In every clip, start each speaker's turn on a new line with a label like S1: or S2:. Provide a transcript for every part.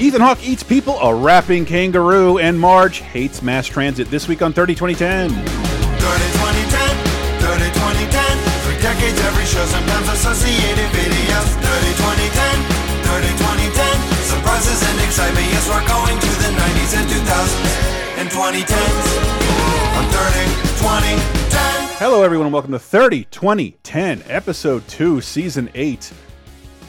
S1: Ethan Hawke eats people, a rapping kangaroo, and Marge hates mass transit this week on 30 2010.
S2: 30 2010, 30 2010. Three decades, every show, sometimes associated videos. 30 2010, 30 2010. Surprises and excitement, yes, we're going to the 90s and 2000s and 2010s. On 30 2010.
S1: Hello, everyone, and welcome to 30 2010, episode 2, season 8.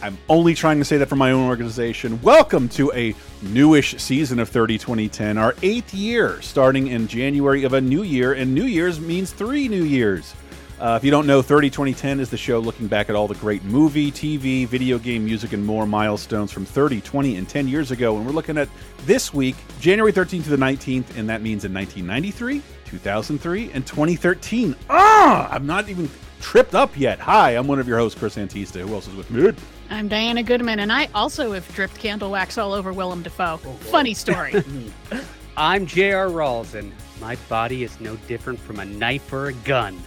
S1: I'm only trying to say that for my own organization. Welcome to a newish season of 30 2010, our eighth year, starting in January of a new year, and New Year's means three New Years. Uh, if you don't know, 30 2010 is the show looking back at all the great movie, TV, video game, music, and more milestones from 30, 20, and 10 years ago. And we're looking at this week, January 13th to the 19th, and that means in 1993, 2003, and 2013. Ah, I'm not even tripped up yet. Hi, I'm one of your hosts, Chris Antista. Who else is with me?
S3: I'm Diana Goodman, and I also have dripped candle wax all over Willem Dafoe. Funny story.
S4: I'm J.R. Rawls, and my body is no different from a knife or a gun.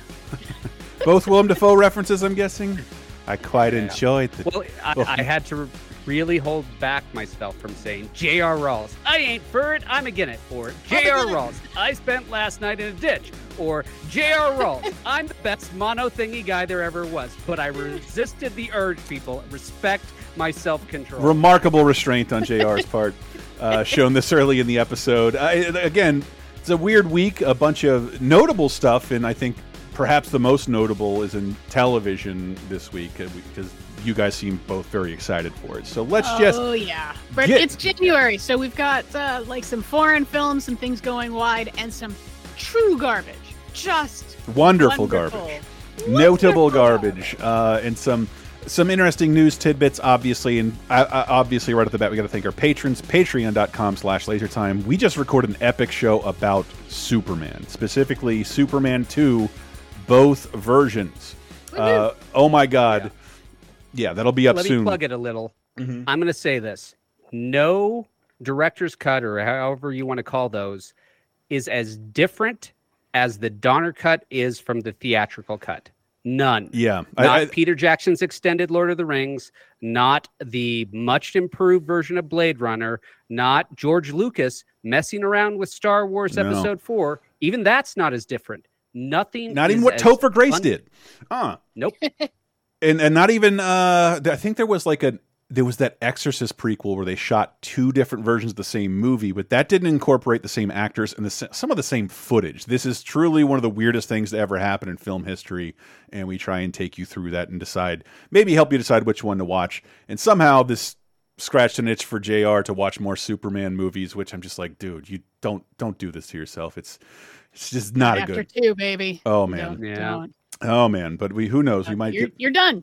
S1: Both Willem Dafoe references, I'm guessing. I quite enjoyed the.
S4: Well, I, I had to really hold back myself from saying J.R. Rawls. I ain't for it, I'm again it. Or J.R. Rawls. I spent last night in a ditch. Or J.R. Rawls. I'm the best mono thingy guy there ever was. But I resisted the urge, people. Respect my self control.
S1: remarkable restraint on JR's part, uh, shown this early in the episode. Uh, again, it's a weird week, a bunch of notable stuff, and I think perhaps the most notable is in television this week uh, because you guys seem both very excited for it. So let's just.
S3: oh yeah, but
S1: get-
S3: it's January, so we've got uh, like some foreign films, some things going wide, and some true garbage. Just
S1: Wonderful,
S3: wonderful.
S1: garbage. Notable garbage, uh, and some some interesting news tidbits. Obviously, and uh, uh, obviously, right off the bat, we got to thank our patrons. Patreon.com/slash LaserTime. We just recorded an epic show about Superman, specifically Superman Two, both versions. Uh, oh my God! Yeah, that'll be up
S4: Let
S1: soon.
S4: Let me plug it a little.
S1: Mhm.
S4: I'm going to say this no director's cut, or however you want to call those, is as different as the Donner cut is from the theatrical cut. None.
S1: Yeah,
S4: Not
S1: I, I,
S4: Peter Jackson's extended Lord of the Rings, not the much improved version of Blade Runner, not George Lucas messing around with Star Wars
S1: No.
S4: Episode 4. Even that's not as different. Nothing.
S1: not even what Topher Grace
S4: fun-
S1: did. Uh,
S4: Nope.
S1: and and not even uh i think there was like a there was that exorcist prequel where they shot two different versions of the same movie but that didn't incorporate the same actors and the, some of the same footage this is truly one of the weirdest things to ever happen in film history and we try and take you through that and decide maybe help you decide which one to watch and somehow this scratched an itch for jr to watch more superman movies which i'm just like dude you don't don't do this to yourself it's it's just not a
S3: after
S1: good
S3: two, baby.
S1: oh man
S3: don't-
S4: Yeah.
S3: don't.
S1: Oh man but we who knows we might
S3: you're,
S1: get
S3: you're done.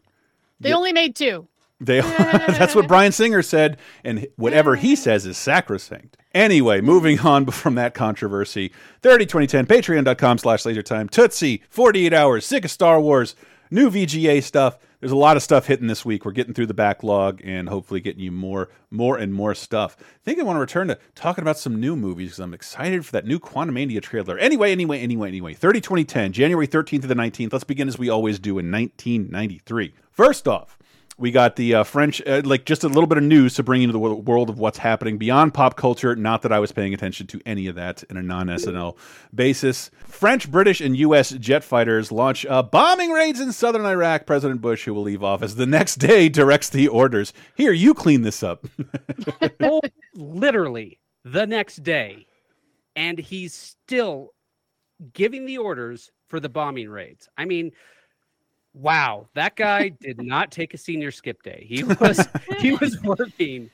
S3: They only made two.
S1: They that's what Bryan Singer said, and whatever he says is sacrosanct. Anyway, moving on from that controversy, 30 2010, patreon.com slash lasertime, Tootsie, 48 hours, sick of Star Wars, new VGA stuff. There's a lot of stuff hitting this week. We're getting through the backlog and hopefully getting you more, more and more stuff. I think I want to return to talking about some new movies because I'm excited for that new Quantumania trailer. Anyway, anyway, anyway, anyway. 30 2010, January 13th to the 19th. Let's begin as we always do in 1993. First off, we got the uh, French, uh, like just a little bit of news to bring into the world of what's happening beyond pop culture. Not that I was paying attention to any of that in a non SNL basis. French, British, and U.S. jet fighters launch uh, bombing raids in southern Iraq. President Bush, who will leave office the next day, directs the orders. Here, you clean this up.
S4: Oh, literally the next day. And he's still giving the orders for the bombing raids. I mean, wow, that guy did not take a senior skip day. He was he was working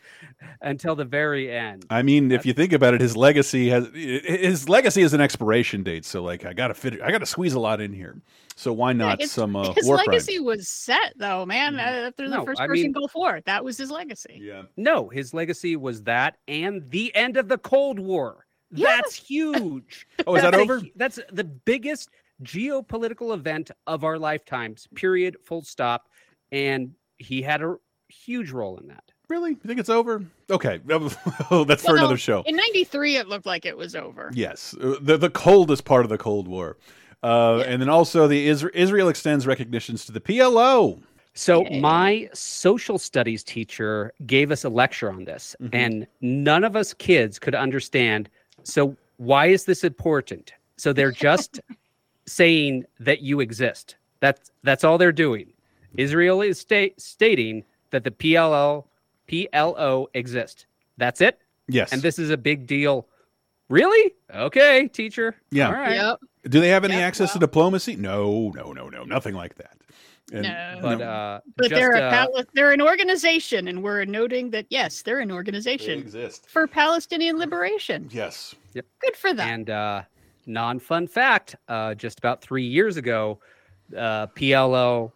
S4: until the very end.
S1: I mean, if you think about it, his legacy has his legacy is an expiration date. So, like, I gotta fit, I gotta squeeze a lot in here. So why not
S3: his,
S1: some uh,
S3: his legacy
S1: crimes?
S3: was set though, man. Uh, after the
S4: No,
S3: first
S4: I
S3: person
S4: mean-
S3: Gulf War, that was his legacy.
S1: Yeah.
S4: No, his legacy was that and the end of the Cold War. That's huge.
S1: Oh, is that
S4: That's a
S1: over?
S4: that's the biggest geopolitical event of our lifetimes. Period. Full stop. And he had a huge role in that.
S1: Really? You think it's over? Okay, that's for
S3: Well, no,
S1: another show.
S3: In '93, it looked like it was over.
S1: Yes, uh, the the coldest part of the Cold War, uh,
S3: Yeah.
S1: and then also the Isra- Israel extends recognitions to the PLO.
S4: So
S3: Yay.
S4: my social studies teacher gave us a lecture on this,
S1: Mhm.
S4: and none of us kids could understand. So why is this important? So they're just saying that you exist. That's that's all they're doing. Israel is sta- stating that the PLO PLO exist. That's it.
S1: Yes.
S4: And this is a big deal. Really? Okay, teacher.
S1: Yeah.
S4: All right.
S3: Yep.
S1: Do they have any
S3: Yeah,
S1: access to diplomacy? No, no, no, no, nothing like that. And-
S3: No.
S4: But
S1: no,
S4: uh,
S3: But
S4: just,
S3: they're a
S4: uh,
S3: pal- they're an organization, and we're noting that yes, they're an
S1: they
S3: organization
S1: exist.
S3: for Palestinian liberation.
S1: Yes. Yep.
S3: Good for them.
S4: And uh, non-fun fact: uh, just about three years ago, uh, PLO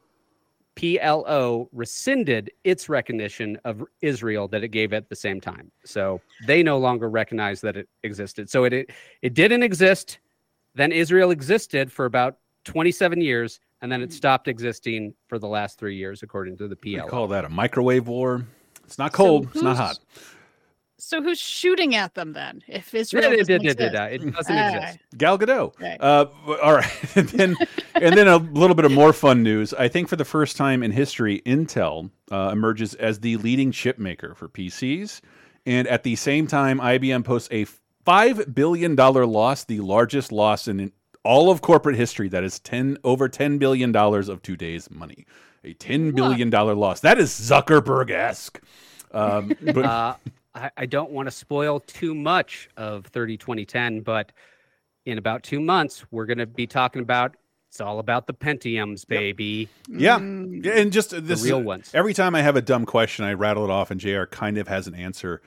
S4: PLO rescinded its recognition of Israel that it gave at the same time. So they no longer recognize that it existed. So it it, it didn't exist. Then Israel existed for about 27 years, and then it stopped existing for the last three years, according to the
S1: We
S4: PLO.
S1: call that a microwave war. It's not cold. it's not hot.
S3: So who's shooting at them then? If
S4: Yeah,
S3: Israel
S4: it,
S3: doesn't
S4: it, it,
S3: exist?
S4: it, uh, it doesn't
S3: Ah,
S4: exist.
S1: Gal Gadot.
S3: Right.
S1: Uh, all right, and then and then a little bit of more fun news. I think for the first time in history, Intel uh, emerges as the leading chip maker for PCs, and at the same time, IBM posts a five billion dollar loss, the largest loss in all of corporate history. That is ten over ten billion dollars of today's money. A ten billion dollar loss. That is Zuckerberg esque. Um, but
S4: uh, I, I don't want to spoil too much of 30 2010, but in about two months, we're going to be talking about it's all about the Pentiums, baby.
S1: yeah,
S3: Mm.
S1: Yeah, and just
S4: The real ones.
S1: Every time I have a dumb question, I rattle it off, and JR kind of has an answer.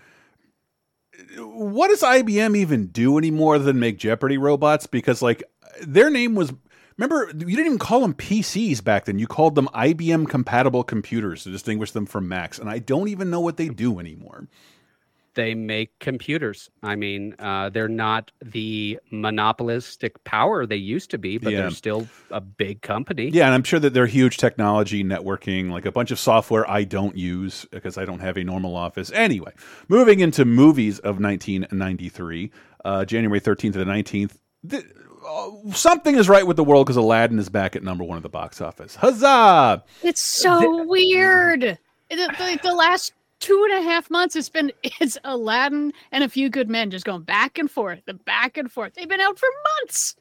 S1: What does IBM even do anymore than make Jeopardy robots? Because like their name was. Remember, you didn't even call them PCs back then. You called them IBM compatible computers to distinguish them from Macs, and I don't even know what they do anymore.
S4: They make computers. I mean, uh, they're not the monopolistic power they used to be, but
S1: Yeah.
S4: they're still a big company.
S1: Yeah, and I'm sure that they're huge technology, networking, like a bunch of software I don't use because I don't have a normal office. Anyway, moving into movies of 1993, uh, January 13th to the 19th. th- uh, something is right with the world because Aladdin is back at number one at the box office. Huzzah!
S3: It's so weird. The, the, the last two and a half months, it's been it's Aladdin and a few good men just going back and forth, the back and forth. They've been out for months.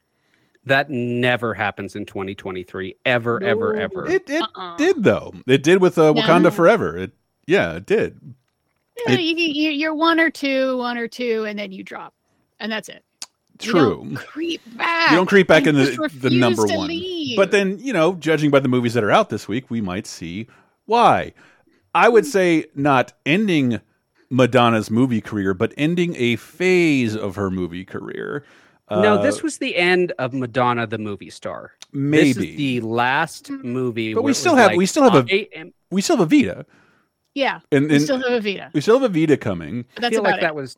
S4: That never happens in 2023, ever, ever,
S3: No.
S4: ever.
S1: It, it
S3: Uh-uh.
S1: did though. It did with uh, Wakanda
S3: No.
S1: Forever. It yeah, it did.
S3: Yeah,
S1: It-
S3: you, you, you're one or two, one or two, and then you drop, and that's it. You
S1: True.
S3: don't creep back.
S1: You don't creep back in the, the number one.
S3: leave.
S1: But then, you know, judging by the movies that are out this week, we might see why. I would say not ending Madonna's movie career, but ending a phase of her movie career.
S4: no,
S1: Uh,
S4: this was the end of Madonna, the movie star.
S1: maybe
S4: This is the last movie.
S1: But we still have-
S4: like,
S1: we still have a
S4: am-
S1: we still have Evita,
S3: yeah,
S1: and,
S3: we still have a Vita.
S1: we still have Evita coming,
S3: But
S4: I
S3: that's
S4: feel
S3: about
S4: like
S3: it.
S4: that was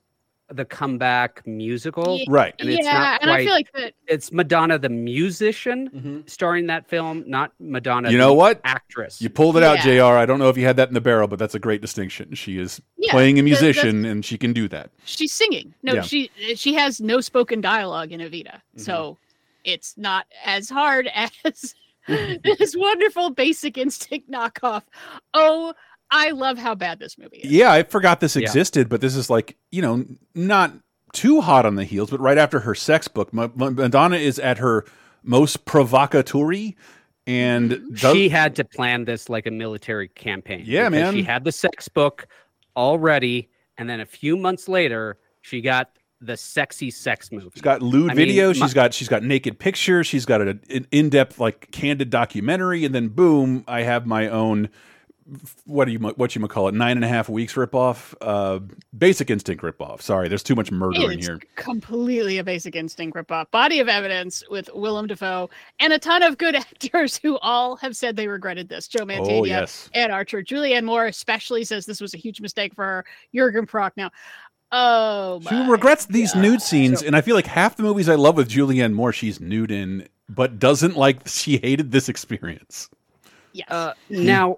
S4: the comeback musical.
S3: Yeah.
S1: right?
S4: and it's
S3: yeah,
S4: not
S3: and I feel like that.
S4: It's Madonna the musician mm-hmm. starring that film, not Madonna.
S1: You know
S4: the
S1: what?
S4: Actress.
S1: You pulled it out,
S3: Yeah.
S1: Jr. I don't know if you had that in the barrel, but that's a great distinction. She is
S3: Yeah,
S1: playing a
S3: that- that's-
S1: musician, and she can do that.
S3: she's singing. No,
S1: Yeah.
S3: she she has no spoken dialogue in Evita, mm-hmm. so it's not as hard as this wonderful Basic Instinct knockoff. Oh, I love how bad this movie is.
S1: Yeah, I forgot this
S4: Yeah.
S1: existed, but this is like you know not too hot on the heels, but right after her sex book, Ma- Ma- Madonna is at her most provocateur, and mm-hmm. does-
S4: she had to plan this like a military campaign.
S1: Yeah, man.
S4: She had the sex book already, and then a few months later, she got the sexy sex movie.
S1: she's got lewd
S4: I mean,
S1: video.
S4: my-
S1: she's got she's got naked pictures. She's got a- an in depth like candid documentary, and then boom, I have my own. What do you what you call it? Nine and a half weeks ripoff. Uh, Basic Instinct ripoff. Sorry, there's too much murder in here.
S3: completely a Basic Instinct ripoff. Body of Evidence with Willem Dafoe and a ton of good actors who all have said they regretted this. Joe Mantegna,
S1: Oh yes.
S3: Ed Archer, Julianne Moore especially says this was a huge mistake for her. Jurgen Prochnow. Oh,
S1: She regrets these
S3: God.
S1: nude scenes, and I feel like half the movies I love with Julianne Moore, she's nude in, but doesn't like. She hated this experience.
S3: Yes.
S4: Uh, now,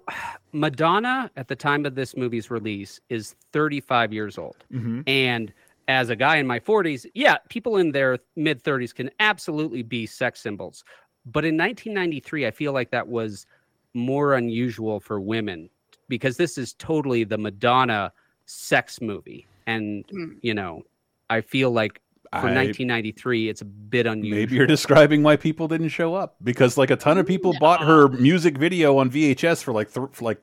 S4: Madonna at the time of this movie's release is 35 years old.
S1: Mm-hmm.
S4: And as a guy in my 40s, yeah, people in their mid 30s can absolutely be sex symbols. But in 1993, I feel like that was more unusual for women because this is totally the Madonna sex movie. And,
S3: Mm.
S4: you know, I feel like for
S1: I-
S4: 1993, it's a bit unusual.
S1: Maybe you're describing why people didn't show up because like a ton of people bought her music video on VHS for like th for like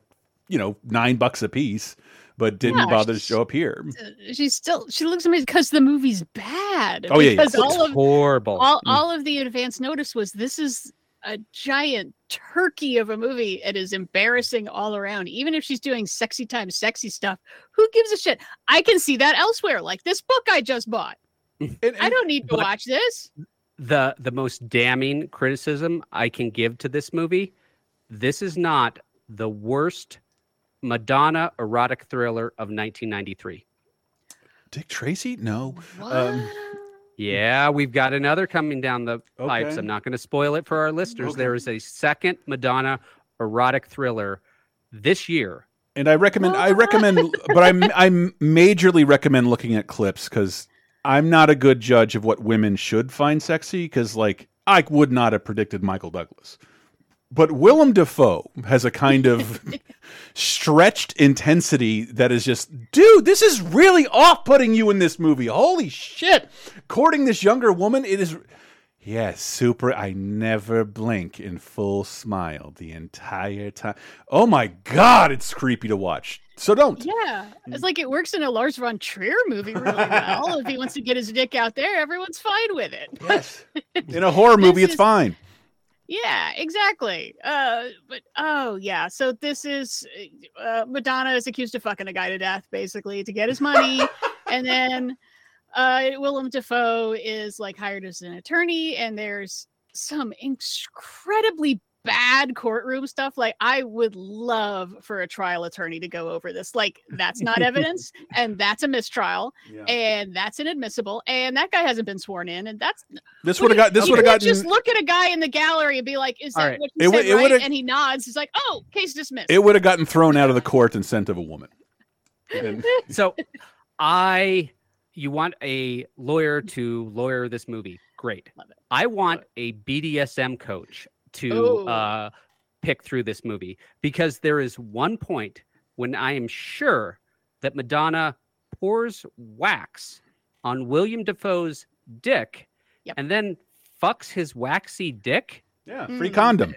S1: you know nine bucks a piece, but didn't
S3: Yeah,
S1: bother to show up here.
S3: She's still she looks amazing because the movie's bad.
S1: Oh, yeah, yeah.
S3: because
S4: It's
S3: all of
S4: horrible.
S3: all,
S1: Mm.
S3: all of the advance notice was this is a giant turkey of a movie. It is embarrassing all around. Even if she's doing sexy time sexy stuff, who gives a shit? I can see that elsewhere, like this book I just bought.
S1: And-
S3: I don't need to watch this.
S4: the the most damning criticism I can give to this movie, this is not the worst Madonna erotic thriller of 1993.
S1: Dick Tracy? No.
S3: What?
S1: Um,
S4: Yeah, we've got another coming down the pipes.
S1: Okay.
S4: I'm not going to spoil it for our listeners. There
S1: Okay.
S4: is a second Madonna erotic thriller this year.
S1: And I recommend, I recommend, but I'm, I majorly recommend looking at clips because I'm not a good judge of what women should find sexy. Because like I would not have predicted Michael Douglas, but Willem Dafoe has a kind of stretched intensity that is just, dude, this is really off-putting you in this movie. Holy shit! Courting this younger woman, it is. Yes, super. I never blink in full smile the entire time. Oh my god, it's creepy to watch. So don't.
S3: yeah, it's like it works in a Lars von Trier movie really well. if he wants to get his dick out there, everyone's fine with it.
S1: Yes. In a horror movie, it's
S3: is-
S1: fine.
S3: Yeah, exactly. Uh, but oh yeah, so this is uh, Madonna is accused of fucking a guy to death, basically, to get his money, and then uh, Willem Dafoe is like hired as an attorney, and there's some incredibly bad courtroom stuff. Like, I would love for a trial attorney to go over this. Like, that's not evidence, and that's a mistrial, and that's inadmissible, and that guy hasn't been sworn in, and that's
S1: This would have got. This would have
S3: can't
S1: gotten.
S3: Just look at a guy in the gallery and be like, "Is that
S4: All right.
S3: what he
S1: It would-
S3: said
S1: it
S3: right?" And he nods. He's like, "Oh, case dismissed."
S1: It would have gotten thrown out of the court and sent of a woman. And-
S4: So I you want a lawyer to lawyer this movie. Great.
S3: Love it.
S4: I want a BDSM coach to
S3: Ooh.
S4: uh, pick through this movie because there is one point when I am sure that Madonna pours wax on Willem Dafoe's dick
S3: Yep.
S4: and then fucks his waxy dick.
S1: yeah, free
S3: Mm.
S1: condom.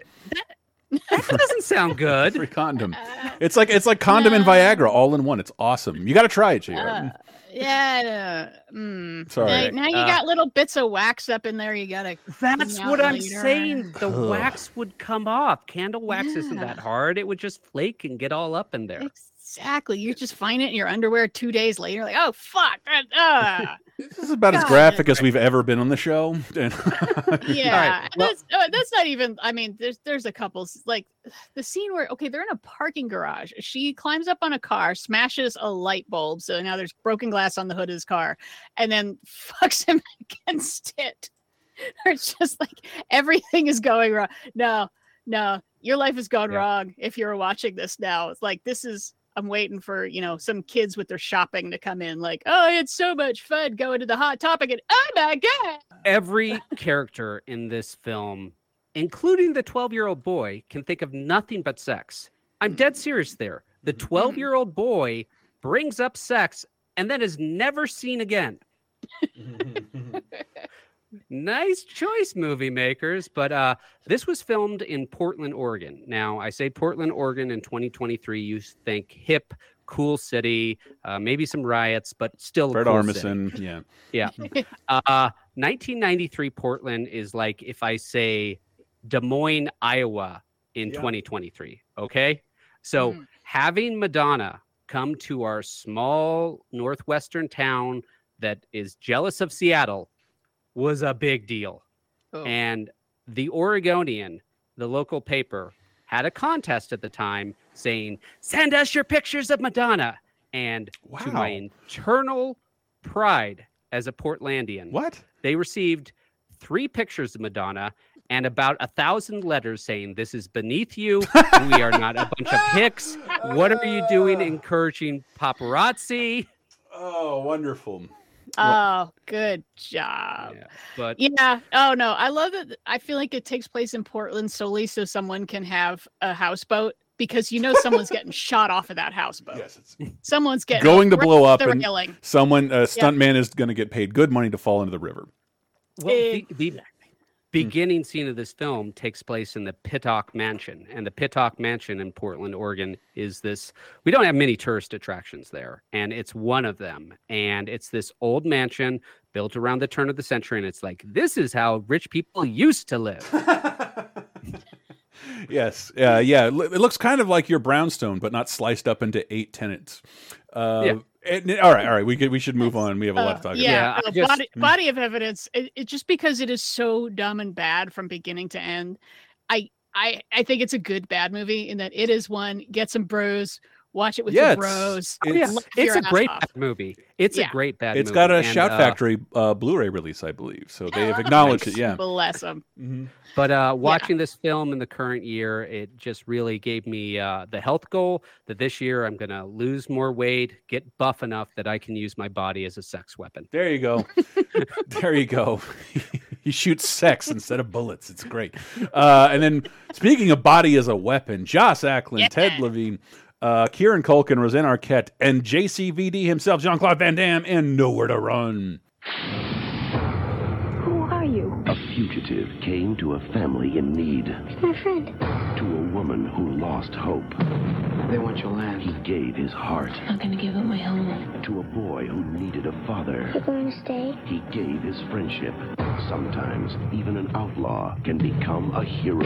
S4: That doesn't sound good.
S1: Free condom.
S3: Uh,
S1: It's like it's like condom and Viagra all in one. It's awesome. You got to try it, Jay.
S3: uh, yeah. mm.
S1: Sorry.
S3: Now, now you
S4: Uh,
S3: got little bits of wax up in there. You gotta.
S4: That's what I'm
S3: later.
S4: saying. The
S1: Ugh.
S4: wax would come off. Candle wax isn't that hard. It would just flake and get all up in there.
S3: Exactly. You just find it in your underwear two days later. Like, oh fuck. Uh,
S1: This is about as graphic as we've ever been on the show.
S3: yeah.
S4: well-
S3: that's, uh, that's not even. I mean, there's there's a couple like the scene where okay, they're in a parking garage. She climbs up on a car, smashes a light bulb, so now there's broken glass on the hood of his car, and then fucks him against it. It's just like everything is going wrong. No, no, your life has gone
S4: Yeah.
S3: wrong if you're watching this now. It's like this is. I'm waiting for you know some kids with their shopping to come in. Like, oh, it's so much fun going to the hot topic, and oh my god.
S4: Every character in this film, including the 12 year old boy, can think of nothing but sex. I'm dead serious there. The 12 year old boy brings up sex and then is never seen again. nice choice, movie makers. But uh, this was filmed in Portland, Oregon. Now, I say Portland, Oregon in 2023. You think hip, cool city, uh, maybe some riots, but still. a
S1: Fred
S4: cool city.
S1: Armisen. Yeah.
S4: Uh, 1993 Portland is like if I say Des Moines, Iowa in
S1: Yeah.
S4: 2023. Okay. So
S3: Mm.
S4: having Madonna come to our small northwestern town that is jealous of Seattle was a big deal.
S3: Oh.
S4: And the Oregonian, the local paper, had a contest at the time saying, send us your pictures of Madonna. And to my internal pride as a Portlandian,
S1: What?
S4: they received three pictures of Madonna and about a thousand letters saying, This is beneath you. We are not a bunch of hicks. What are you doing encouraging paparazzi?
S1: Oh, wonderful.
S3: Oh, good job.
S4: Yeah, but
S3: Yeah. Oh no, I love that. I feel like it takes place in Portland solely so someone can have a houseboat because you know someone's getting shot off of that houseboat.
S1: Yes, it's
S3: Someone's getting
S1: going to
S3: right
S1: blow up
S3: the
S1: and
S3: railing.
S1: someone a stuntman is going to get paid good money to fall into the river.
S4: well, the, the
S3: Exactly.
S4: Beginning scene of this film takes place in the Pittock Mansion, and the Pittock Mansion in Portland, Oregon, is this. We don't have many tourist attractions there, and it's one of them. And it's this old mansion built around the turn of the century, and it's like this is how rich people used to live.
S1: Yes, uh, yeah. It it looks kind of like your brownstone, but not sliced up into eight tenants. Uh,
S4: Yeah.
S1: And- all right, all right. We could we should move on. We have a lot to
S3: Uh,
S1: talk
S3: yeah,
S4: Yeah, I
S3: no,
S4: just-
S3: body, body of evidence. It, it just because it is so dumb and bad from beginning to end. I I I think it's a good bad movie in that it is one. Get some bros, watch it with
S1: Yeah,
S3: your
S1: it's-
S4: Oh, yeah,
S3: laugh
S4: it's a great
S3: off.
S4: bad movie. It's
S3: Yeah.
S4: a great bad
S1: It's
S4: movie.
S1: got a
S4: and,
S1: Shout
S4: uh,
S1: Factory uh, Blu-ray release, I believe. So they have acknowledged it. Yeah.
S3: Bless them.
S1: Mhm.
S4: But uh, watching this film in the current year, it just really gave me uh, the health goal that this year I'm going to lose more weight, get buff enough that I can use my body as a sex weapon.
S1: There you go. there you go. he shoots sex instead of bullets. It's great. Uh, and then speaking of body as a weapon, Joss Ackland, Ted Levine, uh, Kieran Culkin, Rosanna Arquette, and JCVD himself, Jean Claude Van Damme, and Nowhere to Run.
S5: Who are you?
S6: A fugitive came to a family in need,
S5: My friend.
S6: to a woman who lost hope.
S7: They want your land.
S6: He gave his heart
S5: I'm not gonna give up my home.
S6: to a boy who needed a father.
S5: You
S6: father.
S5: going to stay?
S6: He gave his friendship. Sometimes, even an outlaw can become a hero.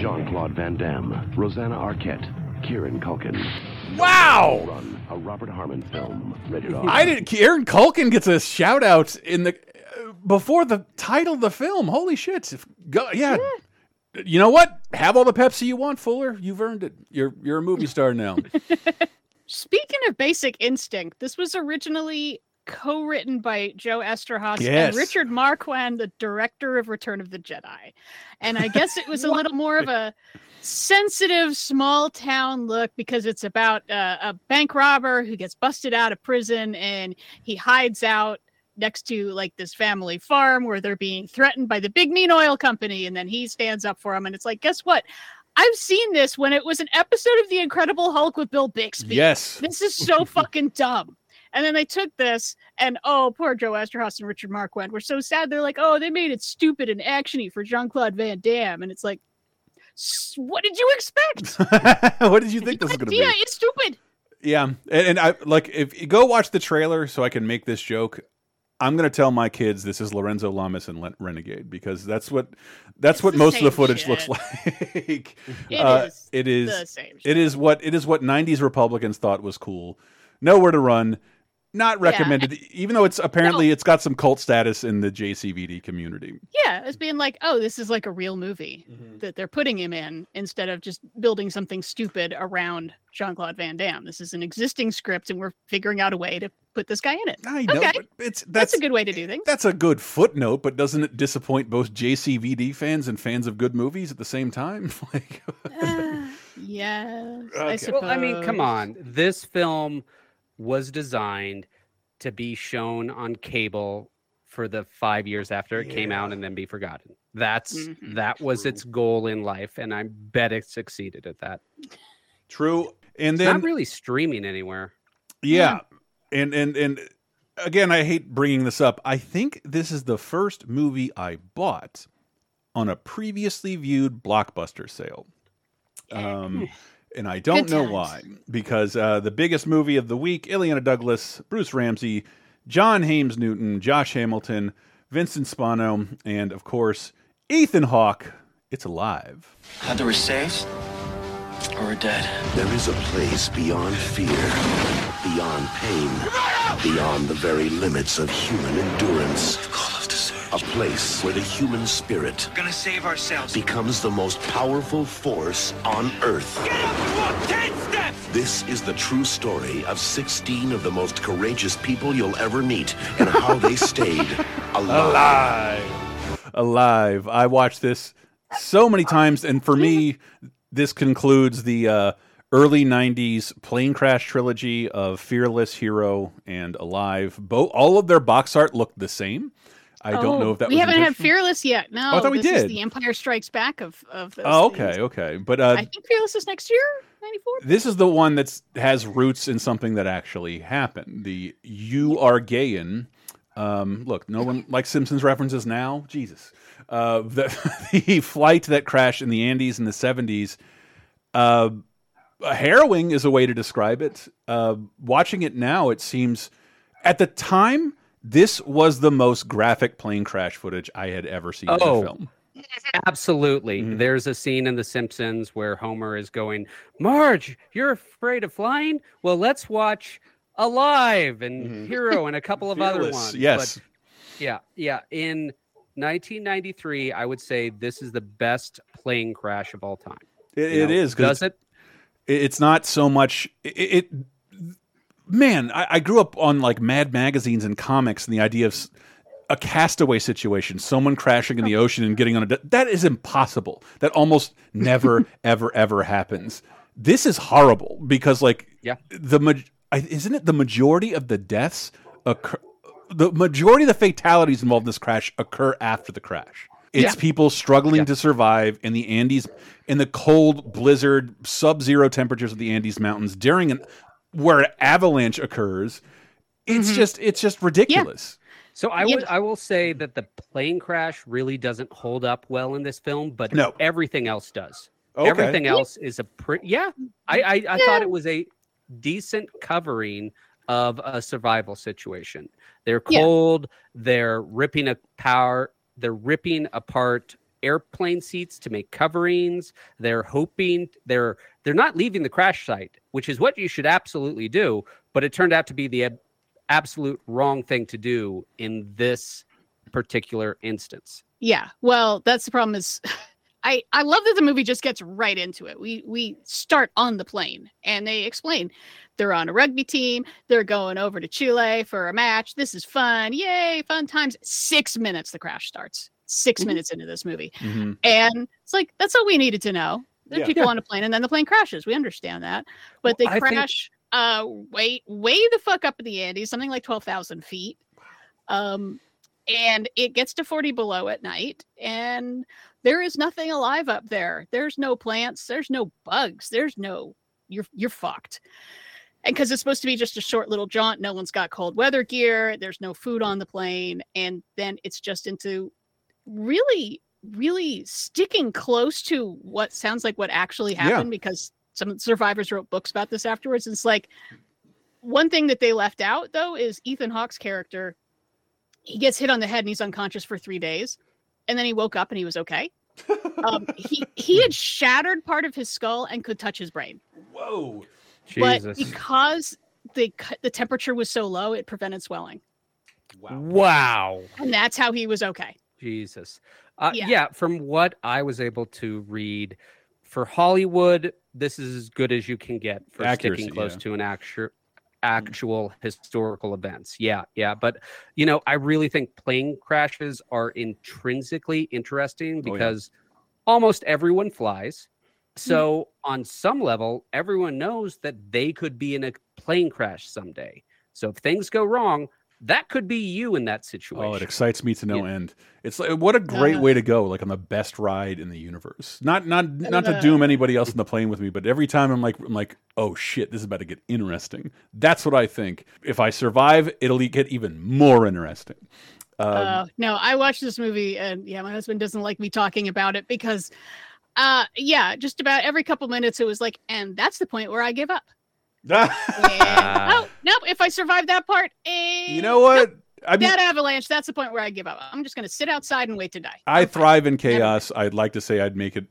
S6: Jean Claude Van Damme, Rosanna Arquette, Kieran Culkin.
S1: Wow!
S6: Run, a Robert Harmon film. Rated R.
S1: I didn't. Kieran Culkin gets a shout out in the uh, before the title of the film. Holy shit! If, go, yeah. You know what? Have all the Pepsi you want, Fuller. You've earned it. You're you're a movie star now.
S3: Speaking of Basic Instinct, this was originally co-written by Joe Eszterhas
S1: Yes.
S3: and Richard Marquand, the director of Return of the Jedi. And I guess it was a little more of a sensitive small town look because it's about uh, a bank robber who gets busted out of prison and he hides out next to like this family farm where they're being threatened by the big mean oil company and then he stands up for him and it's like guess what I've seen this when it was an episode of The Incredible Hulk with Bill Bixby.
S1: yes.
S3: This is so fucking dumb. And then they took this, and oh, poor Joe Eszterhas and Richard Marquand were so sad. They're like, oh, they made it stupid and actiony for Jean Claude Van Damme, and it's like, "S- what did you expect?
S1: what did you think this was going to be?
S3: idea is stupid.
S1: Yeah, and, and I like if you go watch the trailer so I can make this joke. I'm gonna tell my kids this is Lorenzo Lamas and Len- Renegade because that's what that's
S3: It's
S1: what most of the footage
S3: shit.
S1: looks like.
S3: It
S1: Uh,
S3: is
S1: It
S3: the
S1: is.
S3: same.
S1: It is what it is what '90s Republicans thought was cool. Nowhere to run. Not recommended, even though it's apparently it's got some cult status in the JCVD community.
S3: Yeah, as being like, oh, this is like a real movie
S1: Mm-hmm.
S3: that they're putting him in instead of just building something stupid around Jean Claude Van Damme. This is an existing script, and we're figuring out a way to put this guy in it.
S1: I know,
S3: Okay.
S1: but it's
S3: That's,
S1: that's
S3: a good way to do things.
S1: That's a good footnote, but doesn't it disappoint both JCVD fans and fans of good movies at the same time? like,
S3: Ah, yes, I
S1: Okay.
S3: suppose.
S4: Well, I mean, come on. This film was designed to be shown on cable for the five years after it came out and then be forgotten. That's
S3: Mhm.
S4: that was its goal in life, and I bet it succeeded at that.
S1: true. And
S4: It's
S1: then
S4: not really streaming anywhere.
S1: Yeah. And and and again, I hate bringing this up. I think this is the first movie I bought on a previously viewed blockbuster sale. Um and I don't
S3: Good
S1: know
S3: times.
S1: why because uh the biggest movie of the week, Illeana Douglas, Bruce Ramsay, John Haymes Newton, Josh Hamilton, Vincent Spano, and of course, Ethan Hawke. It's alive.
S7: Either we're saved or we're dead.
S6: There is a place beyond fear, beyond pain, beyond the very limits of human endurance.
S7: Call us to search.
S6: A place where the human spirit
S7: We're gonna save ourselves.
S6: becomes the most powerful force on Earth.
S7: Get up and walk ten steps!
S6: This is the true story of 16 of the most courageous people you'll ever meet and how they stayed alive.
S1: alive alive i watched this so many times and for me this concludes the uh early '90s plane crash trilogy of Fearless, Hero, and Alive. Both all of their box art looked the same. I don't know
S3: Oh,
S1: if that
S3: we haven't had. Fearless yet. No,
S1: Oh, I thought we
S3: this is
S1: did.
S3: the Empire Strikes Back of of those.
S1: Oh,
S3: things.
S1: okay, okay, but uh,
S3: I think Fearless is next year, ninety four.
S1: this is the one that has roots in something that actually happened. The you are gayin. Um, look, no one likes Simpsons references now. Jesus, uh, the, the flight that crashed in the Andes in the seventies. Uh, harrowing is a way to describe it. Uh, watching it now, it seems at the time this was the most graphic plane crash footage I had ever seen in
S4: Oh.
S1: a film.
S4: Absolutely.
S1: Mhm.
S4: There's a scene in The Simpsons where Homer is going, Marge, you're afraid of flying? Well, let's watch Alive and
S1: Mhm.
S4: Hero and a couple of other ones. But
S1: Yes,
S4: yeah, yeah. In 1993, I would say this is the best plane crash of all time.
S1: it,
S4: know,
S1: is.
S4: Does it?
S1: It- it's not so much it, it man I, I grew up on like mad magazines and comics and the idea of a castaway situation someone crashing in the oh. ocean and getting on a that is impossible. That almost never ever ever happens. This is horrible because like
S4: Yeah.
S1: the isn't it the majority of the deaths occur the majority of the fatalities involved in this crash occur after the crash it's
S4: Yeah.
S1: people struggling
S4: Yeah.
S1: to survive in the Andes, in the cold, blizzard, sub-zero temperatures of the Andes Mountains during an where avalanche occurs. It's
S3: Mhm.
S1: just, it's just ridiculous.
S4: So I
S3: Yeah.
S4: would I will say that the plane crash really doesn't hold up well in this film, but
S1: No.
S4: everything else does.
S1: Okay.
S4: Everything else is a pretty yeah. I I, I thought it was a decent covering of a survival situation. They're
S3: Yeah.
S4: cold. They're ripping a power. They're ripping apart airplane seats to make coverings. They're hoping they're they're not leaving the crash site, which is what you should absolutely do. But it turned out to be the ab- absolute wrong thing to do in this particular instance.
S3: Yeah. Well, that's the problem is I I love that the movie just gets right into it. We we start on the plane and they explain they're on a rugby team, they're going over to Chile for a match. This is fun. Yay, fun times. 6 minutes the crash starts. 6
S1: Mhm.
S3: minutes into this movie.
S1: Mhm.
S3: And it's like that's all we needed to know. There's
S1: Yeah.
S3: people on a plane and then the plane crashes. We understand that. But
S4: Well,
S3: they
S4: I think-
S3: crash uh way way the fuck up in the Andes, something like 12,000 feet. Um and it gets to 40 below at night and there is nothing alive up there. There's no plants, there's no bugs, there's no you're you're fucked. And because it's supposed to be just a short little jaunt, no one's got cold weather gear, there's no food on the plane, and then it's just into really, really sticking close to what sounds like what actually
S1: Yeah.
S3: happened because some survivors wrote books about this afterwards. It's like one thing that they left out though is Ethan Hawke's character. He gets hit on the head and he's unconscious for three days, and then he woke up and he was okay. Um, he he had shattered part of his skull and could touch his brain,
S1: Whoa.
S3: but
S4: Jesus.
S3: because the the temperature was so low, it prevented swelling,
S1: Wow.
S4: wow.
S3: and that's how he was okay.
S4: Jesus. Uh,
S3: Yeah.
S4: yeah. from what I was able to read, for Hollywood, this is as good as you can get for
S1: Accuracy,
S4: sticking close
S1: yeah.
S4: to an actual Mm. actual historical events. Yeah, yeah. But you know, I really think plane crashes are intrinsically interesting
S1: Oh, yeah.
S4: because almost everyone flies. So mm. on some level, everyone knows that they could be in a plane crash someday. So if things go wrong, that could be you in that situation.
S1: Oh, it excites me to no end. It's like what a great
S3: Uh,
S1: way to go, like on the best ride in the universe. Not not not to doom anybody else in the plane with me, but every time I'm like I'm like, oh shit, this is about to get interesting. That's what I think. If I survive, it'll get even more interesting. Um,
S3: uh, no, I watched this movie, and yeah, my husband doesn't like me talking about it because, uh, yeah, just about every couple minutes it was like, and that's the point where I give up. And, oh nope, if I survive that part, eh,
S1: you know what? I mean,
S3: that avalanche, that's the point where I give up. I'm just gonna sit outside and wait to die.
S1: I thrive in chaos. I'd like to say I'd make it,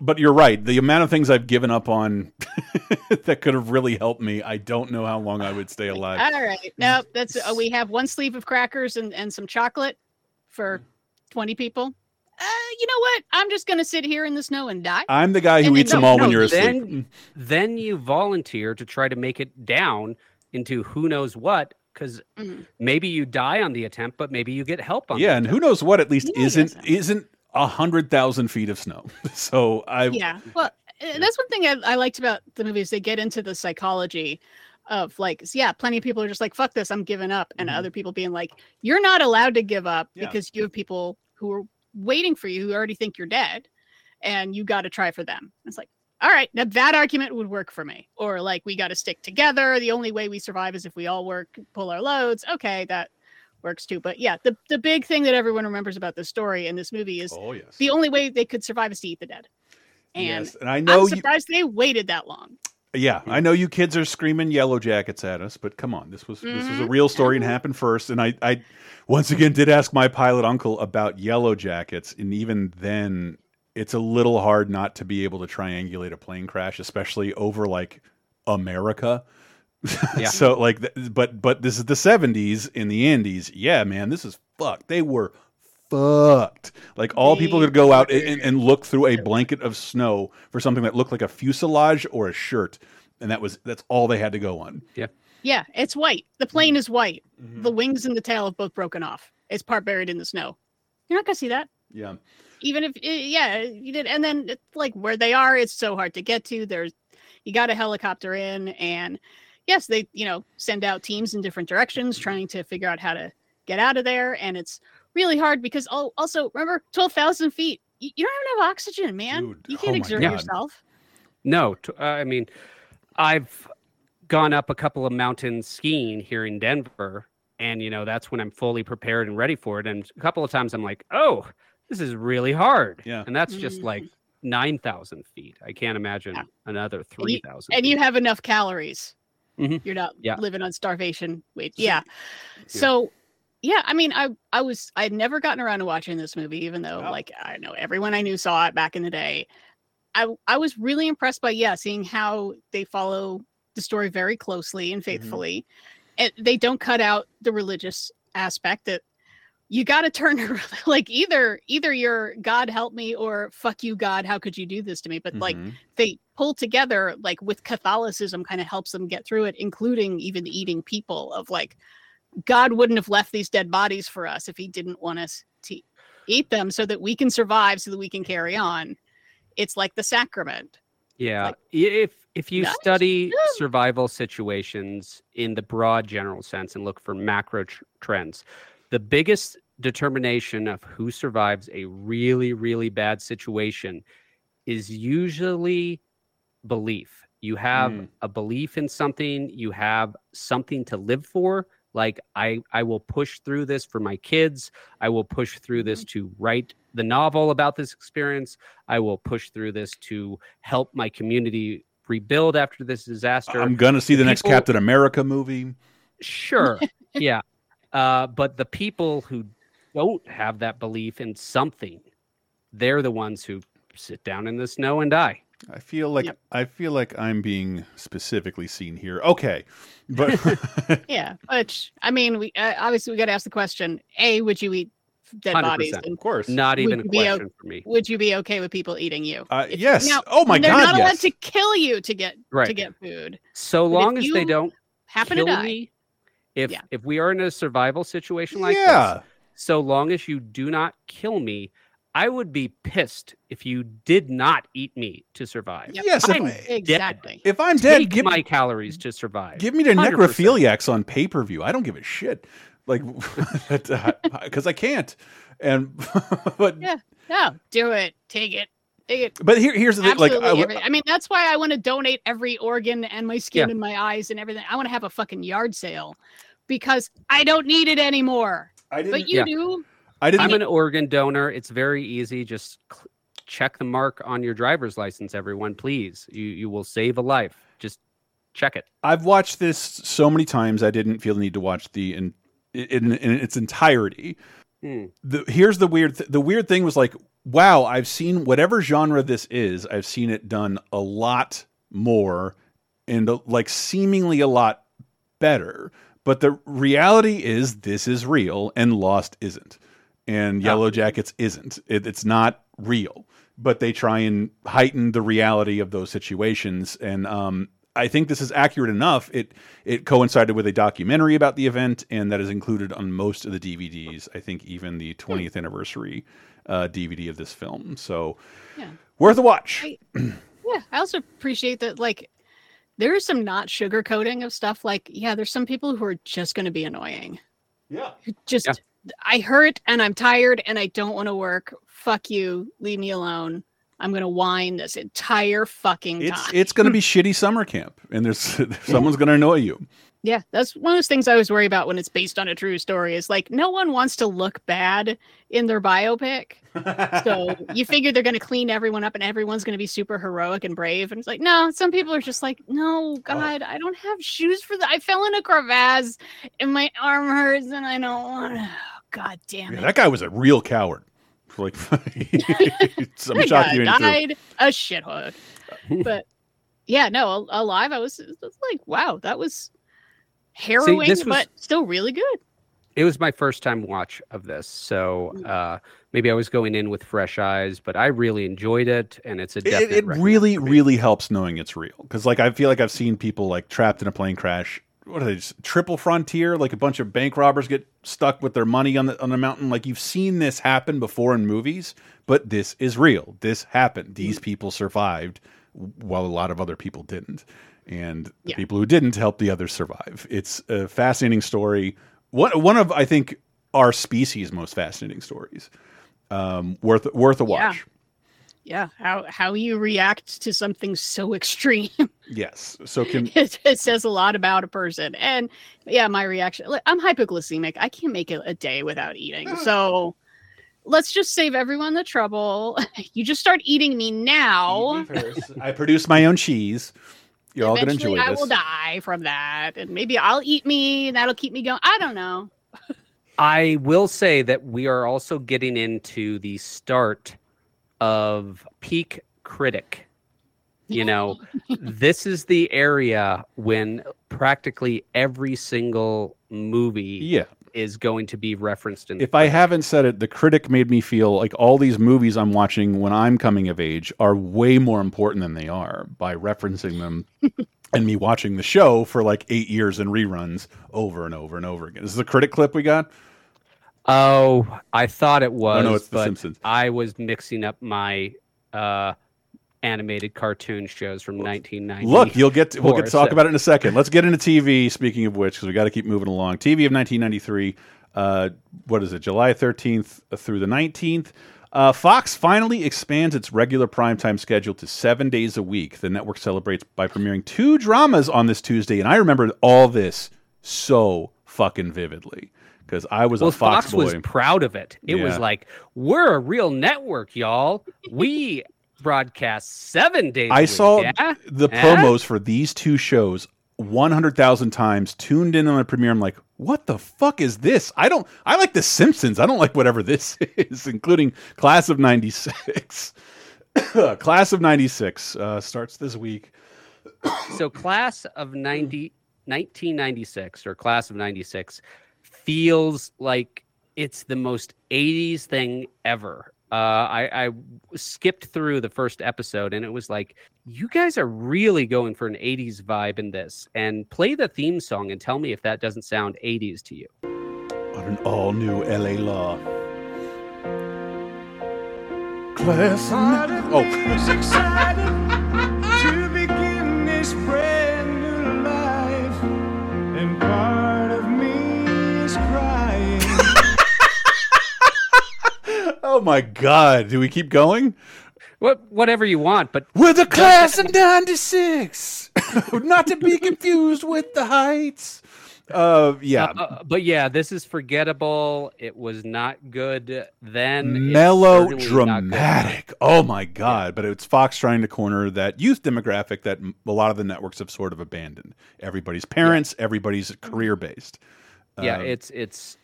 S1: but you're right. The amount of things I've given up on that could have really helped me, I don't know how long I would stay alive.
S3: All right, nope, that's uh, we have one sleeve of crackers and and some chocolate for twenty people. Uh, you know what? I'm just gonna sit here in the snow and die.
S1: I'm the guy who
S3: And then-
S1: eats them
S3: no,
S1: all when you're
S4: then-
S1: asleep.
S4: then you volunteer to try to make it down into who knows what because
S3: Mhm.
S4: maybe you die on the attempt but maybe you get help on the
S1: Yeah, and who knows what? At least
S3: Yeah,
S1: isn't isn't a hundred thousand feet of snow. So I
S3: Yeah. Well, Uh, That's one thing I, I liked about the movie is they get into the psychology of like, yeah, plenty of people are just like, fuck this, I'm giving up. And
S1: Mhm.
S3: other people being like, you're not allowed to give up
S1: Yeah.
S3: because you have people who are waiting for you who already think you're dead and you got to try for them. It's like, all right, now that argument would work for me. Or like, we got to stick together. The only way we survive is if we all work, pull our loads. Okay, that works too. But yeah, the, the big thing that everyone remembers about this story and this movie is
S1: Oh yes.
S3: the only way they could survive is to eat the dead. And
S1: yes, and I know
S3: I'm
S1: you.
S3: surprised they waited that long.
S1: Yeah, I know you kids are screaming yellow jackets at us, but come on, this was this was a real mm-hmm. story and mm-hmm. happened first. And I, I once again did ask my pilot uncle about yellow jackets, and even then, it's a little hard not to be able to triangulate a plane crash, especially over like America.
S4: Yeah.
S1: so like, but but this is the '70s in the Andes. Yeah, man, this is fucked. They were fucked. Like all people could go out and, and look through a blanket of snow for something that looked like a fuselage or a shirt, and that was that's all they had to go on.
S3: Yeah, Yeah, it's white. The plane is white.
S1: Mm-hmm.
S3: The wings and the tail have both broken off. It's part buried in the snow. You're not gonna see that.
S1: Yeah,
S3: Even if eh, yeah, you did and then it's like where they are, it's so hard to get to. There's you got a helicopter in and yes, they, you know, send out teams in different directions trying to figure out how to get out of there. And it's really hard because oh also remember twelve thousand feet. You, you don't even have oxygen, man.
S1: Dude,
S3: you
S1: oh
S3: can't
S1: my
S3: exert
S1: God.
S3: yourself.
S4: No, t- uh, I mean, I've gone up a couple of mountains skiing here in Denver, and you know that's when I'm fully prepared and ready for it. And a couple of times I'm like, oh, this is really hard.
S1: Yeah.
S4: and that's just like nine thousand feet. I can't imagine
S3: Yeah.
S4: another three thousand.
S3: and you have enough calories.
S4: Mhm.
S3: You're not
S4: Yeah.
S3: living on starvation. Wait, yeah. So, yeah, I mean, I I was I had never gotten around to watching this movie, even though
S1: Oh.
S3: like I know everyone I knew saw it back in the day. I I was really impressed by yeah, seeing how they follow the story very closely and faithfully. And they don't cut out the religious aspect that you got to turn like either either you're God help me or fuck you God how could you do this to me but like
S1: Mhm.
S3: they pull together like with catholicism kind of helps them get through it including even eating people of like god wouldn't have left these dead bodies for us if he didn't want us to eat them so that we can survive so that we can carry on it's like the sacrament
S4: Yeah,
S3: like-
S4: if if you
S3: Nice.
S4: study
S3: Yeah.
S4: survival situations in the broad general sense and look for macro tr- trends, the biggest determination of who survives a really really bad situation is usually belief. You have
S1: Mm.
S4: a belief in something, you have something to live for. Like I I will push through this for my kids. I will push through this to write the novel about this experience. I will push through this to help my community rebuild after this disaster.
S1: I'm gonna see the next
S4: people-
S1: Captain America movie.
S4: Sure. yeah. Uh, but the people who don't have that belief in something, they're the ones who sit down in the snow and die.
S1: I feel like
S3: Yep.
S1: I feel like I'm being specifically seen here. Okay, but
S3: yeah which i mean we uh, obviously we got to ask the question a would you eat dead bodies
S4: 100%.
S3: and
S1: of course,
S4: Not even a
S3: you be o-
S4: question for me.
S3: would you be okay with people eating you
S1: Uh,
S3: If-
S1: yes.
S3: now,
S1: oh my god.
S3: they're
S1: god,
S3: not allowed
S1: yes.
S3: to kill you to get
S4: right.
S3: to get food
S4: So
S3: But
S4: long as they don't
S3: happen
S4: kill
S3: to die
S4: me, if
S3: Yeah.
S4: if we are in a survival situation like
S1: yeah.
S4: this, so long as you do not kill me, I would be pissed if you did not eat me to survive.
S3: Yep.
S1: Yes,
S4: I'm
S1: I-
S4: dead.
S3: exactly
S1: If I'm dead,
S4: Take
S1: give
S4: my calories to survive.
S1: give me the
S4: 100%.
S1: necrophiliacs on pay per view. I don't give a shit. Like, because uh, I can't. And but
S3: Yeah. no do it take it take it
S1: but here here's the thing. Like,
S3: Absolutely
S1: I.
S3: I mean, that's why I want to donate every organ and my skin
S4: Yeah.
S3: and my eyes and everything. I want to have a fucking yard sale because I don't need it anymore.
S1: I didn't.
S3: But you
S4: Yeah.
S3: do.
S1: I didn't.
S4: I'm an organ donor. It's very easy. Just cl- check the mark on your driver's license, everyone, please. You you will save a life. Just check it.
S1: I've watched this so many times. I didn't feel the need to watch the in in, in its entirety.
S4: Hmm.
S1: The, here's the weird. Th the weird thing was like, wow, I've seen whatever genre this is. I've seen it done a lot more, and uh, like seemingly a lot better. But the reality is, this is real, and Lost isn't, and
S4: Yeah.
S1: Yellow Jackets isn't. It, it's not real. But they try and heighten the reality of those situations, and um, I think this is accurate enough. It it coincided with a documentary about the event, and that is included on most of the DVDs. I think even the 20th anniversary uh, DVD of this film. So
S3: Yeah.
S1: worth a watch.
S3: I- Yeah, I also appreciate that. Like, there is some not sugarcoating of stuff. Like, yeah, there's some people who are just going to be annoying.
S1: Yeah.
S3: Just,
S4: Yeah.
S3: I hurt and I'm tired and I don't want to work. Fuck you. Leave me alone. I'm going to whine this entire fucking
S1: It's
S3: time.
S1: it's going to be shitty summer camp, and there's someone's going to annoy you.
S3: Yeah, that's one of those things I always worry about when it's based on a true story. Is like no one wants to look bad in their biopic, so you figure they're going to clean everyone up and everyone's going to be super heroic and brave. And it's like, no, some people are just like, no, oh. God, I don't have shoes for that. I fell in a crevasse and my arm hurts and I don't want to. God damn
S1: Yeah,
S3: it.
S1: that guy was a real coward. Like, I'm shocked you
S3: died a shithook. Uh, but yeah, no, alive. I was, was like, wow, that was harrowing,
S4: this was-
S3: but still really good.
S4: It was my first time watch of this, so
S3: Mm.
S4: uh, maybe I was going in with fresh eyes, but I really enjoyed it, and it's a
S1: It,
S4: definite.
S1: it
S4: recommend
S1: really, really helps knowing it's real. Because like I feel like I've seen people like trapped in a plane crash. What are they? Just, triple frontier, like a bunch of bank robbers get stuck with their money on the on the mountain. Like you've seen this happen before in movies, but this is real. This happened. These people survived, while a lot of other people didn't, and the
S3: Yeah.
S1: people who didn't help the others survive. It's a fascinating story. One one of I think our species' most fascinating stories. Um, worth worth a watch.
S3: yeah yeah. how how you react to something so extreme
S1: Yes. So can
S3: it, it says a lot about a person and yeah my reaction. I'm hypoglycemic i can't make it a day without eating so let's just save everyone the trouble you just start eating me now
S1: I produce my own cheese. You're all gonna
S3: eventually
S1: enjoy
S3: i
S1: this.
S3: will die from that and maybe i'll eat me and that'll keep me going i don't know
S4: I will say that we are also getting into the start of peak critic. You know, this is the area when practically every single movie
S1: Yeah.
S4: Is going to be referenced in the
S1: If I haven't said it, the critic made me feel like all these movies I'm watching when I'm coming of age are way more important than they are by referencing them and me watching the show for like eight years in reruns over and over and over again. This is the critic clip we got.
S4: Oh, I thought it was,
S1: no, it's The
S4: but
S1: Simpsons.
S4: I was mixing up my uh, animated cartoon shows from 1990.
S1: Look, you'll get to, we'll get to talk
S4: so-
S1: about it in a second. Let's get into TV. Speaking of which, because we got to keep moving along. TV of 1993. Uh, what is it? July 13th through the 19th. Uh, Fox finally expands its regular primetime schedule to seven days a week. The network celebrates by premiering two dramas on this Tuesday, and I remember all this so fucking vividly because I was
S4: Well,
S1: a Fox,
S4: Fox
S1: boy.
S4: was proud of it. It was like, we're a real network, y'all. We broadcast seven days.
S1: I
S4: week,
S1: saw
S4: yeah?
S1: the
S4: Eh?
S1: promos for these two shows 100,000 times, tuned in on the premiere. I'm like, what the fuck is this? I don't, I like The Simpsons. I don't like whatever this is, including Class of 96. Class of 96 uh, starts this week.
S4: so class of 90 1996 or class of 96 feels like it's the most 80s thing ever uh, I, I skipped through the first episode and it was like you guys are really going for an 80s vibe in this and play the theme song and tell me if that doesn't sound 80s to you.
S1: On an all new LA law. Class of, oh, oh my God. Do we keep going?
S4: what whatever you want but
S1: We're the class of 96. Not to be confused with the heights. Uh, yeah.
S4: Uh, but yeah, this is forgettable. It was not good then. It's
S1: mellow
S4: certainly not good now.
S1: dramatic oh my god but it's fox trying to corner that youth demographic that a lot of the networks have sort of abandoned everybody's parents everybody's career based
S4: Yeah,
S1: Uh,
S4: it's it's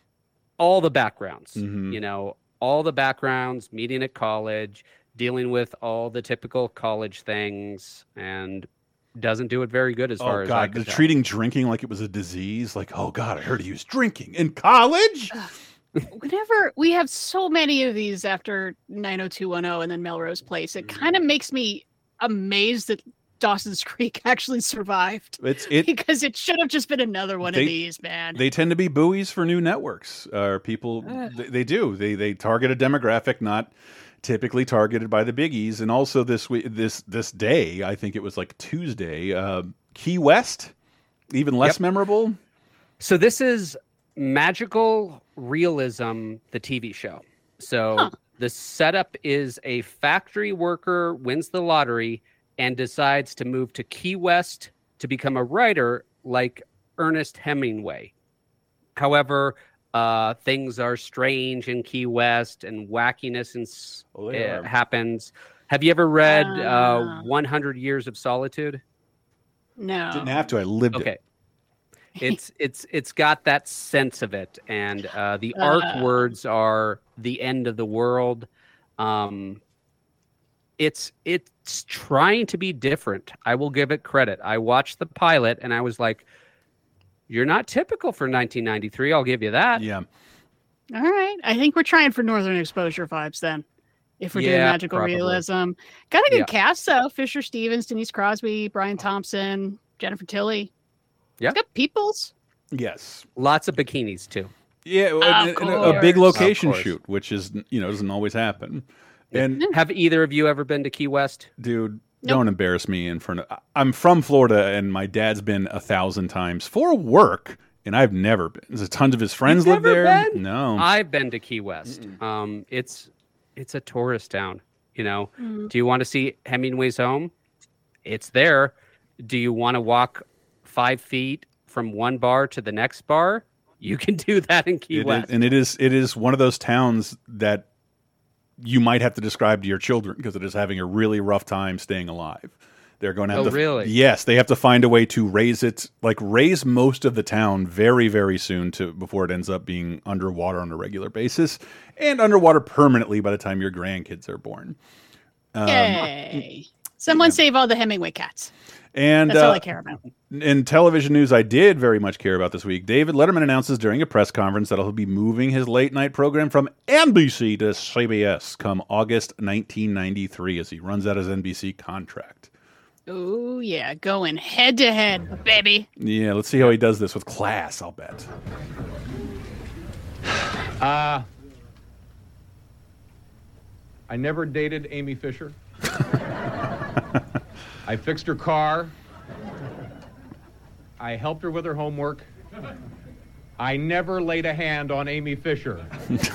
S4: all the backgrounds.
S1: Mhm.
S4: You know, all the backgrounds, meeting at college, dealing with all the typical college things, and doesn't do it very good as oh, far
S1: oh
S4: as I
S1: god
S4: can
S1: the
S4: tell.
S1: treating drinking like it was a disease like oh god i heard he was drinking in college?
S3: Whenever we have so many of these after 90210 and then Melrose Place, it mm-hmm. kind of makes me amazed that Dawson's Creek actually survived
S1: it's it
S3: because it should have just been another one
S1: They-
S3: of these, man.
S1: they tend to be buoys for new networks uh, people they, they do they they target a demographic not typically targeted by the biggies, and also this week, this this day, I think it was like Tuesday, uh, Key West, even less
S4: Yep.
S1: memorable.
S4: So this is magical realism, the TV show. So
S3: Huh.
S4: the setup is a factory worker wins the lottery and decides to move to Key West to become a writer like Ernest Hemingway. However, uh, things are strange in Key West and wackiness and s-
S1: Oh, they
S4: uh, happens. Have you ever read
S3: Ah.
S4: uh, 100 Years of Solitude?
S3: No.
S1: Didn't have to. I lived
S4: Okay.
S1: it.
S4: it's it's it's got that sense of it and uh the arc
S3: Uh.
S4: words are the end of the world um it's it's trying to be different i will give it credit i watched the pilot and i was like you're not typical for 1993 i'll give you that
S1: Yeah.
S3: All right. I think we're trying for Northern Exposure vibes then. If we're doing magical
S4: probably.
S3: realism. Got a good
S4: Yeah.
S3: cast though. Fisher Stevens, Denise Crosby, Brian Thompson, Jennifer Tilly.
S4: Yeah.
S3: It's got peoples.
S1: Yes.
S4: lots of bikinis too
S1: Yeah.
S3: Of
S1: and- and a, a big location shoot, which is you know doesn't always happen. And
S4: have either of you ever been to key west
S1: dude,
S3: Nope.
S1: don't embarrass me in front of. I'm from Florida, and my dad's been a thousand times for work, and I've never been. There's tons of his friends live
S4: never
S1: there.
S4: been?
S1: No.
S4: i've been to key west um it's it's a tourist town you know
S3: Mm.
S4: Do you want to see Hemingway's home? It's there. Do you want to walk five feet from one bar to the next bar? You can do that in Key
S1: It is-
S4: West.
S1: and it is it is one of those towns that you might have to describe to your children because it is having a really rough time staying alive. They're going to have
S4: Oh,
S1: to
S4: really?
S1: yes, they have to find a way to raise it like raise most of the town very very soon to before it ends up being underwater on a regular basis and underwater permanently by the time your grandkids are born. Um,
S3: Yay. Someone save all the Hemingway cats.
S1: and
S3: That's all
S1: uh,
S3: I care about.
S1: In television news, I did very much care about this week. David Letterman announces during a press conference that he'll be moving his late night program from NBC to CBS come August 1993 as he runs out his NBC contract.
S3: Oh yeah, going head to head, baby.
S1: Yeah, let's see how he does this with class, I'll bet.
S8: Uh, I never dated Amy Fisher. I fixed her car. I helped her with her homework. I never laid a hand on Amy Fisher.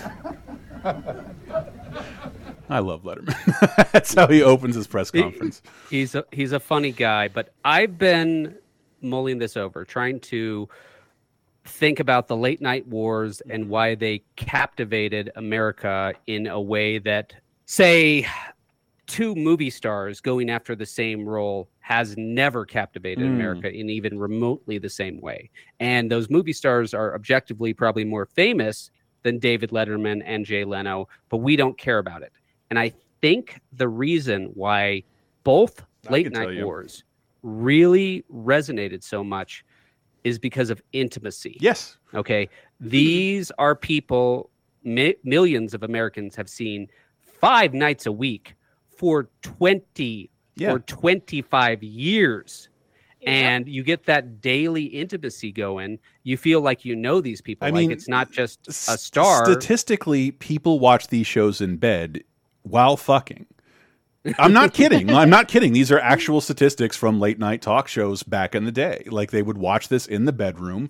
S1: I love Letterman. That's how he opens his press conference.
S4: He's a he's a funny guy, but I've been mulling this over, trying to think about the late night wars and why they captivated America in a way that say two movie stars going after the same role has never captivated
S1: Mm.
S4: America in even remotely the same way. And those movie stars are objectively probably more famous than David Letterman and Jay Leno, but we don't care about it. And I think the reason why both
S1: I
S4: late night wars really resonated so much is because of intimacy.
S1: Yes.
S4: Okay. These are people, mi- millions of Americans have seen five nights a week for 20
S1: Yeah.
S4: or 25 years. And you get that daily intimacy going. You feel like you know these people.
S1: I
S4: like
S1: mean,
S4: it's not just a star.
S1: Statistically, people watch these shows in bed while fucking. I'm not kidding. I'm not kidding. These are actual statistics from late night talk shows back in the day. Like they would watch this in the bedroom.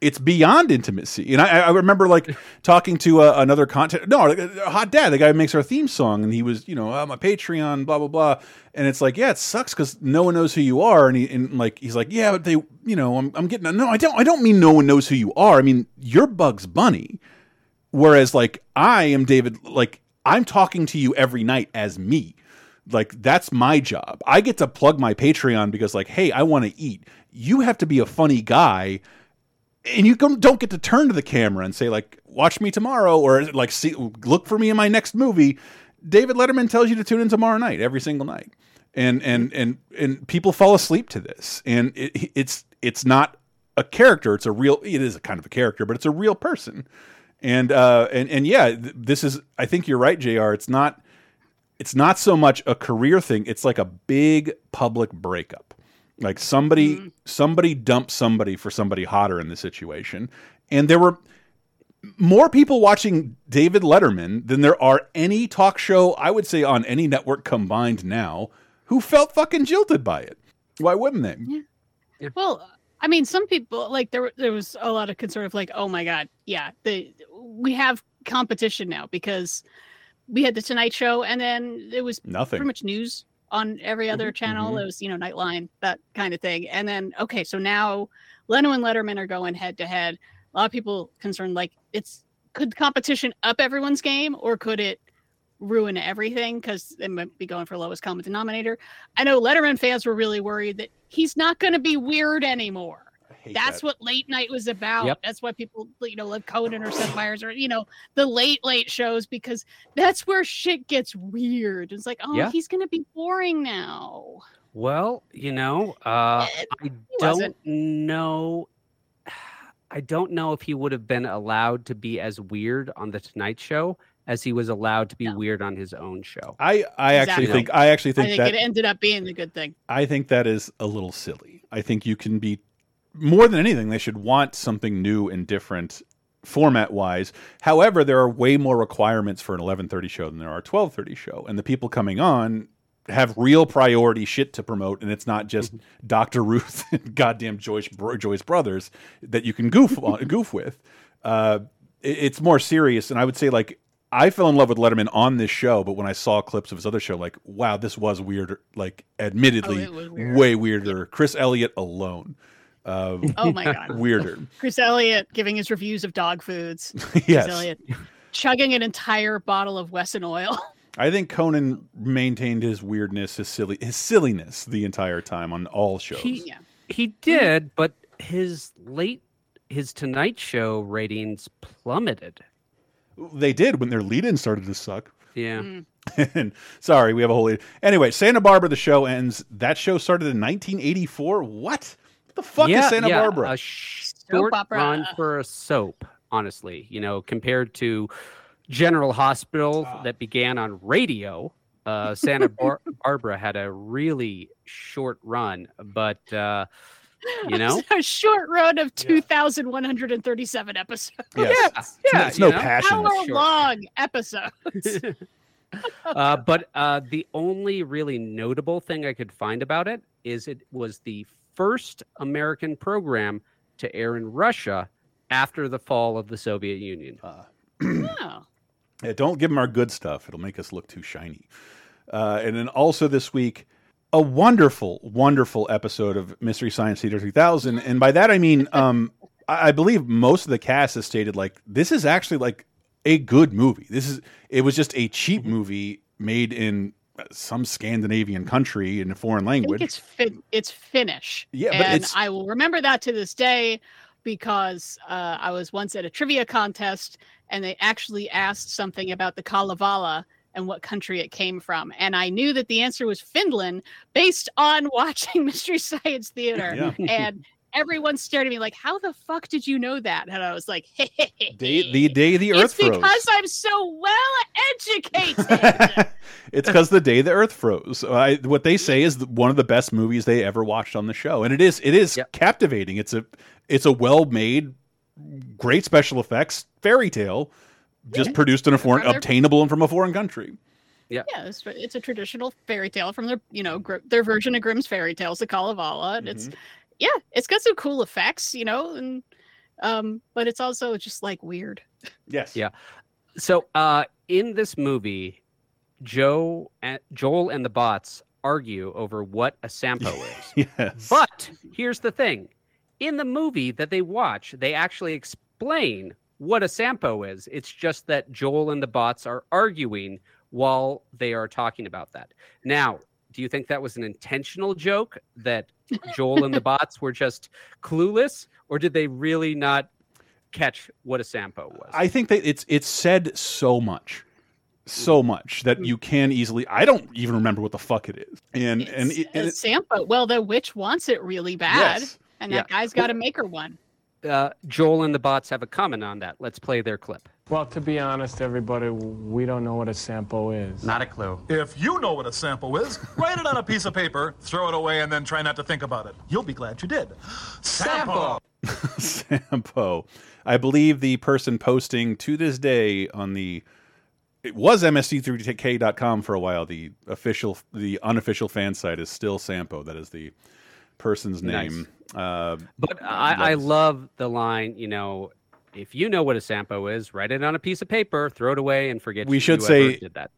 S1: It's beyond intimacy. And I, I remember like talking to uh, another content. No, like, uh, Hot Dad, the guy who makes our theme song, and he was, you know, I'm a Patreon, blah blah blah. And it's like, yeah, it sucks because no one knows who you are. And he and like he's like, yeah, but they, you know, I'm, I'm getting. No, I don't. I don't mean no one knows who you are. I mean you're Bugs Bunny. Whereas like I am David, like I'm talking to you every night as me. Like that's my job. I get to plug my Patreon because like, hey, I want to eat. You have to be a funny guy and you don't get to turn to the camera and say like watch me tomorrow or like see look for me in my next movie. David letterman tells you to tune in tomorrow night every single night. And and and and people fall asleep to this. And it, it's it's not a character it's a real it is a kind of a character but it's a real person. And uh and and yeah this is i think you're right jr it's not it's not so much a career thing it's like a big public breakup like somebody mm-hmm. somebody dumped somebody for somebody hotter in the situation and there were more people watching David Letterman than there are any talk show, I would say, on any network combined now, who felt fucking jilted by it. Why wouldn't they?
S3: Well, I mean, some people like there. There was a lot of concern of like, oh my god, yeah, the we have competition now because we had the Tonight Show, and then it was
S1: Nothing.
S3: pretty much news on every other channel.
S1: mhm.
S3: It was you know Nightline, that kind of thing. And then okay, so now Leno and Letterman are going head to head. A lot of people concerned like it's could competition up everyone's game or could it ruin everything because it might be going for lowest common denominator. I know Letterman fans were really worried that he's not going to be weird anymore.
S1: Hate
S3: That's
S1: that.
S3: what late night was about.
S4: Yep.
S3: That's why people, you know, love Conan or Seth Meyers or you know the late late shows because that's where shit gets weird. It's like, oh,
S4: Yeah.
S3: he's gonna be boring now.
S4: Well, you know, uh,
S3: Eh,
S4: I don't know. I don't know if he would have been allowed to be as weird on the Tonight Show as he was allowed to be
S3: No.
S4: weird on his own show.
S1: I, I actually think I actually
S3: I
S1: think
S3: think
S1: that
S3: it ended up being the good thing.
S1: I think that is a little silly. I think you can be more than anything, they should want something new and different format wise. However, there are way more requirements for an 11:30 show than there are a 12:30 show, and the people coming on have real priority shit to promote, and it's not just Dr. Ruth and goddamn Joyce Bro- Joyce Brothers that you can goof on, goof with. Uh, it- it's more serious, and I would say like I fell in love with Letterman on this show, but when I saw clips of his other show, like, wow, this was weird. Like, admittedly,
S3: Oh, weird.
S1: way weirder. Chris Elliott alone, uh,
S3: Oh my god,
S1: weirder.
S3: Chris Elliott giving his reviews of dog foods. Chris
S1: yes,
S3: Elliott chugging an entire bottle of Wesson oil.
S1: I think Conan maintained his weirdness, his silly, his silliness the entire time on all shows.
S4: He-
S3: yeah.
S4: He did, but his late his Tonight Show ratings plummeted.
S1: they did when their lead-in started to suck.
S4: Yeah.
S3: Mm.
S1: and sorry, we have a whole. Anyway, Santa Barbara, the show ends. That show started in 1984. What? What the fuck
S4: yeah,
S1: is Santa
S4: yeah,
S1: Barbara?
S4: A short
S3: opera.
S4: run for a soap, honestly. You know, compared to General Hospital
S1: Ah.
S4: that began on radio, uh, Santa Bar- Barbara had a really short run, but uh, you know,
S3: a short run of 2,137 episodes.
S1: yes.
S4: yeah,
S1: it's
S4: you
S1: no
S4: know?
S1: passion.
S3: Hour long episodes.
S4: uh, but uh, the only really notable thing I could find about it is it was the first American program to air in Russia after the fall of the Soviet Union.
S3: oh.
S1: Yeah, don't give them our good stuff. It'll make us look too shiny. Uh, and then also this week, a wonderful, wonderful episode of Mystery Science Theater 3000. And by that, I mean, um, I I believe most of the cast has stated like, this is actually like a good movie. This is, it was just a cheap movie made in some Scandinavian country in a foreign
S3: I think
S1: language.
S3: it's fin- it's Finnish.
S1: Yeah, but
S3: and I will remember that to this day because uh, I was once at a trivia contest and they actually asked something about the Kalevala and what country it came from, and I knew that the answer was Finland based on watching Mystery Science Theater.
S1: Yeah.
S3: And everyone stared at me like, "How the fuck did you know that?" And I was like, hey,
S1: Day, the day the Earth
S3: "It's
S1: froze.
S3: because I'm so well educated."
S1: it's because the day the Earth froze. I, what they say is one of the best movies they ever watched on the show, and it is it is
S4: Yep.
S1: captivating. It's a it's a well made, great special effects fairy tale, just produced in a foreign,
S3: Rather-
S1: obtainable and from a foreign country.
S3: Yeah, it's, it's a traditional fairy tale from their, you know, Gr- their version of Grimm's fairy tales, the Kalevala, and it's, mm-hmm. Yeah, it's got some cool effects, you know, and, um, but it's also just like weird.
S1: Yes.
S4: Yeah. So, uh, in this movie, Joe, and, Joel, and the bots argue over what a sampo is.
S1: Yes.
S4: But here's the thing: in the movie that they watch, they actually explain what a sampo is. It's just that Joel and the bots are arguing while they are talking about that. Now, do you think that was an intentional joke that Joel and the bots were just clueless, or did they really not catch what a sampo was?
S1: I think that it's it's said so much, so much that you can easily. I don't even remember what the fuck it is, and and,
S3: It's
S1: it, and it-
S3: Sampo. Well, the witch wants it really bad,
S1: Yes.
S3: and
S4: Yeah.
S3: that guy's got to make her one.
S4: uh, Joel and the bots have a comment on that. Let's play their clip.
S9: Well, to be honest, everybody, we don't know what a Sampo is.
S7: Not a clue.
S10: If you know what a Sampo is, write it on a piece of paper, throw it away, and then try not to think about it. You'll be glad you did. Sample.
S1: Sampo. I believe the person posting to this day on the it was mst3k.com for a while. The official, the unofficial fan site is still Sampo. That is the person's
S4: Nice.
S1: name. Uh,
S4: But I, I love the line, you know, if you know what a Sampo is, write it on a piece of paper, throw it away, and forget.
S1: We should say-
S4: did that.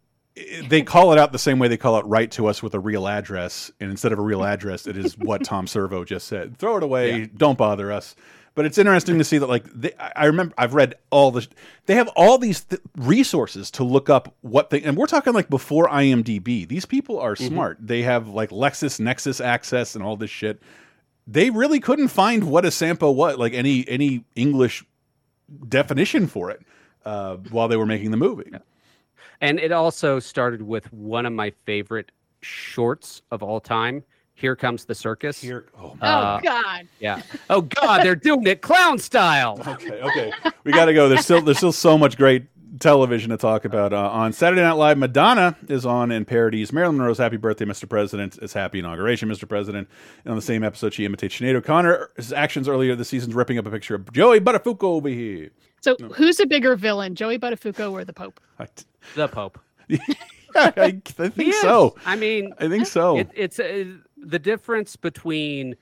S1: they call it out the same way they call it "write to us" with a real address, and instead of a real address, it is what Tom Servo just said. Throw it away.
S4: Yeah.
S1: Don't bother us. But it's interesting to see that, like, they, I remember I've read all the. They have all these th resources to look up what they, and we're talking like before IMDb. These people are mm-hmm. smart. They have like LexisNexis access and all this shit. They really couldn't find what a Sampo was, like any any English definition for it, uh, while they were making the movie.
S4: And it also started with one of my favorite shorts of all time. Here comes the circus.
S1: Here, oh,
S3: Oh
S4: Uh,
S3: God.
S4: yeah. Oh God, they're doing it clown style.
S1: Okay, okay. We got to go. There's still there's still so much great television to talk about. Uh, on Saturday Night Live, Madonna is on and parodies Marilyn Monroe's "Happy Birthday, Mr. President." It's "Happy Inauguration, Mr. President." And on the same episode, she imitates Sinead O'Connor's actions earlier this season's ripping up a picture of Joey Buttafuoco over here.
S3: So who's a bigger villain, Joey Buttafuoco or the Pope?
S1: I,
S4: The Pope.
S1: I, I think so.
S4: I mean,
S1: I think so.
S4: it, it's uh, the difference between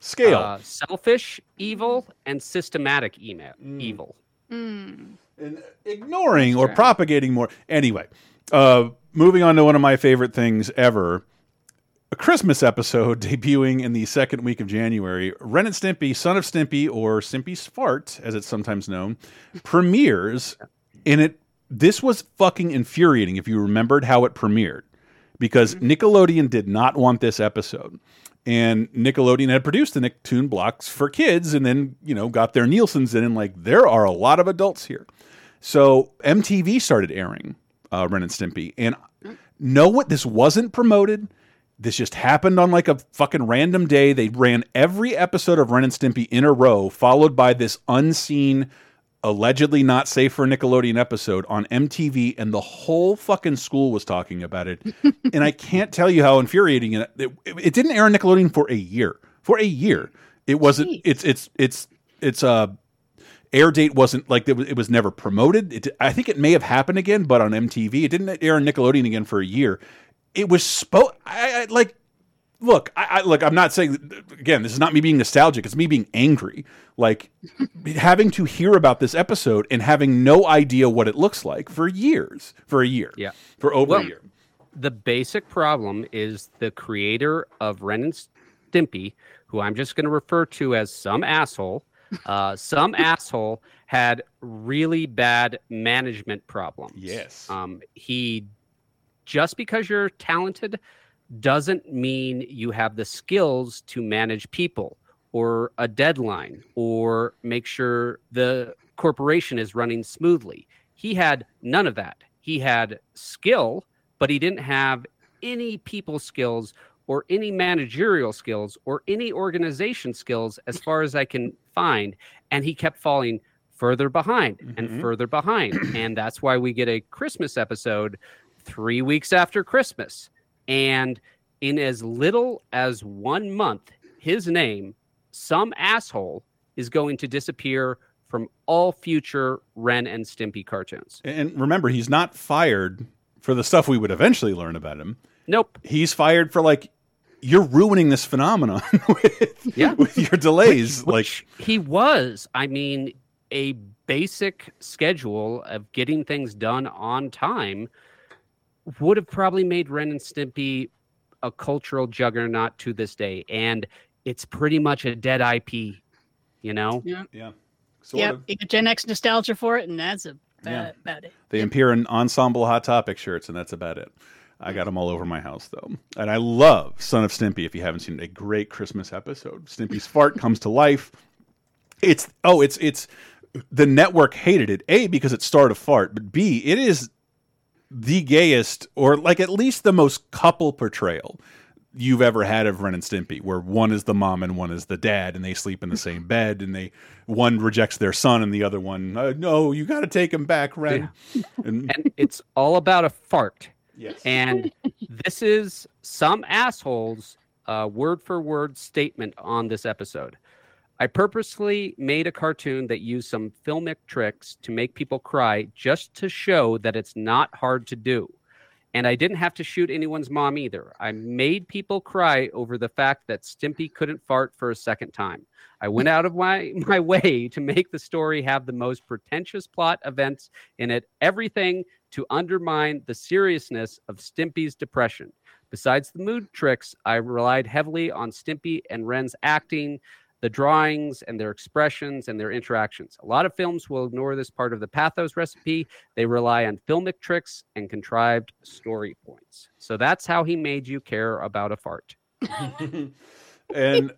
S1: Scale.
S4: uh, selfish evil and systematic email
S1: Mm.
S4: evil.
S3: Hmm.
S1: and ignoring or propagating more. Anyway, uh, moving on to one of my favorite things ever. A Christmas episode debuting in the second week of January. Ren and Stimpy, Son of Stimpy, or Stimpy's Fart, as it's sometimes known, premieres. And it this was fucking infuriating if you remembered how it premiered. Because Nickelodeon did not want this episode. And Nickelodeon had produced the Nicktoon blocks for kids and then, you know, got their Nielsen's in and like there are a lot of adults here. So MTV started airing uh, Ren and Stimpy, and no what This wasn't promoted. This just happened on like a fucking random day. They ran every episode of Ren and Stimpy in a row, followed by this unseen, allegedly not safe for Nickelodeon episode on MTV, and the whole fucking school was talking about it. and I can't tell you how infuriating it. It, it didn't air on Nickelodeon for a year. For a year, it wasn't.
S3: Jeez.
S1: It's it's it's it's uh air date wasn't like it was, it was never promoted. It, I think it may have happened again, but on MTV, it didn't air on Nickelodeon again for a year. It was spo I, I like. Look, I, I look. I'm not saying again. This is not me being nostalgic. It's me being angry. Like having to hear about this episode and having no idea what it looks like for years. For a year.
S4: Yeah.
S1: For over
S4: Well,
S1: a year.
S4: The basic problem is the creator of Ren and Stimpy, who I'm just going to refer to as some asshole. Uh, some asshole had really bad management problems.
S1: Yes.
S4: Um, he just because you're talented doesn't mean you have the skills to manage people or a deadline or make sure the corporation is running smoothly. He had none of that. He had skill, but he didn't have any people skills or any managerial skills or any organization skills as far as I can find. And he kept falling further behind and
S1: Mhm.
S4: further behind. and that's why we get a Christmas episode three weeks after Christmas. And in as little as one month, his name, some asshole, is going to disappear from all future Ren and Stimpy cartoons.
S1: And remember, he's not fired for the stuff we would eventually learn about him.
S4: Nope.
S1: He's fired for like you're ruining this phenomenon with,
S4: Yeah.
S1: with your delays. like
S4: Which he was. I mean, a basic schedule of getting things done on time would have probably made Ren and Stimpy a cultural juggernaut to this day. And it's pretty much a dead IP, you know?
S3: Yeah.
S1: yeah, sort
S3: Yep.
S1: of.
S3: You get Gen X nostalgia for it, and that's a,
S1: Yeah.
S3: about, about it.
S1: They appear in ensemble Hot Topic shirts, and that's about it. I got them all over my house though, and I love Son of Stimpy. If you haven't seen it, a great Christmas episode. Stimpy's fart comes to life. It's oh, it's it's the network hated it. A because it starred a fart, but B it is the gayest or like at least the most couple portrayal you've ever had of Ren and Stimpy, where one is the mom and one is the dad, and they sleep in the same bed, and they one rejects their son, and the other one, uh, no, you got to take him back, Ren. And,
S4: And it's all about a fart.
S1: yes,
S4: And this is some assholes' uh, word for word statement on this episode. I purposely made a cartoon that used some filmic tricks to make people cry just to show that it's not hard to do. And I didn't have to shoot anyone's mom either. I made people cry over the fact that Stimpy couldn't fart for a second time. I went out of my, my way to make the story have the most pretentious plot events in it, everything to undermine the seriousness of Stimpy's depression. Besides the mood tricks, I relied heavily on Stimpy and Ren's acting, the drawings and their expressions and their interactions. A lot of films will ignore this part of the pathos recipe. They rely on filmic tricks and contrived story points. So that's how he made you care about a fart.
S1: And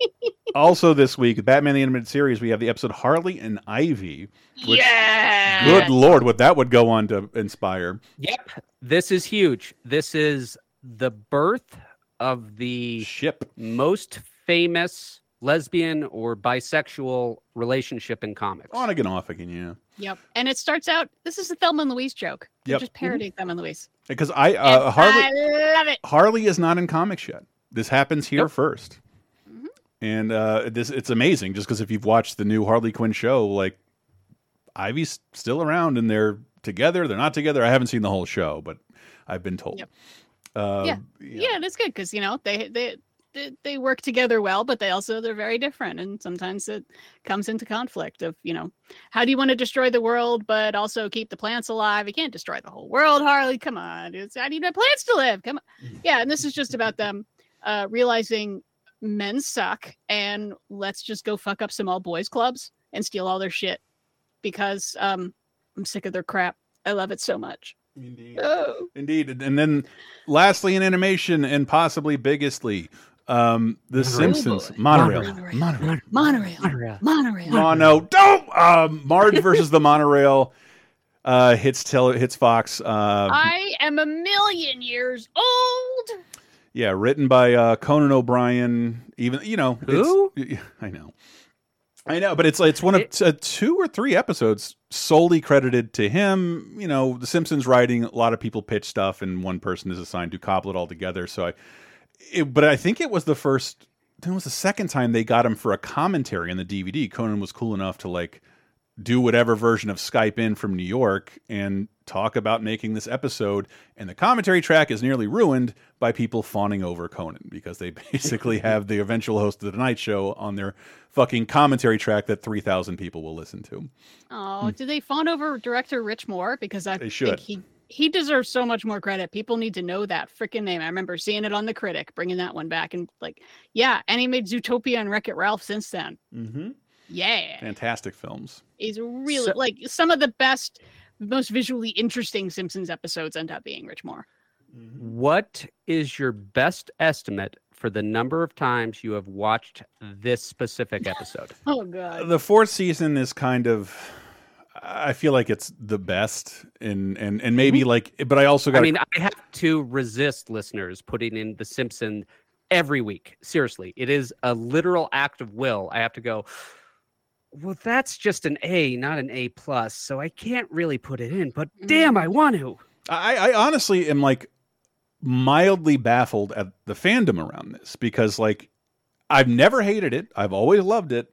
S1: also this week, Batman the Animated Series, we have the episode Harley and Ivy. Which,
S3: yeah.
S1: Good lord, what that would go on to inspire.
S4: Yep. This is huge. This is the birth of the
S1: ship
S4: most famous lesbian or bisexual relationship in comics.
S1: On again, off again, yeah.
S3: Yep. And it starts out. This is a Thelma and Louise joke. They're
S1: Yep.
S3: just parodying Thelma and Louise.
S1: Because I uh, Harley
S3: I love it.
S1: Harley is not in comics yet. This happens here first.
S3: Mm-hmm.
S1: And uh, this it's amazing just because if you've watched the new Harley Quinn show, like Ivy's still around and they're together. They're not together. I haven't seen the whole show, but I've been told. Uh,
S3: yeah. yeah, that's good because you know they they they, they work together well, but they also they're very different, and sometimes it comes into conflict of you know how do you want to destroy the world but also keep the plants alive? You can't destroy the whole world, Harley. Come on, it's, I need my plants to live. Come on, yeah, and this is just about them uh, realizing men suck and let's just go fuck up some all boys clubs and steal all their shit because um I'm sick of their crap. I love it so much.
S1: Indeed.
S3: Oh.
S1: Indeed. And then lastly in animation and possibly biggestly, um, The
S3: Monorail.
S1: Simpsons.
S3: Boy.
S1: Monorail.
S3: Monorail.
S1: Monorail.
S3: Monorail. Monorail.
S1: Mono. Don't um Marge versus the monorail uh hits tele hits Fox. Uh
S3: I am a million years old.
S1: yeah, written by uh Conan O'Brien. Even you know
S4: Who?
S1: it's- I know. I know, but it's it's one of t- uh, two or three episodes solely credited to him. You know, The Simpsons writing. A lot of people pitch stuff, and one person is assigned to cobble it all together. So I, it, but I think it was the first. Then it was the second time they got him for a commentary on the DVD. Conan was cool enough to like do whatever version of Skype in from New York and talk about making this episode. And the commentary track is nearly ruined by people fawning over Conan because they basically have the eventual host of the Tonight Show on their fucking commentary track that 3,000 people will listen to.
S3: Oh, do they fawn over director Rich Moore? Because I
S1: They should.
S3: think he he deserves so much more credit. People need to know that freaking name. I remember seeing it on the Critic, bringing that one back, and like, yeah, and he made Zootopia and Wreck It Ralph since then.
S1: Mm-hmm.
S3: Yeah,
S1: Fantastic films.
S3: he's really
S4: So-
S3: like some of the best, most visually interesting Simpsons episodes end up being Rich Moore.
S4: What is your best estimate for the number of times you have watched this specific episode?
S3: Oh god.
S1: The fourth season is kind of. I feel like it's the best, and and and maybe like, but I also got.
S4: Mm-hmm. I mean, I have to resist listeners putting in The Simpson every week. Seriously, it is a literal act of will. I have to go. Well, that's just an A, not an A plus, so I can't really put it in. But damn, I want to.
S1: I, I honestly am like mildly baffled at the fandom around this because like I've never hated it. I've always loved it,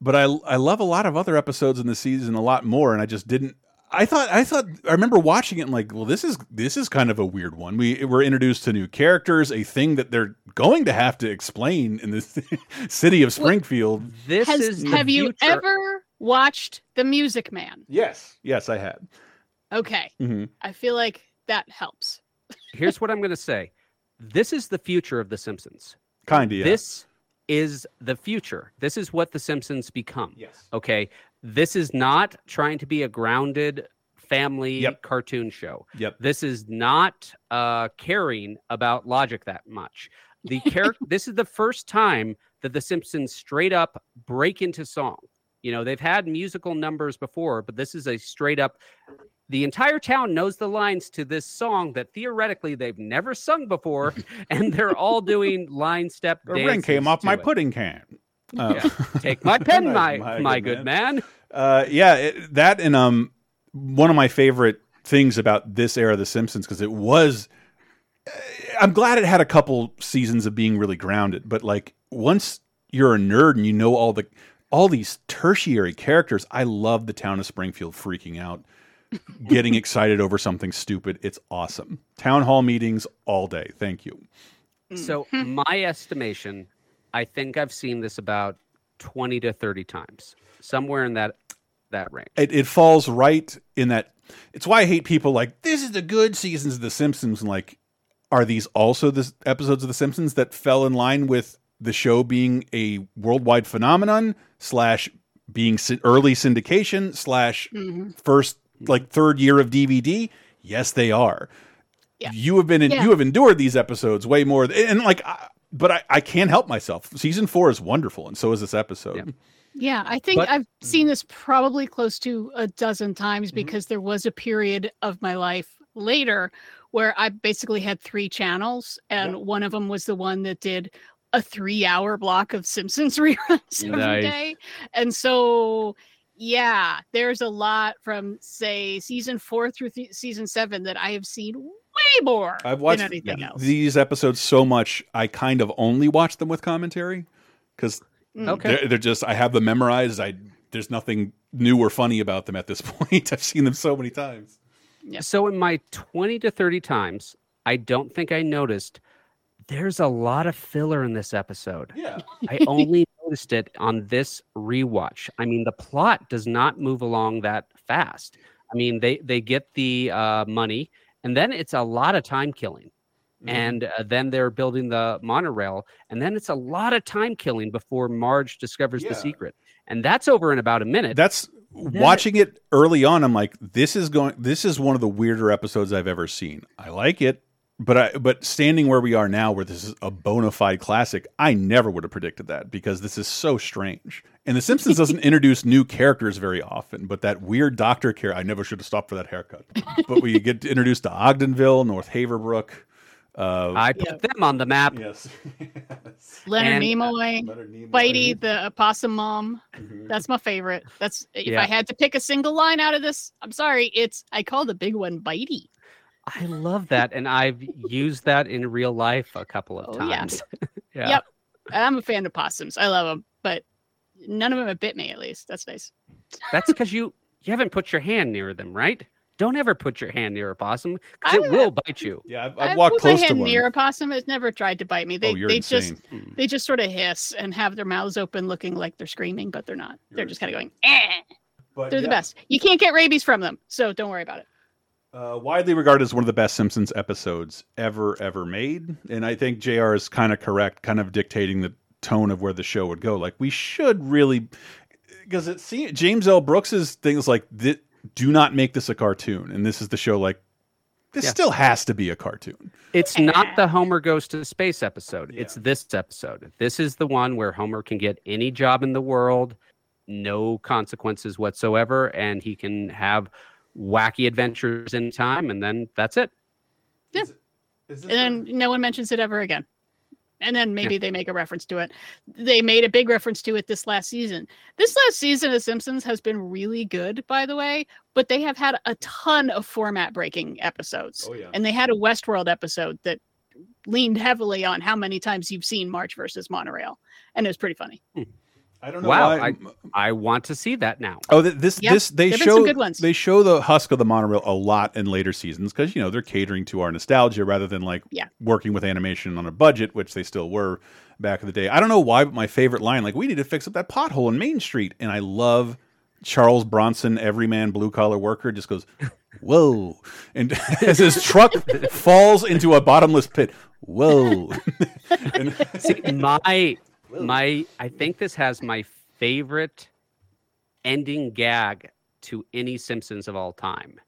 S1: but I I love a lot of other episodes in the season a lot more, and I just didn't. I thought I thought I remember watching it and like, well, this is this is kind of a weird one. We were introduced to new characters, a thing that they're going to have to explain in this city of Springfield.
S4: This
S3: Has,
S4: is
S3: have you ever watched The Music Man?
S1: Yes, yes, I had.
S3: Okay,
S1: Mhm.
S3: I feel like that helps.
S4: Here's what I'm going to say. This is the future of The Simpsons.
S1: Kind of. Yeah.
S4: This is the future. This is what The Simpsons become.
S1: Yes.
S4: Okay. This is not trying to be a grounded family
S1: Yep.
S4: cartoon show.
S1: Yep.
S4: This is not uh, caring about logic that much. The character. this is the first time that The Simpsons straight up break into song. You know, they've had musical numbers before, but this is a straight up. The entire town knows the lines to this song that theoretically they've never sung before, and they're all doing line step.
S1: The ring came off my
S4: it.
S1: pudding can. Uh,
S4: Yeah. Take my pen,
S1: My-
S4: my
S1: my good
S4: good man.
S1: Uh, yeah, it, that and um, one of my favorite things about this era of The Simpsons because it was. uh, I'm glad it had a couple seasons of being really grounded, but like once you're a nerd and you know all the all these tertiary characters. I love the town of Springfield freaking out, getting excited over something stupid. It's awesome. Town hall meetings all day. Thank you.
S4: So my estimation, I think I've seen this about twenty to thirty times, somewhere in that that range.
S1: It, it falls right in that. It's why I hate people like this is the good seasons of The Simpsons. And like, are these also the episodes of The Simpsons that fell in line with the show being a worldwide phenomenon slash being early syndication slash
S3: Mhm.
S1: first like third year of DVD? Yes, they are.
S3: Yeah.
S1: You have been in,
S3: Yeah.
S1: you have endured these episodes way more, and like, I, but I, I can't help myself. Season four is wonderful, and so is this episode.
S3: Yeah, I think
S1: But-
S3: I've seen this probably close to a dozen times
S1: Mm-hmm.
S3: because there was a period of my life later where I basically had three channels, and one of them was the one that did a three-hour block of Simpsons reruns every
S4: Nice.
S3: day, and so yeah, there's a lot from say season four through th- season seven that I have seen way more
S1: I've watched
S3: than anything else.
S1: these episodes so much, I kind of only watch them with commentary because
S3: Mm.
S4: Okay.
S1: they're, they're just I have them memorized. I there's nothing new or funny about them at this point. I've seen them so many times. Yeah.
S4: So in my 20 to 30 times, I don't think I noticed there's a lot of filler in this episode.
S1: Yeah.
S4: I only noticed it on this rewatch. I mean, the plot does not move along that fast. I mean, they they get the uh, money, and then it's a lot of time killing.
S1: Mm-hmm.
S4: And uh, then they're building the monorail, and then it's a lot of time killing before Marge discovers
S1: Yeah.
S4: the secret, and that's over in about a minute.
S1: That's watching it early on. I'm like, this is going. This is one of the weirder episodes I've ever seen. I like it, but I but standing where we are now, where this is a bona fide classic, I never would have predicted that because this is so strange. And The Simpsons doesn't introduce new characters very often, but that weird doctor care. I never should have stopped for that haircut. but we get introduced to Ogdenville, North Haverbrook. Uh,
S4: I put them on the map.
S1: Yes.
S3: Leonard
S4: And-
S3: Nimoy, Bitey, the opossum mom. That's my favorite. That's if
S4: Yeah.
S3: I had to pick a single line out of this, I'm sorry, it's I call the big one Bitey.
S4: I love that, and I've used that in real life a couple of
S3: Oh,
S4: times. yeah.
S3: Yep. I'm a fan of possums. I love them, but none of them have bit me at least. That's nice.
S4: That's because you you haven't put your hand near them, right? Don't ever put your hand near a possum because it will bite you.
S1: Yeah, I've,
S3: I
S1: I've walked
S3: put my
S1: close to
S3: hand
S1: one.
S3: near a possum. It's never tried to bite me. They
S1: oh, you're
S3: they
S1: insane.
S3: just they just sort of hiss and have their mouths open, looking like they're screaming, but they're not. they're just kind of going. Eh.
S1: But
S3: They're the best. You can't get rabies from them, so don't worry about it.
S1: Uh, widely regarded as one of the best Simpsons episodes ever, ever made. And I think JR is kind of correct, kind of dictating the tone of where the show would go. Like, we should really, because it seems James L. Brooks's things like, thi- do not make this a cartoon. And this is the show, like, this
S4: Yeah.
S1: still has to be a cartoon.
S4: It's not the Homer goes to space episode. It's this episode. This is the one where Homer can get any job in the world, no consequences whatsoever, and he can have wacky adventures in time, and then that's it.
S3: Yeah, and then no one mentions it ever again. And then maybe they make a reference to it. They made a big reference to it this last season. This last season of Simpsons has been really good, by the way, but they have had a ton of format breaking episodes.
S1: Oh, yeah.
S3: And they had a Westworld episode that leaned heavily on how many times you've seen Marge versus Monorail. And it was pretty funny. Hmm.
S1: I don't know
S4: Wow,
S1: why.
S4: I, I want to see that now.
S1: Oh, this
S3: Yep,
S1: this they
S3: there've
S1: show
S3: good ones.
S1: they show the husk of the monorail a lot in later seasons because you know they're catering to our nostalgia rather than like
S3: Yeah.
S1: working with animation on a budget, which they still were back in the day. I don't know why, but my favorite line like we need to fix up that pothole in Main Street, and I love Charles Bronson, everyman blue collar worker, just goes whoa, and as his truck falls into a bottomless pit, whoa. and,
S4: See, my my I think this has my favorite ending gag to any Simpsons of all time.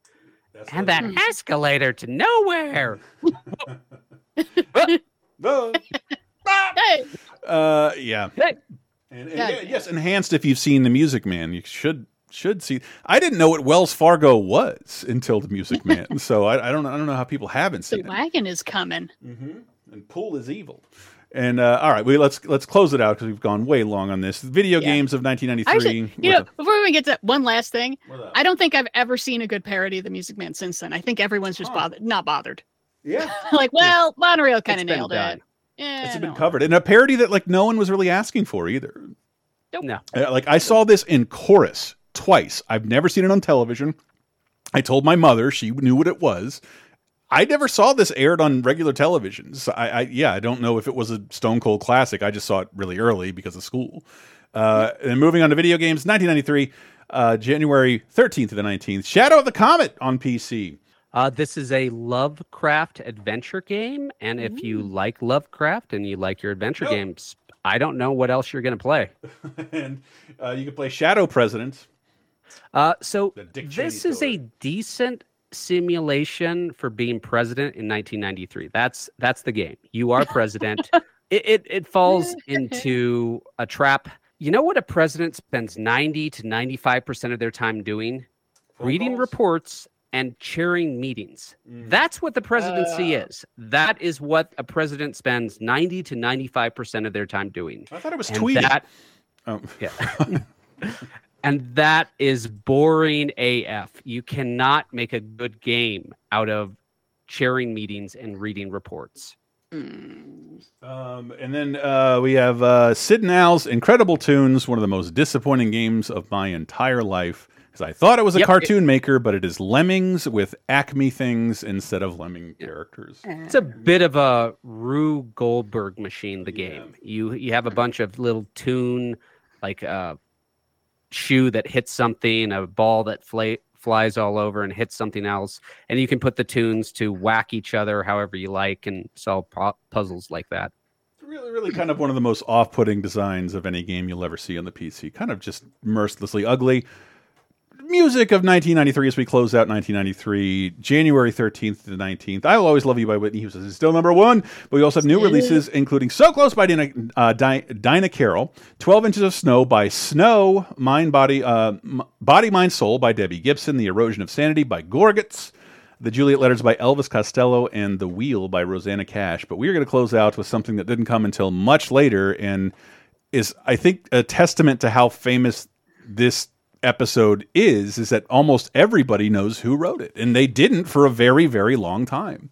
S4: and that escalator to nowhere.
S1: Uh, yeah. And, and
S3: Yeah.
S1: yeah, yes, enhanced if you've seen the Music Man. You should should see. I didn't know what Wells Fargo was until the Music Man. so I, I don't know. I don't know how people haven't
S3: the
S1: seen it.
S3: The wagon is coming.
S1: And Pool is evil. And uh, all right, we let's let's close it out because we've gone way long on this. Video
S3: Yeah.
S1: games of 1993.
S3: Actually, you know,
S1: What's
S3: before we get to one last thing, I don't think I've ever seen a good parody of the Music Man since then. I think everyone's just bothered, not bothered.
S1: Yeah.
S3: like, well, Monorail kind of
S4: been
S3: nailed
S4: done.
S3: it. Yeah,
S1: it's
S3: no.
S1: been covered in a parody that like no one was really asking for either.
S4: No.
S1: Uh, Like I saw this in chorus twice. I've never seen it on television. I told my mother; she knew what it was. I never saw this aired on regular television. So I, I yeah, I don't know if it was a Stone Cold classic. I just saw it really early because of school. Uh, and moving on to video games, 1993, uh, January 13th to the 19th, Shadow of the Comet on PC.
S4: Uh, this is a Lovecraft adventure game, and if you like Lovecraft and you like your adventure games, I don't know what else you're going to play.
S1: and uh, you can play Shadow President.
S4: Uh, so this is a decent simulation for being president in 1993. That's that's the game. You are president. it, it it falls into a trap. You know what a president spends 90 to 95 percent of their time doing? Reading
S1: calls?
S4: reports and chairing meetings.
S1: Mm.
S4: That's what the presidency is. That is what a president spends 90 to 95 percent of their time doing.
S1: I thought it was
S4: And
S1: tweeting.
S4: that
S1: Oh.
S4: yeah. and that is boring AF. You cannot make a good game out of chairing meetings and reading reports.
S1: Um, and then uh, we have uh, Sid and Al's Incredible Toons, one of the most disappointing games of my entire life. Because I thought it was a
S4: Yep.
S1: cartoon maker, but it is Lemmings with Acme things instead of Lemming characters.
S4: It's a bit of a Rube Goldberg machine. The game you you have a bunch of little tune like a shoe that hits something, a ball that fla- flies all over and hits something else, and you can put the tunes to whack each other however you like and solve pu- puzzles like that.
S1: Really, really kind of one of the most off putting designs of any game you'll ever see on the PC. Kind of just mercilessly ugly. Music of 1993 as we close out 1993, January 13th to the 19th. I Will Always Love You by Whitney Houston is still number one, but we also have new releases, including So Close by Dinah, uh, Dinah Carroll, 12 Inches of Snow by Snow, Mind, Body, uh, Body, Mind, Soul by Debbie Gibson, The Erosion of Sanity by Gorguts, The Juliet Letters by Elvis Costello, and The Wheel by Rosanna Cash. But we are going to close out with something that didn't come until much later and is, I think, a testament to how famous this episode is is that almost everybody knows who wrote it and they didn't for a very very long time.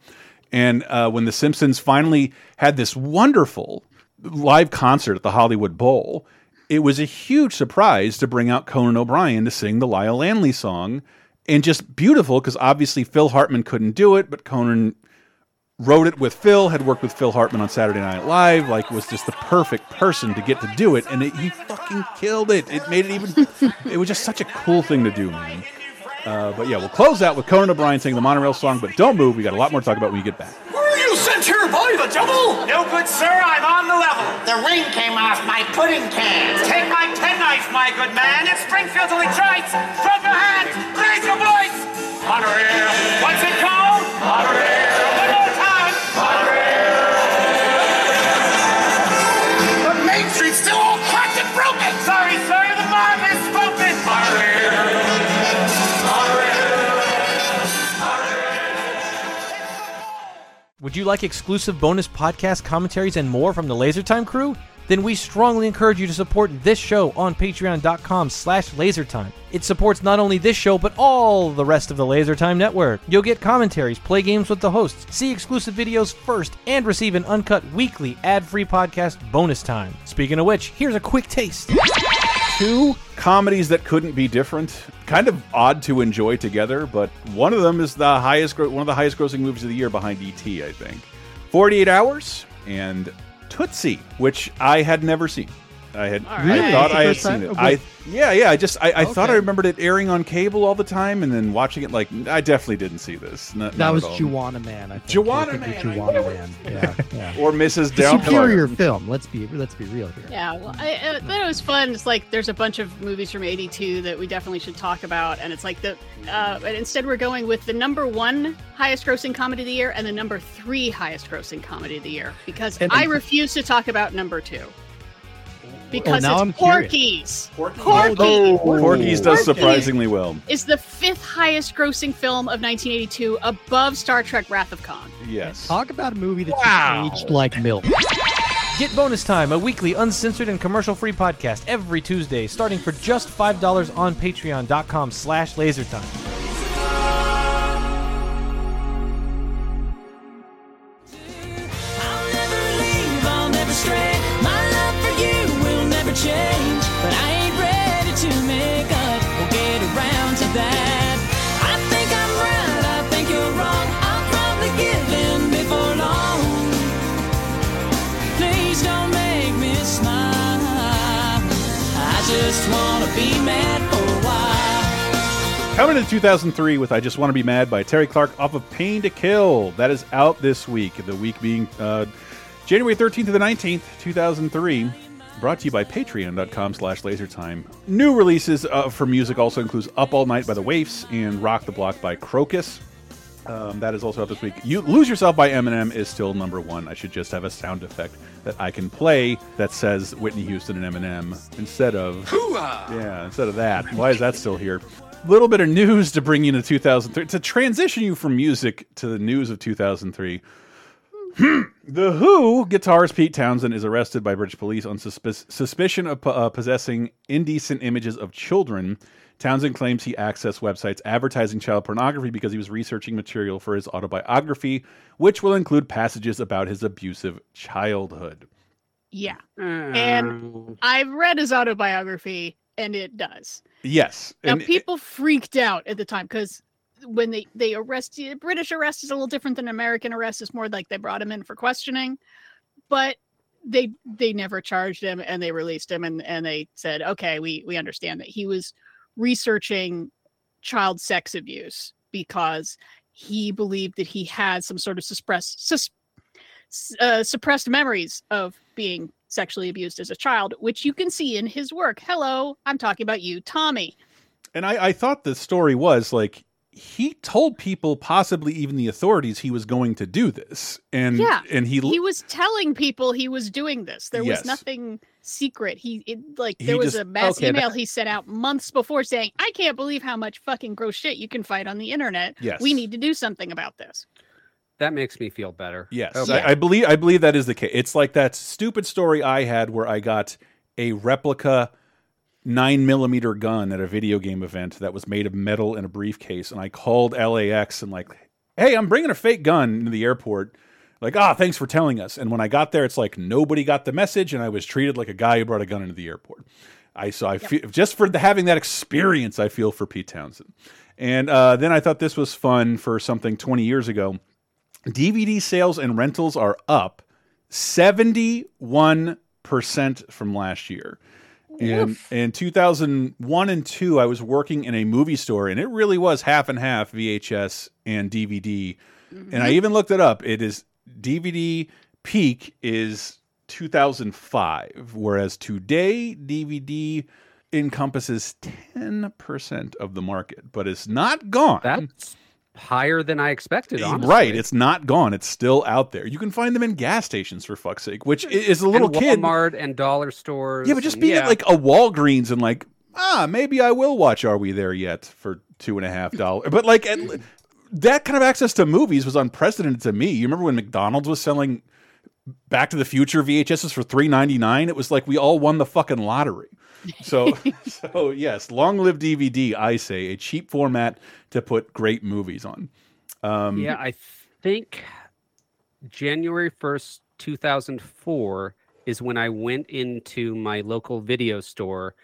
S1: And uh, when the simpsons finally had this wonderful live concert at the hollywood bowl it was a huge surprise to bring out conan o'brien to sing the lyle lanley song. And just beautiful because obviously phil hartman couldn't do it but conan wrote it with Phil, had worked with Phil Hartman on Saturday Night Live, like was just the perfect person to get to do it, and it, he fucking killed it. It made it even. it was just such a cool thing to do, man. Uh, but yeah, we'll close out with Conan O'Brien singing the monorail song. But don't move. We got a lot more to talk about when you get back.
S7: Were you sent here by the devil? No, good sir, I'm on the level.
S11: The ring came off my pudding can.
S7: Take my penknife, my good man. It's Springfield till he strikes. Drop your hands. Raise your voice. Monorail. What's it called? Monorail.
S12: Would you like exclusive bonus podcast commentaries and more from the LaserTime crew? Then we strongly encourage you to support this show on patreon.com slash lasertime. It supports not only this show, but all the rest of the LaserTime network. You'll get commentaries, play games with the hosts, see exclusive videos first, and receive an uncut weekly ad-free podcast bonus time. Speaking of which, here's a quick taste.
S1: Two comedies that couldn't be different, kind of odd to enjoy together, but one of them is the highest, one of the highest grossing movies of the year behind ET, I think. 48 Hours and Tootsie, which I had never seen. I had, I
S13: Really?
S1: thought I had seen
S13: time?
S1: it. I yeah, yeah. I just I, I thought I remembered it airing on cable all the time, and then watching it like I definitely didn't see this. Not,
S13: That
S1: not
S13: was
S1: at all.
S13: Juwanna Mann. I think.
S1: Juwanna
S13: I think it was
S1: Man,
S13: Juwanna Mann. Yeah, yeah.
S1: or Mrs.
S13: The
S1: Doubtfire.
S13: superior film. Let's be let's be real here.
S3: Yeah, well, I, I thought it was fun. It's like there's a bunch of movies from '82 that we definitely should talk about, and it's like the. Uh, but instead, we're going with the number one highest-grossing comedy of the year and the number three highest-grossing comedy of the year because
S13: And-
S3: I refuse to talk about number two because
S13: now
S3: it's
S13: I'm
S3: Porky's. Porky.
S1: Oh, Porky's does surprisingly well.
S3: Is the fifth highest-grossing film of 1982, above Star Trek: Wrath of Khan.
S1: Yes.
S13: Talk about a movie that's
S3: Wow.
S13: aged like milk.
S12: Get Bonus Time, a weekly uncensored and commercial-free podcast every Tuesday, starting for just $5 on patreon.com slash lasertime.
S14: change, but I ain't ready to make up or get around to that. I think I'm right, I think you're wrong.
S15: I'll probably give in before long. Please don't make me smile. I just wanna be mad for a while.
S1: Coming 2003 with I Just Want to Be Mad by Terri Clark off of Pain to Kill. That is out this week, the week being uh, January 13th to the 19th, 2003. Brought to you by patreon.com slash lasertime. New releases uh, for music also includes Up All Night by the Waifs and Rock the Block by Krokus. Um, that is also out this week. You Lose Yourself by Eminem is still number one. I should just have a sound effect that I can play that says Whitney Houston and Eminem instead of yeah, instead of that. Why is that still here? A little bit of news to bring you to 2003 to transition you from music to the news of 2003. The Who guitarist Pete Townshend is arrested by British police on suspi suspicion of uh, possessing indecent images of children. Townshend claims he accessed websites advertising child pornography because he was researching material for his autobiography, which will include passages about his abusive childhood.
S3: Yeah. And I've read his autobiography and it does.
S1: Yes.
S3: Now
S1: and-
S3: people freaked out at the time because when they they arrest you, British arrest is a little different than American arrest. It's more like they brought him in for questioning, but they they never charged him and they released him and and they said okay we we understand that he was researching child sex abuse because he believed that he had some sort of suppressed sus, uh, suppressed memories of being sexually abused as a child, which you can see in his work. Hello, I'm talking about you, Tommy.
S1: And I, I thought the story was like he told people, possibly even the authorities, he was going to do this, and
S3: yeah,
S1: and he
S3: he was telling people he was doing this. There
S1: Yes.
S3: was nothing secret. He it, like
S1: He
S3: there was
S1: just-
S3: a mass
S4: okay,
S3: email
S4: that-
S3: he sent out months before saying, "I can't believe how much fucking gross shit you can find on the internet.
S1: Yes.
S3: We need to do something about this."
S4: That makes me feel better.
S1: Yes,
S4: Okay.
S1: I, I believe I believe that is the case. It's like that stupid story I had where I got a replica nine millimeter gun at a video game event that was made of metal in a briefcase, and I called LAX and like, "Hey, I'm bringing a fake gun into the airport." Like, ah, thanks for telling us. And when I got there, it's like nobody got the message, and I was treated like a guy who brought a gun into the airport. I so I feel just for the, having that experience, I feel for Pete Townshend. And uh, then I thought this was fun for something 20 years ago. DVD sales and rentals are up 71% from last year. And in 2001 and 2, I was working in a movie store, and it really was half and half VHS and DVD. And I mm-hmm. even looked it up. It is DVD peak is 2005, whereas today DVD encompasses 10% of the market, but it's not gone.
S4: That's higher than I expected. Honestly.
S1: Right, it's not gone. It's still out there. You can find them in gas stations for fuck's sake, which is a little
S4: and
S1: kid.
S4: Walmart and dollar stores.
S1: Yeah, but just being
S4: yeah.
S1: at like a Walgreens and like, ah, maybe I will watch Are We There Yet for two and a half dollars. But like at, that kind of access to movies was unprecedented to me. You remember when McDonald's was selling Back to the Future VHSs for three ninety nine? It was like we all won the fucking lottery. So, so yes, long live DVD. I say a cheap format to put great movies on. Um,
S4: yeah, I think January 1st, 2004 is when I went into my local video store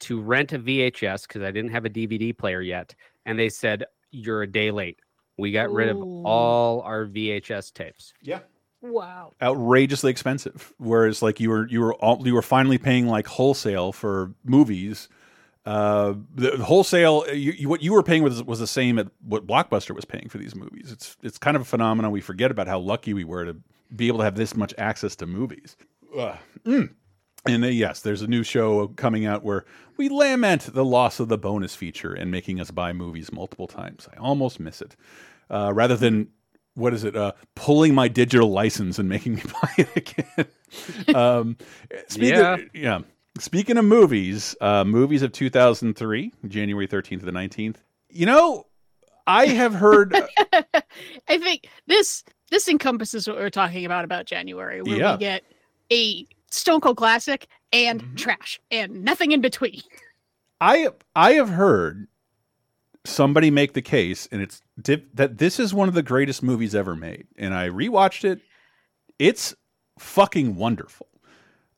S4: to rent a VHS because I didn't have a DVD player yet. And they said, You're a day late. We got rid of all our VHS tapes.
S1: Yeah.
S3: Wow.
S1: outrageously expensive. Whereas like you were you were all, you were finally paying like wholesale for movies. Uh, the wholesale you, you, what you were paying was was the same at what Blockbuster was paying for these movies. It's it's kind of a phenomenon. We forget about how lucky we were to be able to have this much access to movies. Mm. And uh, yes, there's a new show coming out where we lament the loss of the bonus feature and making us buy movies multiple times. I almost miss it. Uh, rather than what is it? Uh, pulling my digital license and making me buy it again. um, speaking,
S4: Yeah.
S1: yeah. Speaking of movies, uh, movies of 2003, January 13th to the 19th. You know, I have heard.
S3: I think this this encompasses what we're talking about about January, where
S1: Yeah.
S3: we get a Stone Cold classic and
S1: Mm-hmm.
S3: trash and nothing in between.
S1: I I have heard somebody make the case, and it's dip, that this is one of the greatest movies ever made. And I rewatched it. It's fucking wonderful.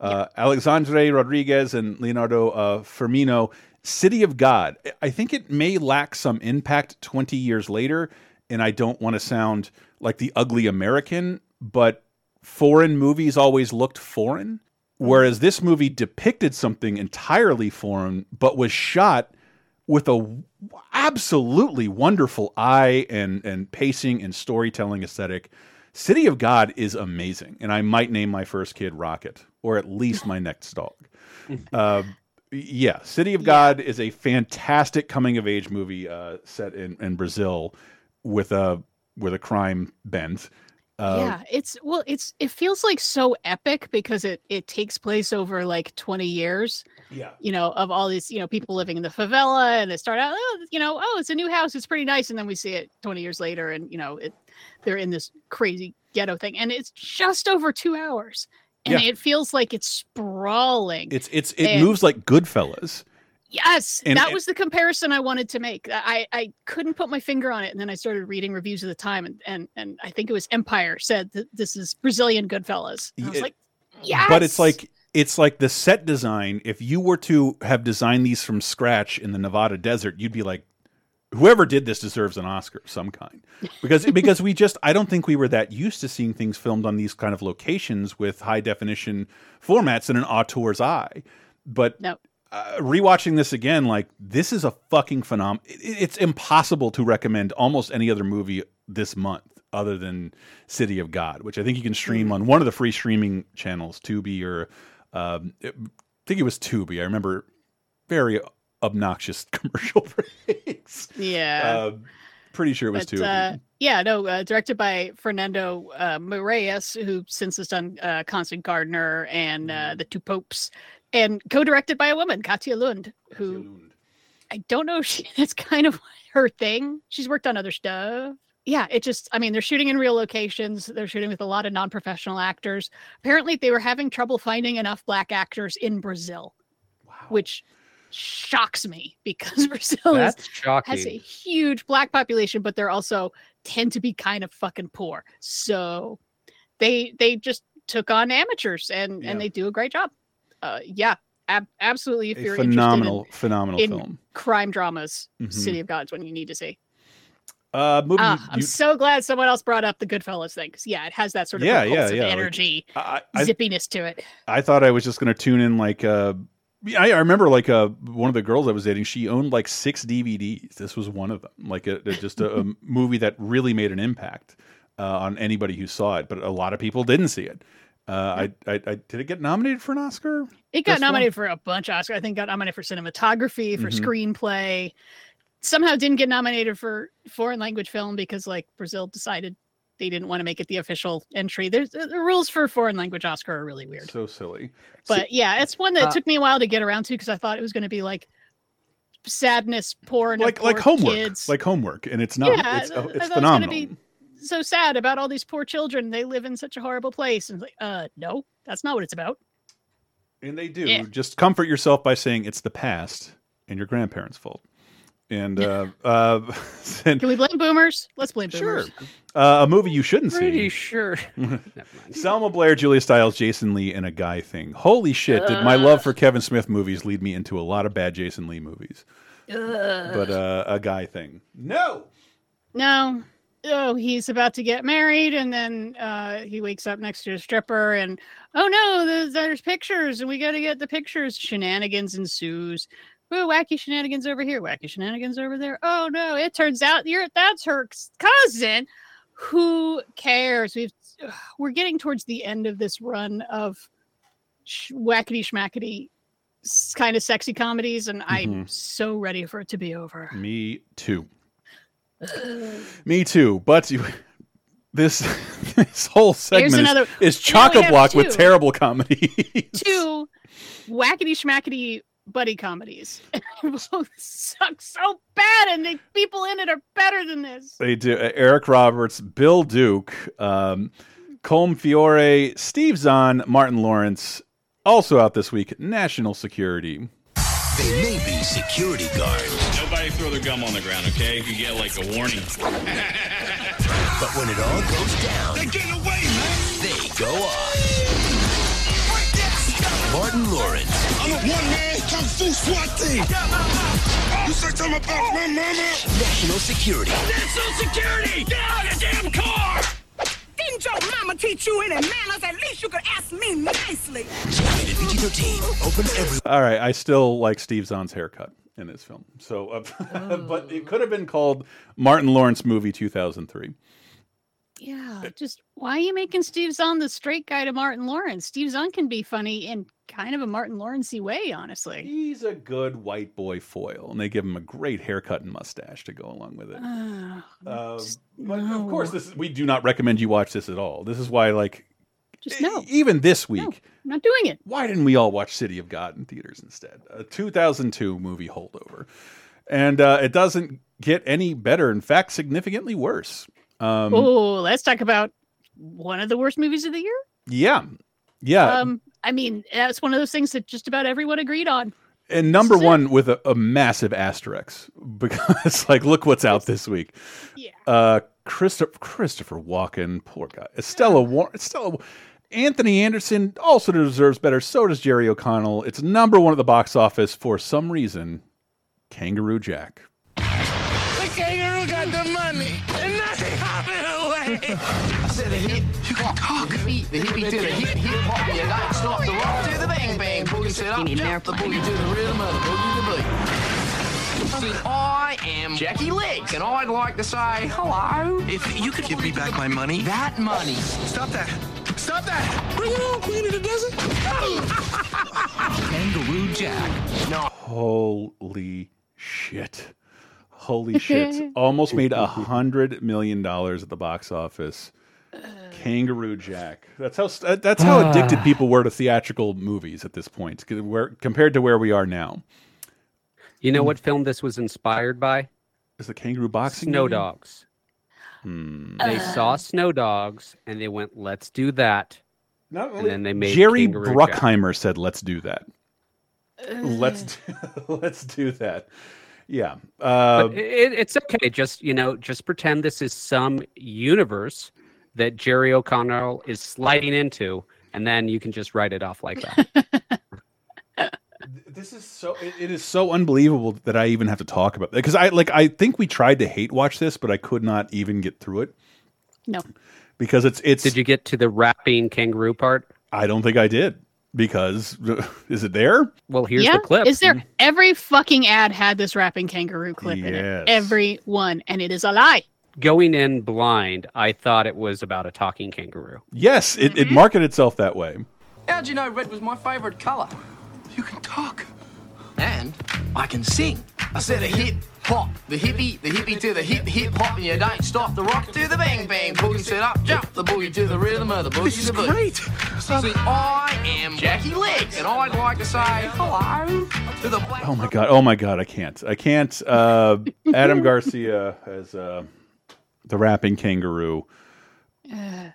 S1: Uh, Alexandre Rodrigues and Leonardo uh, Firmino, City of God. I think it may lack some impact 20 years later, and I don't want to sound like the ugly American, but foreign movies always looked foreign. Whereas this movie depicted something entirely foreign, but was shot with a absolutely wonderful eye and and pacing and storytelling aesthetic. City of God is amazing, and I might name my first kid Rocket, or at least my next dog. Uh, yeah, City of God is a fantastic coming of age movie uh, set in, in Brazil with a with a crime bent. Uh,
S3: yeah, it's well, it's it feels like so epic because it it takes place over like 20 years.
S1: Yeah.
S3: You know, of all these, you know, people living in the favela and they start out, oh, you know, oh, it's a new house, it's pretty nice, and then we see it 20 years later, and you know, it they're in this crazy ghetto thing, and it's just over two hours, and
S1: Yeah.
S3: it feels like it's sprawling.
S1: It's it's it
S3: And-
S1: moves like Goodfellas.
S3: Yes,
S1: And-
S3: that
S1: and-
S3: was the comparison I wanted to make. I I couldn't put my finger on it, and then I started reading reviews of the time, and and and I think it was Empire said that this is Brazilian Goodfellas. And I was
S1: It-
S3: like, yes,
S1: But it's like it's like the set design. If you were to have designed these from scratch in the Nevada desert, you'd be like, whoever did this deserves an Oscar of some kind. Because because we just I don't think we were that used to seeing things filmed on these kind of locations with high definition formats and an auteur's eye. But
S3: no.
S1: Uh, rewatching this again, like this is a fucking phenomenon. It's impossible to recommend almost any other movie this month other than City of God, which I think you can stream
S3: Mm.
S1: on one of the free streaming channels, Tubi or um, I think it was Tubi. I remember very obnoxious commercial breaks.
S3: yeah.
S1: Uh, pretty sure it was
S3: but,
S1: Tubi.
S3: uh, yeah, no, uh, directed by Fernando uh, Meirelles, who since has done uh, Constant Gardener and
S1: Mm-hmm.
S3: uh, The Two Popes, and co-directed by a woman, Kátia Lund, who I don't know if she that's kind of her thing. She's worked on other stuff. Yeah, it just I mean, they're shooting in real locations. They're shooting with a lot of non-professional actors. Apparently, they were having trouble finding enough black actors in Brazil, which shocks me because Brazil is, has a huge black population, but they're also tend to be kind of fucking poor. So they they just took on amateurs and
S1: Yeah.
S3: and they do a great job. Uh, yeah, ab- absolutely. If
S1: A
S3: you're
S1: phenomenal,
S3: interested
S1: phenomenal
S3: in, in
S1: film.
S3: crime dramas,
S1: Mhm.
S3: City of God's one you need to see.
S1: Uh, movie.
S3: Ah, I'm
S1: you-
S3: so glad someone else brought up the Goodfellas thing. yeah, it has that sort of
S1: Yeah, yeah, yeah, like,
S3: energy,
S1: I, I,
S3: zippiness to it.
S1: I thought I was just going to tune in like uh I, I remember like uh one of the girls I was dating, she owned like six DVDs. This was one of them. Like a, a- just a, a movie that really made an impact uh, on anybody who saw it, but a lot of people didn't see it. Uh, I, I, I did it get nominated for an Oscar?
S3: It got
S1: This one?
S3: nominated for a bunch of Oscars. I think got nominated for cinematography, for
S1: Mhm.
S3: screenplay. Somehow didn't get nominated for foreign language film because like Brazil decided they didn't want to make it the official entry. There's the rules for foreign language Oscar are really weird.
S1: So silly.
S3: But yeah, it's one that
S1: Uh,
S3: took me a while to get around to because I thought it was going to be like sadness, porn,
S1: like like homework,
S3: kids.
S1: like homework, and it's not.
S3: Yeah,
S1: it's it's
S3: thought it was gonna
S1: phenomenal.
S3: Be so sad about all these poor children. They live in such a horrible place, and like, uh, no, that's not what it's about.
S1: And they do.
S3: Yeah.
S1: Just comfort yourself by saying it's the past and your grandparents' fault. And uh, uh, and,
S3: Can we blame boomers? Let's blame boomers.
S1: uh, a movie you shouldn't
S4: Pretty
S1: see.
S4: Pretty sure.
S1: Selma Blair, Julia Stiles, Jason Lee, and a guy thing. Holy shit! Did my love for Kevin Smith movies lead me into a lot of bad Jason Lee movies? But uh, a guy thing. No.
S3: No. Oh, he's about to get married, and then uh, he wakes up next to a stripper, and oh no, there's, there's pictures, and we got to get the pictures. Shenanigans ensues. Oh, wacky shenanigans over here, wacky shenanigans over there. Oh no, it turns out you're that's her cousin. Who cares? We've we're getting towards the end of this run of sh- wackety schmackety kind of sexy comedies, and I'm
S1: Mhm.
S3: so ready for it to be over.
S1: Me too. Me too. But you, this this whole segment is,
S3: another-
S1: is
S3: we
S1: chock a block with terrible comedy.
S3: two wackety schmackety buddy comedies. Both suck so bad, and the people in it are better than this.
S1: They do. Uh, Eric Roberts, Bill Duke, um, Colm Feore, Steve Zahn, Martin Lawrence. Also out this week, National Security.
S16: They may be security guards,
S17: Nobody throw their gum on the ground, okay? You get like a warning.
S16: but when it all goes down,
S11: they get away, man.
S16: they go off. Martin Lawrence,
S11: I'm a one-man kung fu SWAT team. You say something about my mama?
S16: National Security,
S11: National security! Get out of the damn car!
S18: Didn't your mama teach you any manners? At least you could ask me nicely.
S16: Open every.
S1: All right, I still like Steve Zahn's haircut in this film. So, uh, but it could have been called Martin Lawrence movie 2003.
S3: Yeah, just why are you making Steve Zahn the straight guy to Martin Lawrence? Steve Zahn can be funny in kind of a Martin Lawrencey way, honestly.
S1: He's a good white boy foil, and they give him a great haircut and mustache to go along with it.
S3: Uh,
S1: Uh, but of course, this is, we do not recommend you watch this at all. This is why, like,
S3: just no,
S1: even this week,
S3: I'm not doing it.
S1: why didn't we all watch City of God in theaters instead? A 2002 movie holdover, and uh, it doesn't get any better. In fact, significantly worse. Um,
S3: oh, let's talk about one of the worst movies of the year.
S1: yeah, yeah.
S3: Um, I mean, that's one of those things that just about everyone agreed on.
S1: and number one with a, a massive asterisk because, like, look what's out this week.
S3: Yeah.
S1: Uh, Christopher Christopher Walken, poor guy. Estella War Estella. Anthony Anderson also deserves better. So does Jerry O'Connell. It's number one at the box office for some reason. Kangaroo Jack.
S11: The kangaroo got the money, and nothing hopping away. I said the hip, you can talk. The hippie, the hippie to the hip, hip hop, you don't stop the rock to the bang bang, boogie set up, jump the boogie to the rhythm of the boogie the beat. See, I am Jackie Legs, and I'd like to say hello. If you could give me back my money, that money. Stop that. Stop that. Bring it on, Queen of the Desert. Kangaroo Jack. No.
S1: Holy shit. Holy shit. Almost made a hundred million dollars at the box office. Kangaroo Jack. That's how uh, that's how addicted people were to theatrical movies at this point, where, compared to where we are now.
S4: You know what film this was inspired by?
S1: Is the kangaroo boxing?
S4: Snow
S1: movie?
S4: Dogs.
S1: Hmm.
S4: They saw Snow Dogs and they went, "Let's do that."
S1: Not
S4: and then they made
S1: Jerry
S4: Kangaroo Jack.
S1: Bruckheimer said, "Let's do that. Let's do, let's do that." Yeah. Uh,
S4: But it, it's okay. Just you know, just pretend this is some universe that Jerry O'Connell is sliding into, and then you can just write it off like that.
S1: this is so it, it is so unbelievable that I even have to talk about it because I like I think we tried to hate watch this, but I could not even get through it
S3: No.
S1: because it's it's.
S4: Did you get to the rapping kangaroo part?
S1: I don't think I did because is it there?
S4: Well, here's
S3: yeah.
S4: the clip.
S3: Is there every fucking ad had this rapping kangaroo clip in it? Every one, and it is a lie.
S4: Going in blind, I thought it was about a talking kangaroo.
S1: Yes, it, it marketed itself that way.
S18: How'd you know red was my favorite color? You can talk. And I can sing. I said a hip hop, the hippie, the hippie to the hip hip hop, and you don't stop the rock to the bang bang boogie set up, jump the boogie to the rhythm of the boogie. This is great. See, I am Jackie Legs, and I'd like to say hello to the black.
S1: Oh my god! Oh my god! I can't! I can't! Uh, Adam Garcia has. uh, the rapping kangaroo. Uh,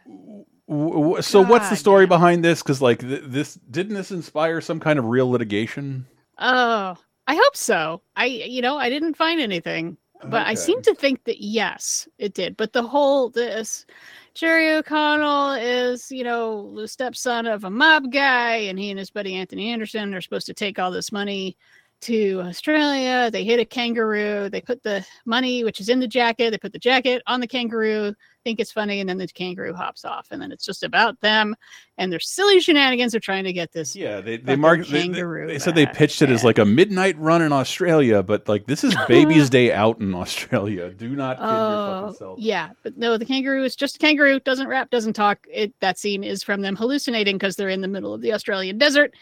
S1: w- So what's the story behind this? Because like th this didn't this inspire some kind of real litigation?
S3: Oh, I hope so. I, you know, I didn't find anything, but I seem to think that yes, it did. But the whole this Jerry O'Connell is, you know, the stepson of a mob guy, and he and his buddy Anthony Anderson are supposed to take all this money to Australia. They hit a kangaroo. They put the money, which is in the jacket, they put the jacket on the kangaroo, think it's funny, and then the kangaroo hops off. And then it's just about them and their silly shenanigans of trying to get this.
S1: Yeah, they they marked. They, they,
S3: kangaroo
S1: they said they pitched it as like a midnight run in Australia, but like this is Baby's Day out in Australia. Do not kid your
S3: Oh,
S1: fucking self.
S3: yeah, but no, the kangaroo is just a kangaroo. Doesn't rap, doesn't talk. It that scene is from them hallucinating because they're in the middle of the Australian desert,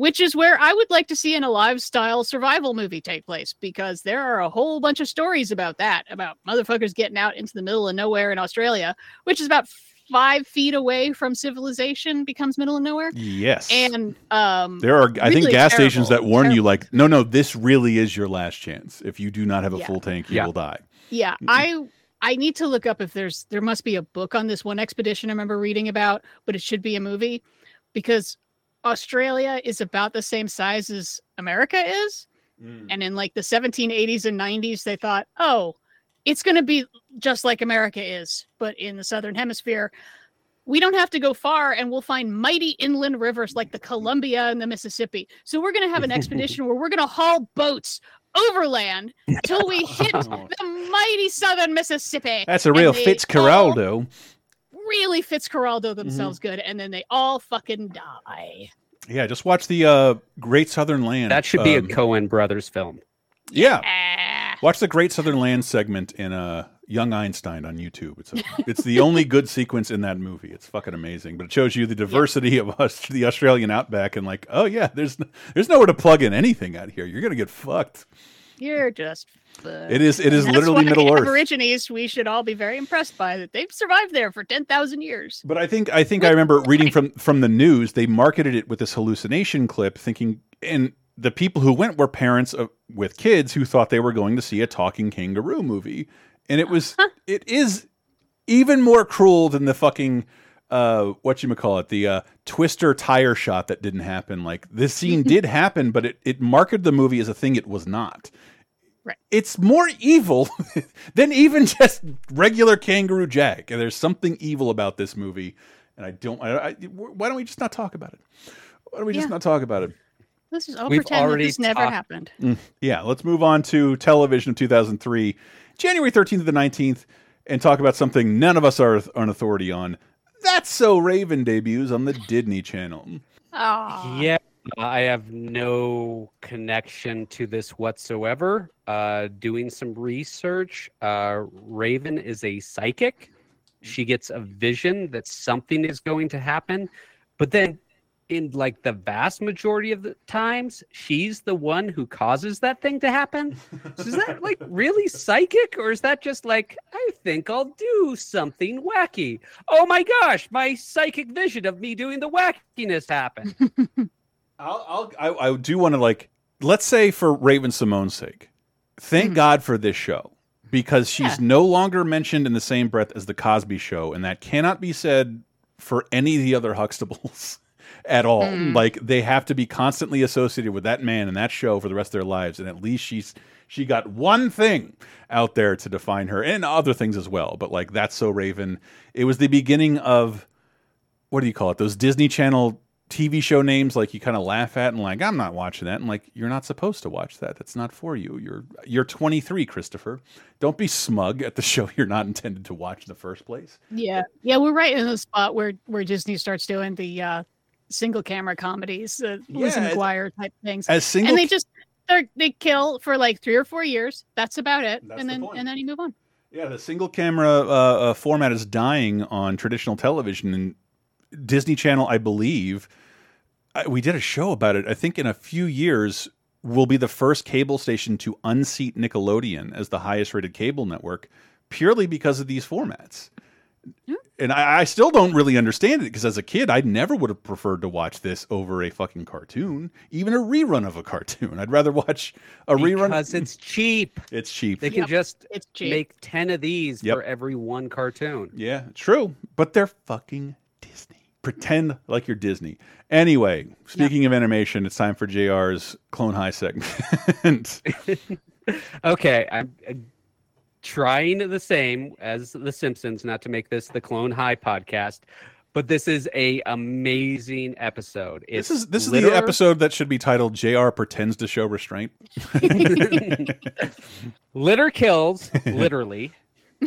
S3: which is where I would like to see an alive style survival movie take place because there are a whole bunch of stories about that about motherfuckers getting out into the middle of nowhere in Australia, which is about five feet away from civilization, becomes middle of nowhere.
S1: Yes.
S3: and um,
S1: There are, I think,
S3: really
S1: gas stations that
S3: terrible,
S1: warn you, like, no, no, this really is your last chance. If you do not have a
S3: Yeah.
S1: full tank, you
S4: Yeah.
S1: will die.
S3: Yeah, I I need to look up if there's there must be a book on this one expedition I remember reading about, but it should be a movie because Australia is about the same size as America is. Mm. And in like the 1780s and 90s they thought, "Oh, it's going to be just like America is, but in the southern hemisphere." We don't have to go far and we'll find mighty inland rivers like the Columbia and the Mississippi. So we're going to have an expedition where we're going to haul boats overland till we hit the mighty southern Mississippi.
S1: That's a real
S3: they
S1: Fitzcarraldo.
S3: Really Fitzcarraldo
S1: Mm-hmm.
S3: themselves good, and then they all fucking die.
S1: Yeah, just watch the uh, Great Southern Land.
S4: That should be
S1: um,
S4: a Coen Brothers film.
S1: Yeah.
S3: Ah,
S1: Watch the Great Southern Land segment in uh, Young Einstein on YouTube. It's a, it's the only good sequence in that movie. It's fucking amazing. But it shows you the diversity of us, the Australian outback, and like, oh yeah, there's there's nowhere to plug in anything out here. You're gonna get fucked.
S3: You're just. fucked.
S1: It is- it is literally Middle Earth.
S3: Aborigines, we should all be very impressed by that. They've survived there for ten thousand years.
S1: But I think I think I remember reading from from the news. They marketed it with this hallucination clip, thinking, and the people who went were parents of, with kids who thought they were going to see a talking kangaroo movie, and it was it is even more cruel than the fucking uh what you call it the uh twister tire shot that didn't happen like this scene did happen but it it marketed the movie as a thing it was not
S3: Right.
S1: it's more evil than even just regular kangaroo jack and there's something evil about this movie and i don't I, I, why don't we just not talk about it why don't we just
S3: Yeah.
S1: not talk about it
S3: Let's just all
S4: We've
S3: pretend that
S4: already
S3: this never
S4: talked-
S3: happened.
S1: Mm, yeah, let's move on to television of 2003, January 13th to the 19th, and talk about something none of us are an authority on. That's So Raven debuts on the Disney Channel.
S3: Oh,
S4: Yeah, I have no connection to this whatsoever. Uh, doing some research, uh, Raven is a psychic. She gets a vision that something is going to happen, but then in like the vast majority of the times, she's the one who causes that thing to happen. So is that like really psychic, or is that just like I think I'll do something wacky? Oh my gosh, my psychic vision of me doing the wackiness happened.
S1: I'll, I'll, I, I do want to like, let's say for Raven-Symoné's sake, thank God for this show because she's no longer mentioned in the same breath as the Cosby Show, and that cannot be said for any of the other Huxtables at all.
S19: Mm.
S1: Like they have to be constantly associated with that man and that show for the rest of their lives, and at least she's she got one thing out there to define her, and other things as well. But like that's so Raven. It was the beginning of what do you call it? Those Disney Channel TV show names like you kind of laugh at and like I'm not watching that and like you're not supposed to watch that. That's not for you. You're you're 23, Christopher. Don't be smug at the show you're not intended to watch in the first place.
S3: yeah, yeah. We're right in the spot where where Disney starts doing the uh, single camera comedies, uh,
S1: Yeah, it's-
S3: McGuire type things,
S1: As single
S3: and they just they're, they kill for like three or four years. That's about it,
S1: That's
S3: and
S1: the
S3: then and then you move on.
S1: Yeah, the single camera uh, uh, format is dying on traditional television and Disney Channel, I believe. I, we did a show about it. I think in a few years will be the first cable station to unseat Nickelodeon as the highest rated cable network purely because of these formats. Hmm? And I, I still don't really understand it because as a kid, I never would have preferred to watch this over a fucking cartoon, even a rerun of a cartoon. I'd rather watch a rerun
S4: because it's cheap.
S1: It's cheap.
S4: They can
S3: Yep,
S4: just
S3: it's cheap.
S4: make 10 of these
S1: Yep.
S4: for every one cartoon.
S1: Yeah, true. But they're fucking Disney. Pretend like you're Disney. Anyway, speaking of animation, it's time for JR's Clone High segment.
S4: Okay, I'm trying the same as The Simpsons, not to make this the Clone High podcast, but this is a amazing episode. It's
S1: this is this is the episode that should be titled JR pretends to show restraint.
S4: Litter Kills, literally.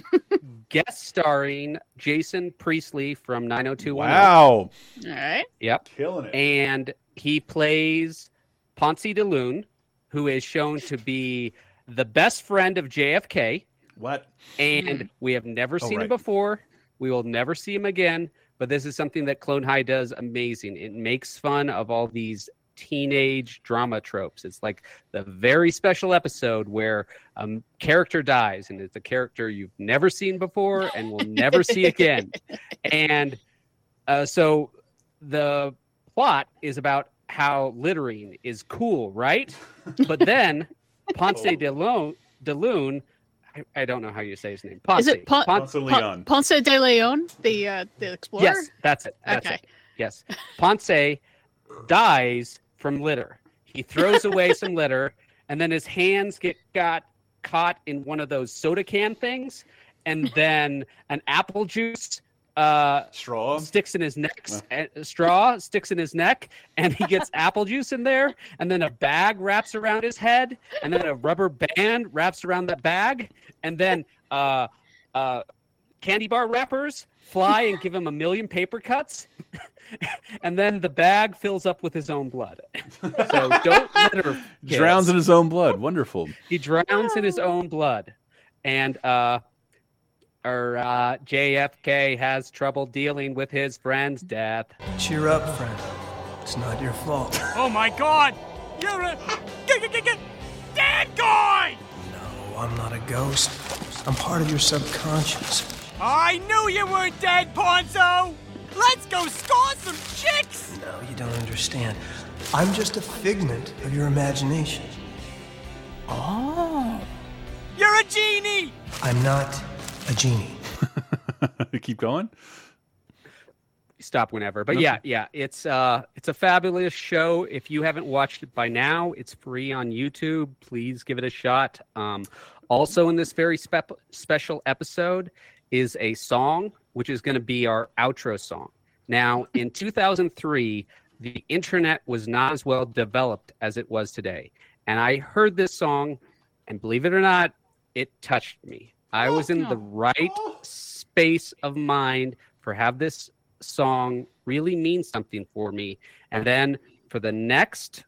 S4: Guest starring Jason Priestley from 90210.
S1: Wow.
S3: All right.
S4: Yep.
S1: Killing it.
S4: And he plays Ponce de Leon, who is shown to be the best friend of JFK.
S1: What?
S4: And hmm. we have never
S1: Oh,
S4: seen
S1: right.
S4: him before. We will never see him again. But this is something that Clone High does amazing. It makes fun of all these teenage drama tropes. It's like the very special episode where a um, character dies, and it's a character you've never seen before and will never see again. And uh, so the plot is about how littering is cool, right? But then Ponce de Leon, de Leon I, I don't know how you say his name. Ponce.
S3: Is it Pon-
S1: Ponce
S3: Pon-
S1: Leon.
S3: Ponce de Leon, the uh, the explorer?
S4: Yes, that's it. That's
S3: Okay.
S4: it. Yes. Ponce dies from litter. He throws away some litter, and then his hands get got caught in one of those soda can things, and then an apple juice uh,
S1: straw
S4: sticks in his neck. uh, straw sticks in his neck, and he gets apple juice in there, and then a bag wraps around his head, and then a rubber band wraps around that bag, and then uh, uh, candy bar wrappers fly and give him a million paper cuts, and then the bag fills up with his own blood. so don't litter. kids.
S1: Drowns in his own blood. Wonderful.
S4: He drowns in his own blood, and uh, or uh, JFK has trouble dealing with his friend's death.
S19: Cheer up, friend. It's not your fault.
S7: Oh my god! You're a dead guy!
S19: No, I'm not a ghost. I'm part of your subconscious.
S7: I knew you weren't dead, Ponzo! Let's go score some chicks!
S19: No, you don't understand. I'm just a figment of your imagination.
S7: Oh. You're a genie!
S19: I'm not a genie.
S1: Keep going.
S4: Stop whenever. But
S1: Okay.
S4: yeah, yeah, it's uh it's a fabulous show. If you haven't watched it by now, it's free on YouTube. Please give it a shot. Um also in this very spep- special episode is a song which is going to be our outro song. Now, in 2003, the internet was not as well developed as it was today. And I heard this song and believe it or not, it touched me. I was in the right space of mind for have this song really mean something for me. And then for the next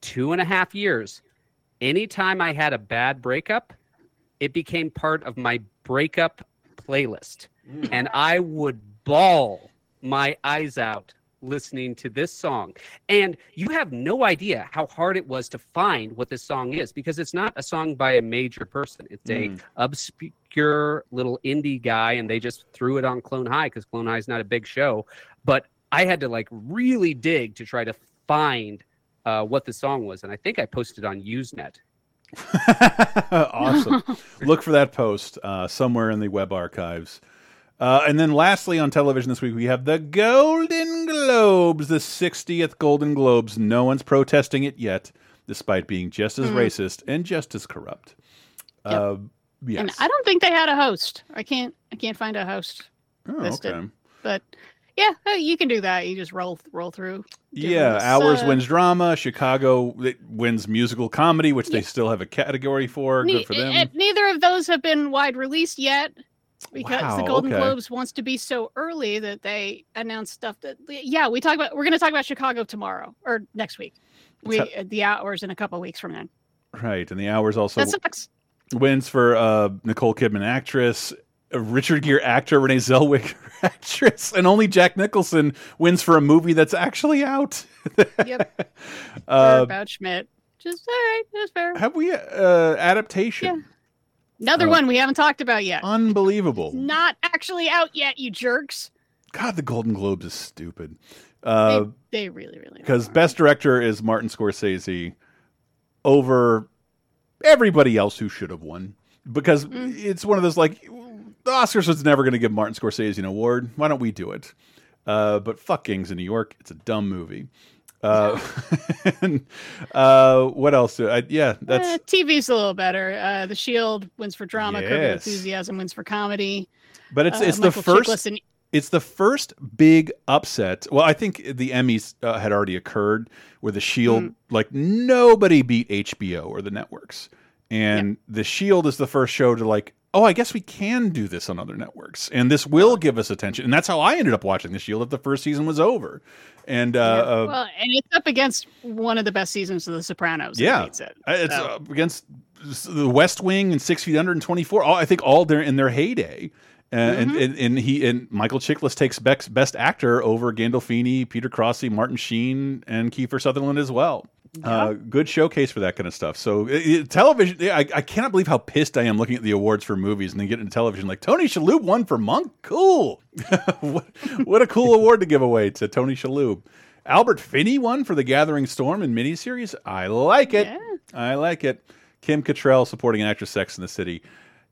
S4: two and a half years, anytime I had a bad breakup, it became part of my breakup playlist. And I would bawl my eyes out listening to this song. And you have no idea how hard it was to find what this song is because it's not a song by a major person. It's a
S1: Mm.
S4: obscure little indie guy and they just threw it on Clone High because Clone High is not a big show. But I had to like really dig to try to find uh, what the song was. And I think I posted on Usenet.
S1: awesome. Look for that post uh, somewhere in the web archives. Uh, and then lastly on television this week, we have the Golden Globes, the 60th Golden Globes. No one's protesting it yet, despite being just as
S3: Mm.
S1: racist and just as corrupt. Uh, yes.
S3: And I don't think they had a host. I can't. I can't find a host
S1: Oh,
S3: listed.
S1: okay.
S3: But yeah, you can do that. You just roll roll through.
S1: Yeah, Hours
S3: uh,
S1: wins drama. Chicago wins musical comedy, which they still have a category for.
S3: ne-
S1: Good for them.
S3: and neither of those have been wide released yet because the Golden
S1: okay.
S3: Globes wants to be so early that they announce stuff that yeah we talk about. We're going to talk about Chicago tomorrow or next week. We uh, the hours in a couple weeks from then.
S1: Right, and the hours also
S3: That sucks.
S1: wins for uh, Nicole Kidman actress, Richard Gere actor, Renee Zellweger actress, and only Jack Nicholson wins for a movie that's actually out.
S3: Yep.
S1: uh,
S3: about Schmidt. Just all right. That's fair.
S1: have we uh, adaptation?
S3: Another
S1: uh,
S3: one we haven't talked about yet.
S1: Unbelievable.
S3: Not actually out yet, you jerks.
S1: God, the Golden Globes is stupid. Uh,
S3: They really, really.
S1: because best director is Martin Scorsese over everybody else who should have won. Because
S3: Mm.
S1: it's one of those like the Oscars was never going to give Martin Scorsese an award. Why don't we do it? Uh, but fuck Gangs in New York. It's a dumb movie. Uh, and, uh, what else? I, yeah, that's
S3: Eh, TV's a little better. Uh, the Shield wins for drama.
S1: Yes.
S3: Enthusiasm wins for comedy.
S1: But it's
S3: Uh,
S1: it's the first
S3: and-
S1: it's the first big upset. Well, I think the Emmys uh, had already occurred where the Shield
S3: Mm.
S1: like nobody beat HBO or the networks. And the Shield is the first show to like, oh, I guess we can do this on other networks. And this will give us attention. And that's how I ended up watching the Shield if the first season was over. And uh, uh
S3: well, and it's up against one of the best seasons of The Sopranos.
S1: yeah,
S3: beats it.
S1: Uh, it's
S3: So-
S1: up against the West Wing and Six Feet Under and Twenty Four. All I think all they're in their heyday. Uh, and,
S3: Mm-hmm.
S1: and and he and Michael Chiklis takes best best actor over Gandolfini, Peter Krause, Martin Sheen, and Kiefer Sutherland as well. Uh, good showcase for that kind of stuff. So it, it- television, I, I cannot believe how pissed I am looking at the awards for movies and then get into television like Tony Shalhoub won for Monk. Cool, what, what a cool award to give away to Tony Shalhoub. Albert Finney won for The Gathering Storm in miniseries. I like it. I like it. Kim Cattrall supporting actress Sex in the City.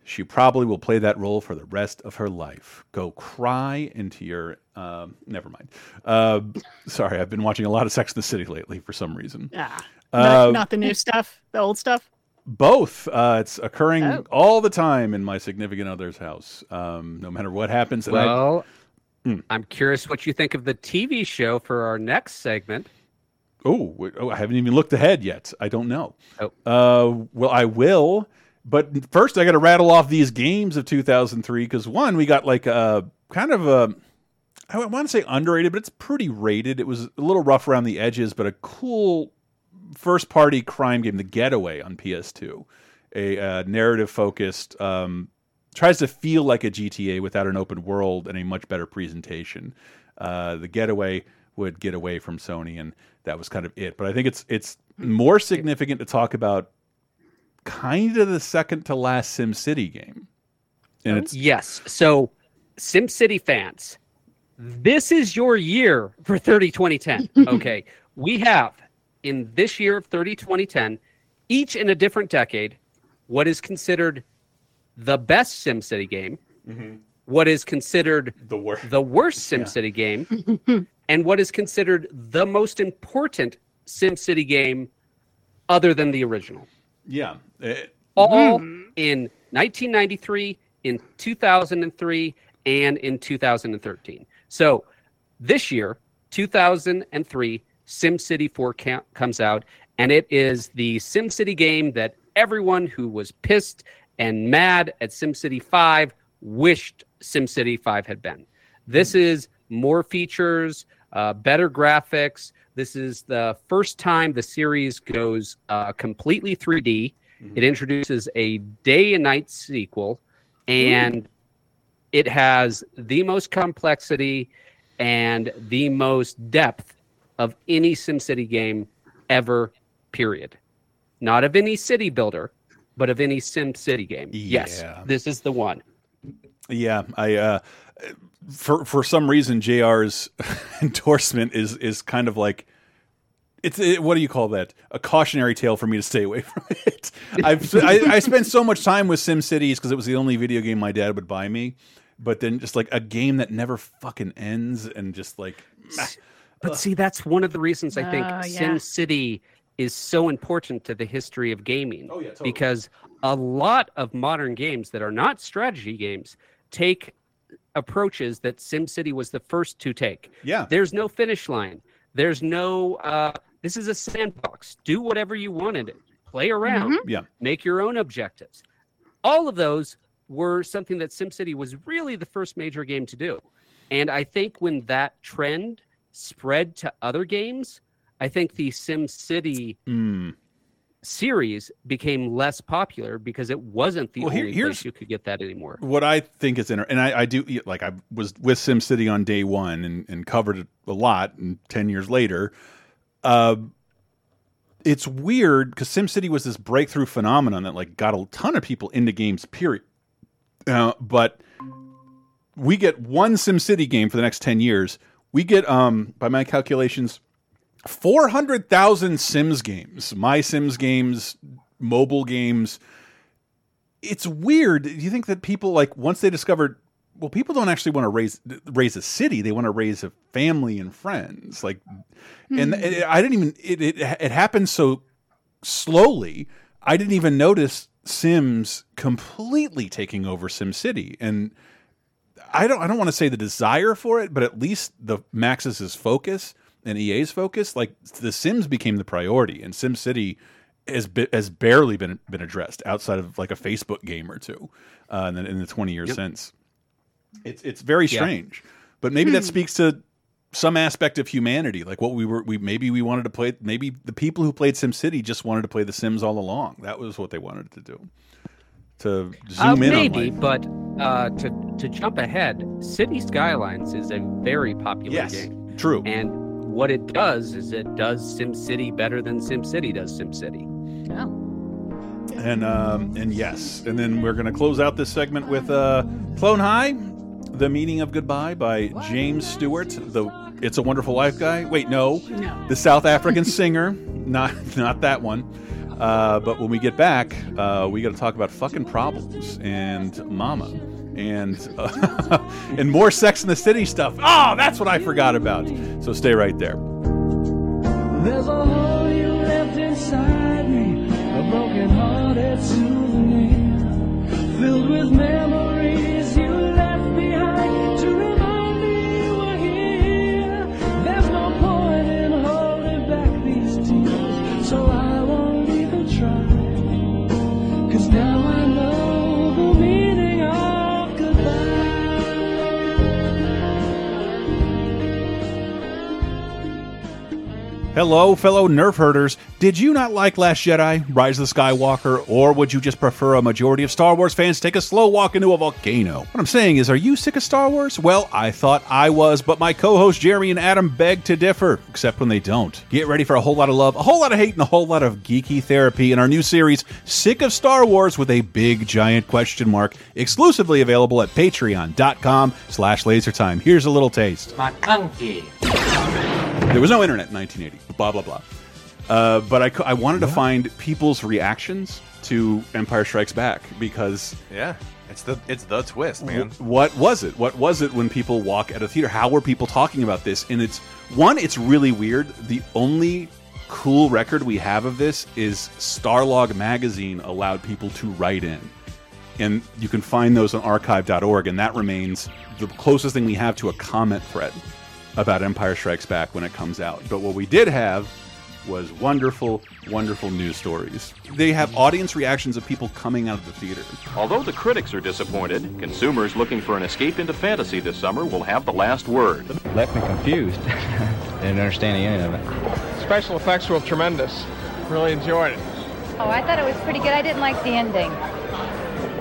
S1: She probably will play that role for the rest of her life. Go cry into your. Um, never mind. Uh, sorry, I've been watching a lot of Sex in the City lately for some reason.
S3: Ah,
S1: Uh,
S3: not, not the new stuff, the old stuff.
S1: Both. Uh, it's occurring
S3: Oh.
S1: all the time in my significant other's house, um, no matter what happens. And I-
S4: Well, I'm curious what you think of the TV show for our next segment.
S1: Oh, oh, I haven't even looked ahead yet. I don't know.
S4: Oh.
S1: Uh, well, I will But first, I got to rattle off these games of 2003 because one, we got like a kind of a, I want to say underrated, but it's pretty rated. It was a little rough around the edges, but a cool first party crime game, The Getaway on PS2, a uh, narrative focused, um, tries to feel like a GTA without an open world and a much better presentation. Uh, the Getaway would get away from Sony, and that was kind of it. But I think it's it's more significant to talk about kind of the second to last SimCity game. And it's
S4: yes. So, SimCity fans, this is your year for 30 2010. Okay. we have in this year of 30 2010, each in a different decade, what is considered the best SimCity game, what is considered
S1: the worst
S4: the worst SimCity game, and what is considered the most important SimCity game other than the original.
S1: yeah. Uh,
S4: All in 1993, in 2003, and in 2013. So this year, 2003, SimCity 4 ca- comes out, and it is the SimCity game that everyone who was pissed and mad at SimCity 5 wished SimCity 5 had been. This is more features, uh, better graphics. This is the first time the series goes uh, completely 3D. It introduces a day and night sequel, and it has the most complexity and the most depth of any SimCity game ever, period. Not of any city builder, but of any SimCity game. Yes, this is the one.
S1: Yeah, I uh for for some reason JR's endorsement is is kind of like it's it, what do you call that? A cautionary tale for me to stay away from it. I've I, I spent so much time with Sim Cities because it was the only video game my dad would buy me, but then just like a game that never fucking ends and just like
S4: But see, that's one of the reasons I think
S3: Oh, yeah.
S4: SimCity is so important to the history of gaming.
S1: Oh, yeah, totally.
S4: Because a lot of modern games that are not strategy games take approaches that SimCity was the first to take.
S1: Yeah.
S4: There's no finish line. There's no uh this is a sandbox. Do whatever you want in it. Play around.
S1: Yeah.
S4: Make your own objectives. All of those were something that SimCity was really the first major game to do. And I think when that trend spread to other games, I think the SimCity
S1: Mm.
S4: series became less popular because it wasn't the
S1: Well,
S4: only
S1: here's-
S4: place you could get that anymore.
S1: What I think is interesting, and I, I do like I was with SimCity on day one and, and covered it a lot, and ten years later, uh, it's weird because SimCity was this breakthrough phenomenon that like got a ton of people into games. Period. Uh, but we get one SimCity game for the next ten years. We get, um, by my calculations, four hundred thousand Sims games, My Sims games, mobile games it's weird. Do you think that people like once they discovered well, people don't actually want to raise raise a city; they want to raise a family and friends. Like, and
S3: Hmm.
S1: it, I didn't even it, it it happened so slowly. I didn't even notice Sims completely taking over SimCity, and I don't I don't want to say the desire for it, but at least the Maxis's focus and EA's focus, like the Sims became the priority, and Sim City has be, has barely been been addressed outside of like a Facebook game or two, uh, in, the, in the twenty years
S4: Yep.
S1: since. It's it's very
S4: Yeah.
S1: strange, but maybe that
S3: Hmm.
S1: speaks to some aspect of humanity, like what we were. We maybe we wanted to play. Maybe the people who played Sim City just wanted to play The Sims all along. That was what they wanted to do. To zoom
S4: Uh,
S1: in
S4: maybe,
S1: on life.
S4: but uh, to to jump ahead, City Skylines is a very popular
S1: Yes,
S4: game.
S1: true.
S4: And what it does is it does sim city better than sim city does SimCity.
S1: And um, and yes, and then we're gonna close out this segment with uh, Clone High, the meaning of goodbye by James Stewart, the It's a Wonderful Life guy. Wait, no,
S3: No.
S1: the South African singer, not not that one. Uh, but when we get back, uh, we got to talk about fucking problems and Mama and uh, and more Sex in the City stuff. Oh, that's what I forgot about. So stay right there.
S15: There's a hole you left inside me, a broken hearted souvenir, filled with memories
S1: Hello, fellow nerf herders. Did you not like Last Jedi, Rise of the Skywalker, or would you just prefer a majority of Star Wars fans take a slow walk into a volcano? What I'm saying is, are you sick of Star Wars? Well, I thought I was, but my co hosts Jeremy and Adam beg to differ, except when they don't. Get ready for a whole lot of love, a whole lot of hate, and a whole lot of geeky therapy in our new series, Sick of Star Wars, with a big giant question mark, exclusively available at patreon.com slash lasertime. Here's a little taste.
S20: McClunky.
S1: There was no internet in 1980. Blah blah blah. Uh, but I, I wanted to find people's reactions to Empire Strikes Back because
S21: Yeah, it's the it's the twist, man.
S1: what was it? What was it when people walk at a theater? How were people talking about this? And it's one, it's really weird. The only cool record we have of this is Starlog magazine allowed people to write in. And you can find those on archive.org, and that remains the closest thing we have to a comment thread about Empire Strikes Back when it comes out. But what we did have was wonderful, wonderful news stories. They have audience reactions of people coming out of the theater.
S22: Although the critics are disappointed, consumers looking for an escape into fantasy this summer will have the last word.
S23: Left me confused. Didn't understand any of it.
S24: Special effects were tremendous. Really enjoyed it.
S25: Oh, I thought it was pretty good. I didn't like the ending.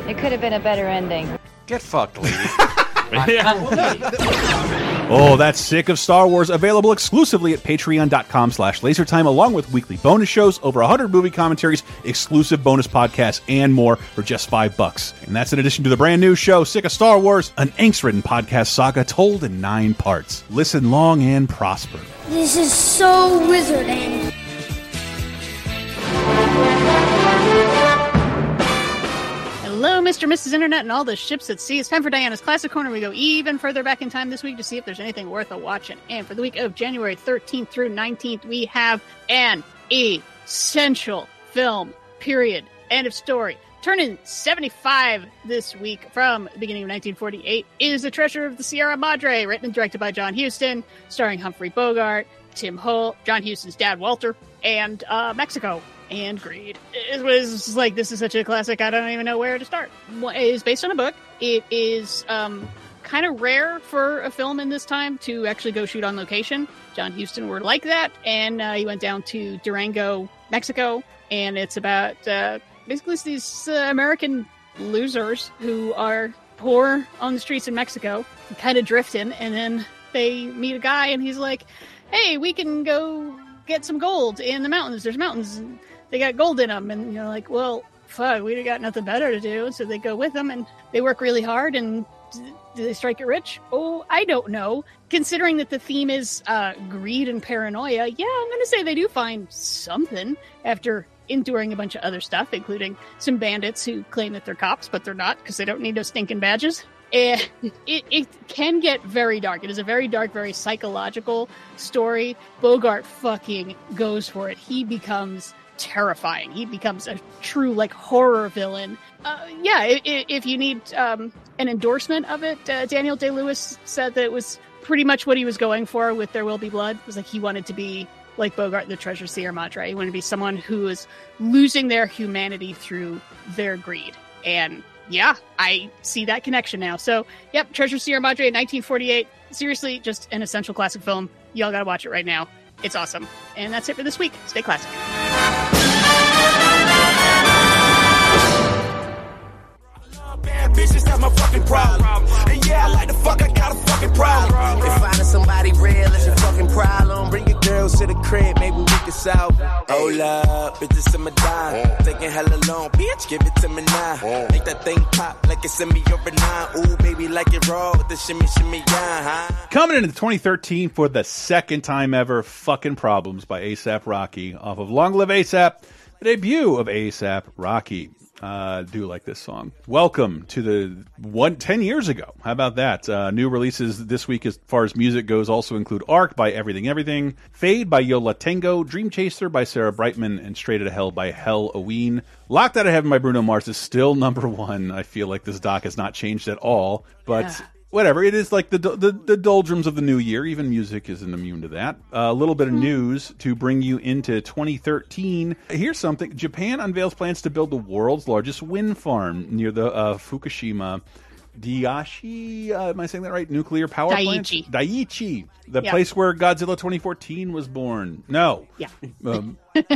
S25: It could have been a better ending.
S21: Get fucked, lady.
S1: Oh, that's sick of Star Wars. Available exclusively at patreon.com slash lasertime, along with weekly bonus shows, over 100 movie commentaries, exclusive bonus podcasts, and more for just five bucks. And that's in addition to the brand new show, Sick of Star Wars, an angst-ridden podcast saga told in nine parts. Listen long and prosper.
S26: This is so wizarding.
S3: Hello, Mr. Mrs. Internet and all the ships at sea. It's time for Diana's Classic Corner. We go even further back in time this week to see if there's anything worth a watching. And for the week of January 13th through 19th, we have an essential film. Period. End of story. Turning 75 this week from the beginning of 1948 is The Treasure of the Sierra Madre, written and directed by John Huston, starring Humphrey Bogart, Tim Holt, John Huston's dad Walter, and uh, Mexico and Greed. It was like this is such a classic. I don't even know where to start. It is based on a book. It is um, kind of rare for a film in this time to actually go shoot on location. John Huston were like that, and uh, he went down to Durango, Mexico, and it's about uh, basically these uh, American losers who are poor on the streets in Mexico, kind of drifting, and then they meet a guy, and he's like, "Hey, we can go get some gold in the mountains. There's mountains, they got gold in them." And you're like, "Well, fuck, we got nothing better to do." So they go with them, and they work really hard. And do they strike it rich? Oh, I don't know. Considering that the theme is uh, greed and paranoia, yeah, I'm going to say they do find something after enduring a bunch of other stuff, including some bandits who claim that they're cops, but they're not because they don't need no stinking badges. And it, it can get very dark. It is a very dark, very psychological story. Bogart fucking goes for it. He becomes terrifying. He becomes a true like horror villain. Uh, yeah, i- i- if you need um, an endorsement of it, uh, Daniel Day Lewis said that it was pretty much what he was going for with There Will Be Blood. It was like he wanted to be like Bogart, the Treasure Sierra Madre. He wanted to be someone who is losing their humanity through their greed. And yeah, I see that connection now. So, yep, Treasure Sierra Madre, 1948. Seriously, just an essential classic film. Y'all gotta watch it right now. It's awesome. And that's it for this week. Stay classic.
S11: Bad bitches, that's my fucking problem. And yeah, I like the fuck, I got a fucking problem. If finding somebody real is your fucking problem, bring your girls to the crib, maybe we can solve. Hold up, bitches in my dime. Taking hella long, bitch, give it to me now. Make that thing pop like it's in me over nine. Ooh, baby, like it raw with the shimmy, shimmy, yeah, huh?
S1: Coming into 2013 for the second time ever, fucking problems by ASAP Rocky off of Long Live ASAP, the debut of ASAP Rocky. Uh, do like this song. Welcome to the one ten years ago. How about that? Uh, new releases this week, as far as music goes, also include "Arc" by Everything Everything, "Fade" by Yo La Tengo, "Dream Chaser" by Sarah Brightman, and "Straight Outta Hell" by Helloween. "Locked Out of Heaven" by Bruno Mars is still number one. I feel like this doc has not changed at all, but
S3: Yeah.
S1: Whatever. It is like the, the the doldrums of the new year. Even music isn't immune to that. Uh, a little bit of news to bring you into 2013. Here's something: Japan unveils plans to build the world's largest wind farm near the uh, Fukushima Daiichi, uh, am I saying that right? Nuclear power
S3: Daiichi.
S1: plant? Daiichi. The
S3: Yeah.
S1: place where Godzilla 2014 was born. No.
S3: Yeah.
S1: Um,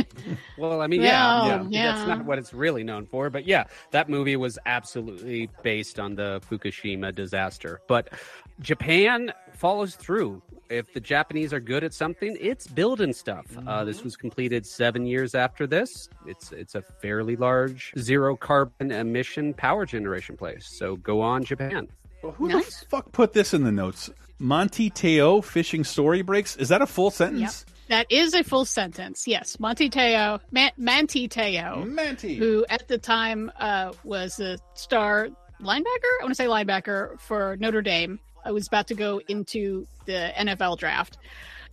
S4: Well, I mean, yeah,
S3: No,
S4: yeah, that's not what it's really known for, but yeah, that movie was absolutely based on the Fukushima disaster. But Japan follows through. If the Japanese are good at something, it's building stuff. Uh, this was completed seven years after this. It's it's a fairly large zero carbon emission power generation place. So go on, Japan.
S1: who the fuck put this in the notes? Monty Te'o fishing story breaks. Is that a full sentence?
S3: That is a full sentence. Yes, Monty Te'o, Man- Manti Te'o,
S1: Manti,
S3: who at the time uh, was a star linebacker. I want to say linebacker for Notre Dame. I was about to go into the NFL draft.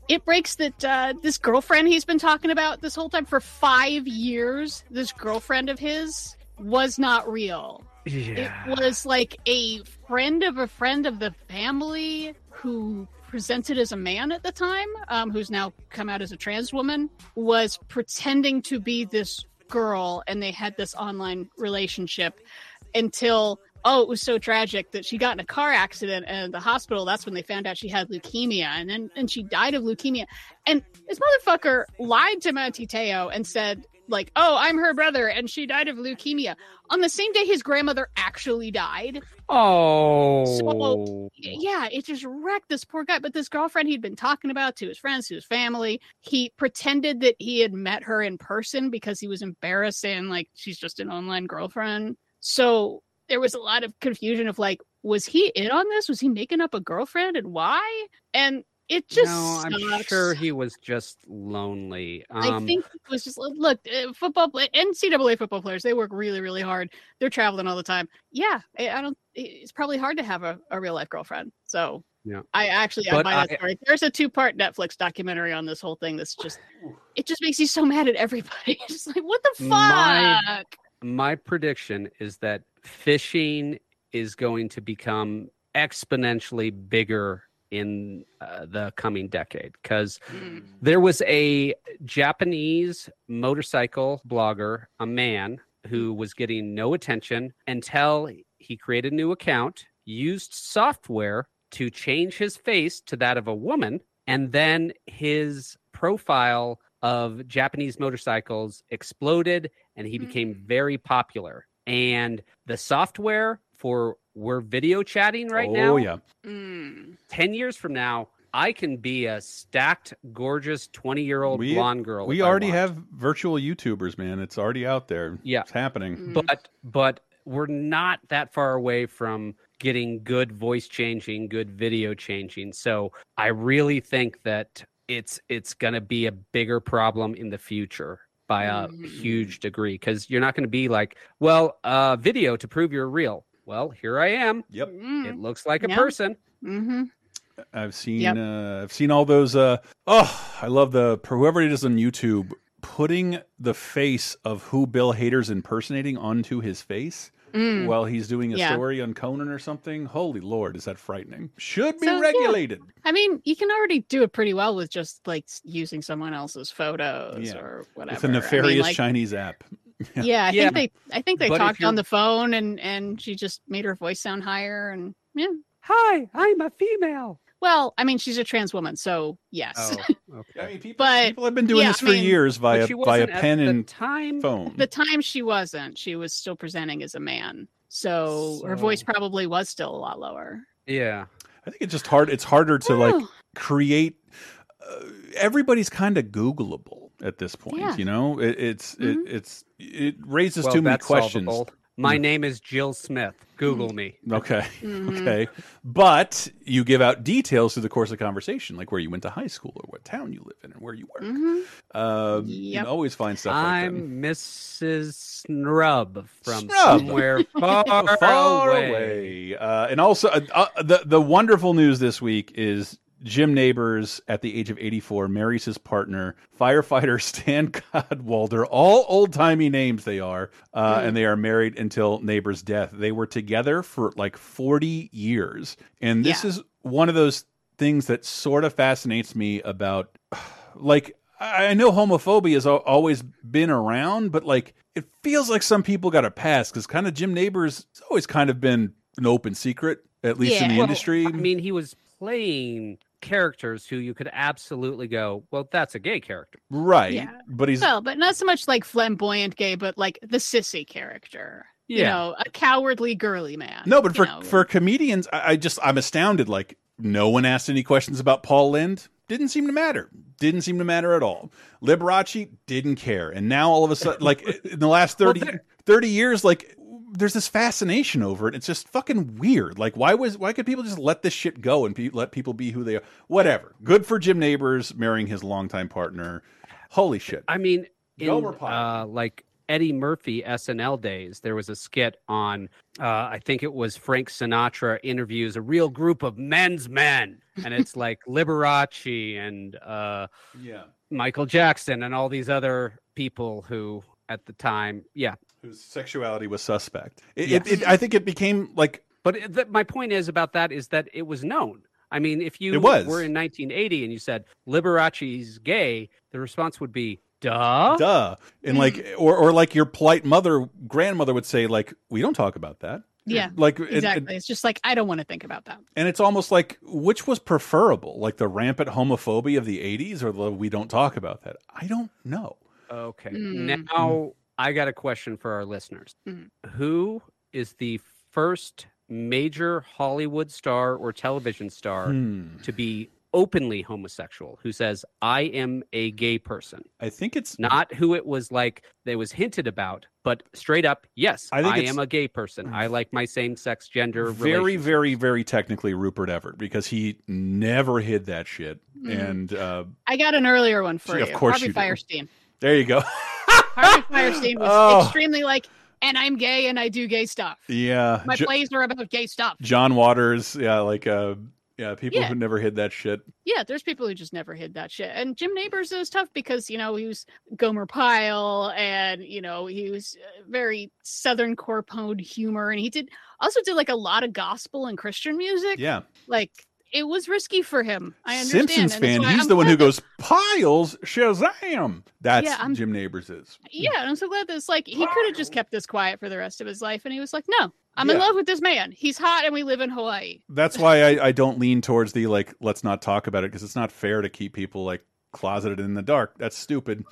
S3: It breaks that uh, this girlfriend he's been talking about this whole time for five years. This girlfriend of his was not real. Yeah. It was like a friend of a friend of the family who presented as a man at the time, um, who's now come out as a trans woman, was pretending to be this girl, and they had this online relationship until oh, it was so tragic that she got in a car accident and the hospital. That's when they found out she had leukemia, and then and she died of leukemia. And this motherfucker lied to Monty Te'o and said like, "Oh, I'm her brother, and she died of leukemia." On the same day, his grandmother actually died.
S4: Oh,
S3: So yeah, it just wrecked this poor guy. But this girlfriend he'd been talking about to his friends, to his family, he pretended that he had met her in person because he was embarrassed like she's just an online girlfriend. So there was a lot of confusion of like, was he in on this? Was he making up a girlfriend and why? And it just
S4: no, I'm
S3: sucks.
S4: sure he was just lonely.
S3: I
S4: Um,
S3: think it was just look uh, football play NCAA football players. They work really, really hard. They're traveling all the time. Yeah, I, I don't. It's probably hard to have a, a real life girlfriend. So
S4: Yeah.
S3: I actually I buy that
S4: I-
S3: story. There's a two part Netflix documentary on this whole thing. That's just it just makes you so mad at everybody. It's just like what the fuck.
S4: My- my prediction is that fishing is going to become exponentially bigger in uh, the coming decade. Because there was a Japanese motorcycle blogger, a man who was getting no attention until he created a new account, used software to change his face to that of a woman, and then his profile of Japanese motorcycles exploded and he became mm. very popular. And the software for we're video chatting right
S1: oh,
S4: now.
S1: yeah. Mm.
S4: 10 years from now, I can be a stacked, gorgeous 20 year old blonde girl.
S1: we already have virtual YouTubers, man. It's already out there.
S4: Yeah.
S1: It's happening. Mm.
S4: But but we're not that far away from getting good voice changing, good video changing. So I really think that it's it's going to be a bigger problem in the future by a huge degree because you're not going to be like, well, uh, video to prove you're real. Well, here I am.
S1: Yep.
S4: It looks like a
S3: Yeah.
S4: person.
S3: Mm-hmm.
S1: I've seen
S3: Yep.
S1: uh, I've seen all those uh oh I love the whoever it is on YouTube putting the face of who Bill Hader's impersonating onto his face
S3: Mm.
S1: while he's doing a
S3: Yeah.
S1: story on Conan or something. Holy Lord, is that frightening? Should be
S3: So, yeah.
S1: regulated.
S3: I mean, you can already do it pretty well with just like using someone else's photos
S1: Yeah.
S3: or whatever.
S1: It's a
S3: I mean,
S1: nefarious
S3: like-
S1: Chinese app.
S3: Yeah, I
S4: Yeah.
S3: think they I think they
S4: But
S3: talked on the phone and and she just made her voice sound higher and yeah.
S4: Hi, I'm a female.
S3: Well, I mean, she's a trans woman, so yes.
S4: Oh, okay.
S1: I mean, people,
S3: but
S1: people have been doing
S3: yeah,
S1: this
S3: I
S1: for
S3: mean,
S1: years via via pen and
S4: time.
S1: phone.
S3: The time she wasn't. She was still presenting as a man. So, her voice probably was still a lot lower.
S4: Yeah.
S1: I think it's just hard. It's harder to like create. Uh, everybody's kind of Googleable at this point.
S3: Yeah.
S1: You know, it, it's
S3: Mhm.
S1: it, it's it raises
S4: Well,
S1: too many questions.
S4: solvable. My
S1: Mm.
S4: name is Jill Smith. Google me.
S1: Okay.
S3: Mhm.
S1: Okay. But you give out details through the course of conversation, like where you went to high school or what town you live in and where you work.
S3: Mhm.
S1: Um, You
S3: Yep.
S1: can always find stuff like that.
S4: I'm Mrs. Snrub from
S1: Snrub.
S4: somewhere far,
S1: far
S4: away.
S1: away. Uh, and also, uh, uh, the the wonderful news this week is Jim Nabors, at the age of 84, marries his partner, firefighter Stan Cadwallader. All old timey names they are, uh,
S3: Mm.
S1: and they are married until Nabors' death. They were together for like 40 years, and this
S3: Yeah.
S1: is one of those things that sort of fascinates me about, like. I know homophobia has always been around, but like it feels like some people got a pass because kind of Jim Nabors has always kind of been an open secret, at least in the
S4: Well,
S1: industry.
S4: I mean, he was playing characters who you could absolutely go, well, that's a gay character.
S1: right.
S3: Yeah.
S1: But he's
S3: well, but not so much like flamboyant gay, but like the sissy character.
S1: Yeah.
S3: You know, a cowardly girly man.
S1: No, but for
S3: know.
S1: for comedians, I, I just I'm astounded. Like no one asked any questions about Paul Lynde. Didn't seem to matter. Didn't seem to matter at all. Liberace didn't care, and now all of a sudden, like in the last 30, 30 years, like there's this fascination over it. It's just fucking weird. Like why was why could people just let this shit go and pe let people be who they are? Whatever. Good for Jim Nabors marrying his longtime partner. Holy shit.
S4: I mean, in uh, like Eddie Murphy SNL days, there was a skit on, uh, I think it was Frank Sinatra interviews a real group of men's men. And it's like Liberace and uh,
S1: Yeah.
S4: Michael Jackson and all these other people who at the time, yeah.
S1: Whose sexuality was suspect. It,
S4: Yes.
S1: it, it, I think it became like
S4: But th- my point is about that is that it was known. I mean, if you
S1: was.
S4: were in 1980 and you said Liberace's gay, the response would be, duh.
S1: duh and like or or like your polite mother grandmother would say like we don't talk about that
S3: yeah,
S1: like it- it-
S3: exactly. it's just like I don't want to think about that.
S1: and it's almost like which was preferable like the rampant homophobia of the 80s or the we don't talk about that i don't know
S4: Okay.
S3: Mm.
S4: Now I got a question for our listeners.
S3: Mhm.
S4: Who is the first major Hollywood star or television star
S1: Hmm.
S4: to be openly homosexual who says I am a gay person?
S1: i think it's
S4: Not who it was like they was hinted about, but straight up, yes,
S1: I
S4: I,
S1: think it's-
S4: am a gay person. I like my same sex gender
S1: very very very technically rupert everett because he never hid that shit
S3: Mhm.
S1: and uh
S3: I got an earlier one for
S1: Gee,
S3: you.
S1: of course
S3: Harvey
S1: you do.
S3: Fierstein.
S1: there you go
S3: Harvey Fierstein was
S1: Oh.
S3: extremely like, and I'm gay and I do gay stuff.
S1: yeah
S3: My
S1: Jo-
S3: plays are about gay stuff.
S1: john waters yeah like uh yeah people
S3: Yeah.
S1: who never hid that shit
S3: Yeah, there's people who just never hid that shit. And Jim Nabors is tough because, you know, he was Gomer Pyle and, you know, he was uh, very Southern corpone humor. And he did also did like a lot of gospel and Christian music.
S1: yeah
S3: Like it was risky for him. I understand.
S1: Simpsons fan. He's
S3: I'm
S1: the one who
S3: that-
S1: goes Piles Shazam. That's
S3: Yeah, I'm-
S1: Jim Nabors is.
S3: Yeah, and I'm so glad that it's like he could have just kept this quiet for the rest of his life. And he was like, no, I'm in love with this man. He's hot and we live in Hawaii.
S1: That's why I, I don't lean towards the like. Let's not talk about it because it's not fair to keep people like closeted in the dark. That's stupid.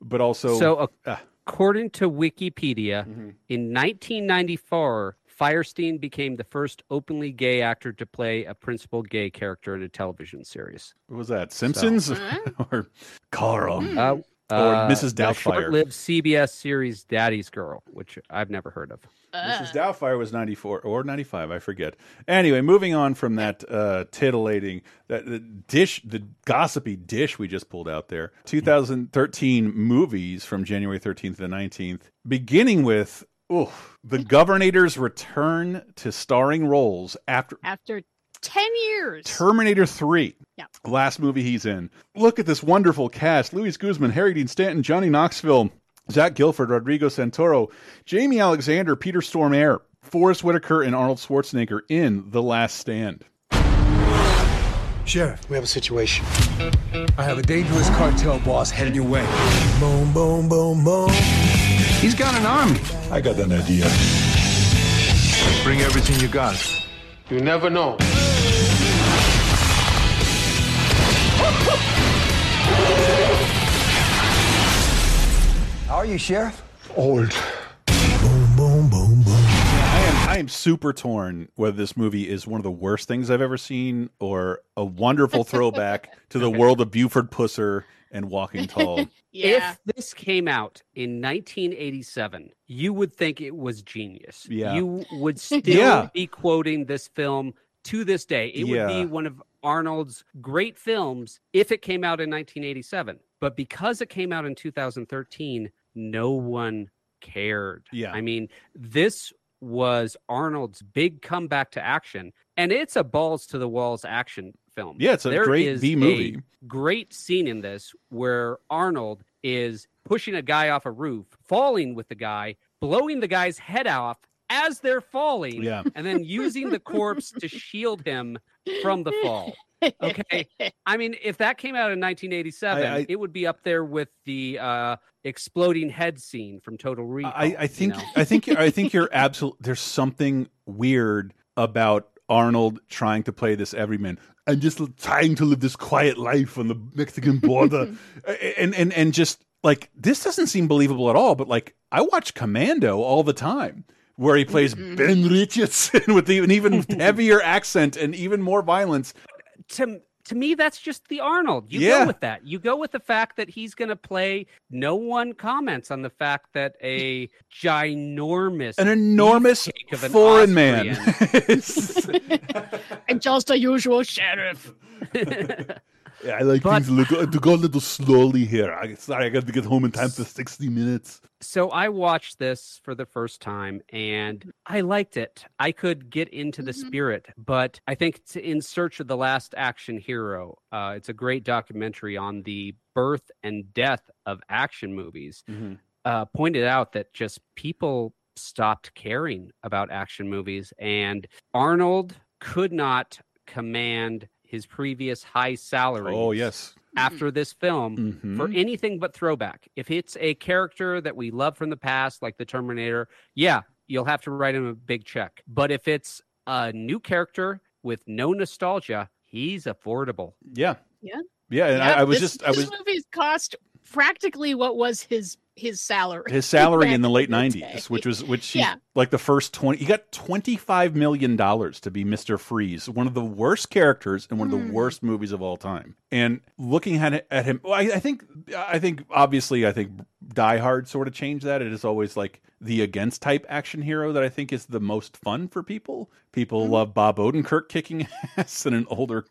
S1: But also,
S4: So, uh, according to Wikipedia,
S1: Mm-hmm.
S4: in 1994, Fierstein became the first openly gay actor to play a principal gay character in a television series.
S1: what was that? Simpsons or Carl
S4: Uh,
S1: or
S4: uh,
S1: Mrs.
S4: the
S1: Doubtfire?
S4: short-lived CBS series Daddy's Girl, which I've never heard of.
S1: Mrs. Doubtfire was 94 or 95, I forget. Anyway, moving on from that uh, titillating, that the dish, the gossipy dish we just pulled out there. 2013 movies from January 13th to the 19th, beginning with oof, The Governor's return to starring roles after
S3: After 10 years.
S1: Terminator 3.
S3: Yeah.
S1: Last movie he's in. Look at this wonderful cast. Luis Guzman, Harry Dean Stanton, Johnny Knoxville, Zach Gilford, Rodrigo Santoro, Jaimie Alexander, Peter Stormare, Forest Whitaker, and Arnold Schwarzenegger in The Last Stand.
S19: Sheriff, we have a situation.
S27: I have a dangerous cartel boss headed your way.
S19: Boom, boom, boom, boom.
S27: He's got an army.
S10: I got an idea.
S27: Bring everything you got.
S18: You never know.
S27: How are you, Sheriff?
S10: Old.
S19: Boom, boom, boom, boom.
S1: I am I am super torn whether this movie is one of the worst things I've ever seen or a wonderful throwback to the world of Buford Pusser and Walking Tall.
S3: Yeah.
S4: If this came out in 1987, you would think it was genius.
S1: Yeah.
S4: You would still
S1: Yeah.
S4: be quoting this film to this day. It would be one of Arnold's great films if it came out in 1987. But because it came out in 2013, no one cared.
S1: Yeah.
S4: I mean, this was Arnold's big comeback to action, and it's a balls to the walls action film.
S1: Yeah, it's a
S4: There
S1: great B
S4: a
S1: movie.
S4: great scene in this where Arnold is pushing a guy off a roof, falling with the guy, blowing the guy's head off as they're falling,
S1: Yeah.
S4: and then using the corpse to shield him from the fall. Okay. I mean, if that came out in 1987,
S1: I- I-
S4: it would be up there with the uh, exploding head scene from Total Recall.
S1: I, I
S4: you
S1: think
S4: know?
S1: I think you're, I think you're absolute. There's something weird about Arnold trying to play this everyman. I'm just trying to live this quiet life on the Mexican border, and and and just like this doesn't seem believable at all. But like I watch Commando all the time, where he plays mm-hmm. Ben Richardson with an even heavier accent and even more violence.
S4: to to me that's just the Arnold. You
S1: Yeah.
S4: go with that. You go with the fact that he's going to play. No one comments on the fact that a ginormous,
S1: An enormous
S4: of an
S1: foreign man.
S4: Austrian-
S3: I'm just a usual sheriff.
S1: Yeah, I like things a little, to go a little slowly here. I, sorry, I got to get home in time for 60 minutes.
S4: so I watched this for the first time and I liked it. I could get into the spirit, but I think it's in search of the last action hero. Uh, it's a great documentary on the birth and death of action movies. Uh, pointed out that just people stopped caring about action movies, and Arnold could not command his previous high salary
S1: Oh, yes.
S4: after this film for
S1: Mhm.
S4: anything but throwback. If it's a character that we love from the past, like the Terminator, yeah, you'll have to write him a big check. But if it's a new character with no nostalgia, he's affordable.
S1: Yeah.
S3: Yeah.
S1: Yeah, and
S3: Yeah,
S1: I, I was
S3: this-
S1: just, I
S3: this
S1: was
S3: movie's cost practically what was his his salary.
S1: his salary in the late
S3: the
S1: '90s,
S3: day.
S1: which was which he,
S3: Yeah.
S1: like the first twenty. He got twenty five million dollars to be Mister Freeze, one of the worst characters in one of
S3: Hmm.
S1: the worst movies of all time. And looking at at him, well, I, I think I think obviously I think Die Hard sort of changed that. It is always like the against type action hero that I think is the most fun for people. People
S3: Hmm.
S1: love Bob Odenkirk kicking ass and an older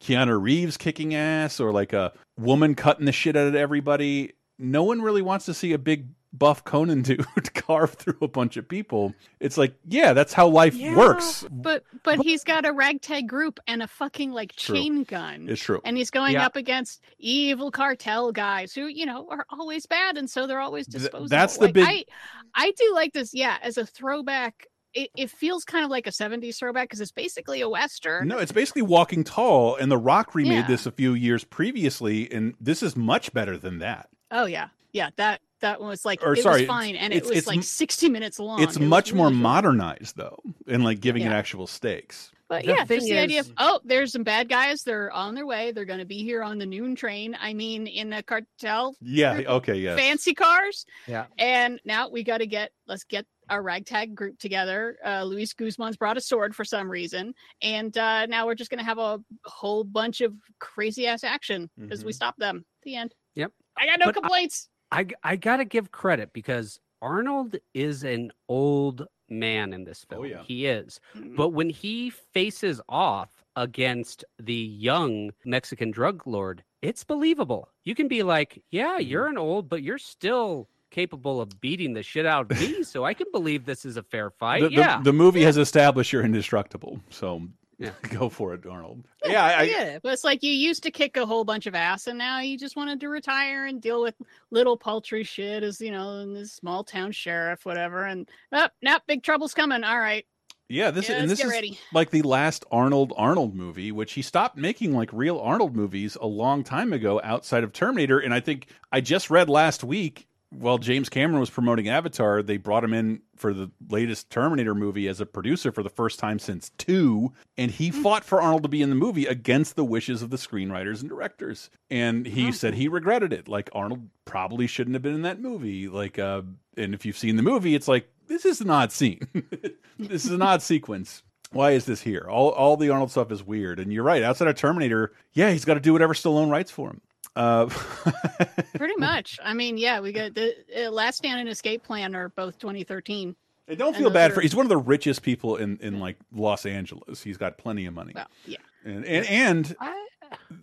S1: Keanu Reeves kicking ass, or like a woman cutting the shit out of everybody. No one really wants to see a big buff Conan dude carve through a bunch of people. It's like, yeah, that's how life works.
S3: But but he's got a ragtag group and a fucking like
S1: True.
S3: chain gun.
S1: It's true.
S3: And he's going
S1: Yeah.
S3: up against evil cartel guys who, you know, are always bad and so they're always
S1: Th-
S3: disposable.
S1: that's the
S3: Like,
S1: big-
S3: I I do like this, yeah, as a throwback. It, it feels kind of like a 70s throwback because it's basically a western.
S1: No, it's basically Walking Tall, and The Rock remade
S3: Yeah.
S1: this a few years previously, and this is much better than that.
S3: Oh yeah. Yeah, that that one was like
S1: Or,
S3: it
S1: sorry,
S3: was fine and it was
S1: it's
S3: like 60 minutes long.
S1: it's
S3: It was
S1: much more
S3: really
S1: modernized, though, and like giving it actual stakes.
S3: But
S4: The
S3: yeah,
S4: thing
S3: just the idea of oh, there's some bad guys. They're on their way. They're going to be here on the noon train. I mean, in a cartel.
S1: Yeah, okay, yes.
S3: Fancy cars.
S4: Yeah.
S3: And now we got to get. Let's get our ragtag group together. Uh, Luis Guzman's brought a sword for some reason, and uh, now we're just going to have a whole bunch of crazy ass action because we
S4: Mhm.
S3: stopped them. At the end.
S4: Yep.
S3: I got no
S4: But I-
S3: complaints.
S4: I I gotta give credit because Arnold is an old man in this film.
S1: Oh, yeah.
S4: He is.
S3: Mm-hmm.
S4: But when he faces off against the young Mexican drug lord, it's believable. You can be like, yeah,
S1: Mm-hmm.
S4: you're an old, but you're still capable of beating the shit out of me, so I can believe this is a fair fight.
S1: the, the-
S4: yeah.
S1: the movie has established you're indestructible, so
S4: Yeah.
S1: go for it, Arnold. Yeah, I,
S3: yeah, but it's like you used to kick a whole bunch of ass, and now you just wanted to retire and deal with little paltry shit as you know, in this small town sheriff, whatever. And oh, now big trouble's coming. All right,
S1: Yeah, this
S3: Yeah,
S1: and this is
S3: ready.
S1: like the last Arnold Arnold movie, which he stopped making like real Arnold movies a long time ago outside of Terminator. And I think I just read last week while James Cameron was promoting Avatar, they brought him in for the latest Terminator movie as a producer for the first time since two, and he
S3: Hmm.
S1: fought for Arnold to be in the movie against the wishes of the screenwriters and directors. And he said he regretted it. Like Arnold probably shouldn't have been in that movie. Like, uh, and if you've seen the movie, it's like this is an odd scene. this is an odd sequence. Why is this here? All all the Arnold stuff is weird. And you're right. Outside of Terminator, yeah, he's got to do whatever Stallone writes for him. Uh,
S3: pretty much. I mean, yeah, we got the uh, Last Stand and Escape Plan are both 2013.
S1: I don't feel
S3: those
S1: bad
S3: are-
S1: for. He's one of the richest people in in like Los Angeles. He's got plenty of money.
S3: Well, yeah.
S1: And and, and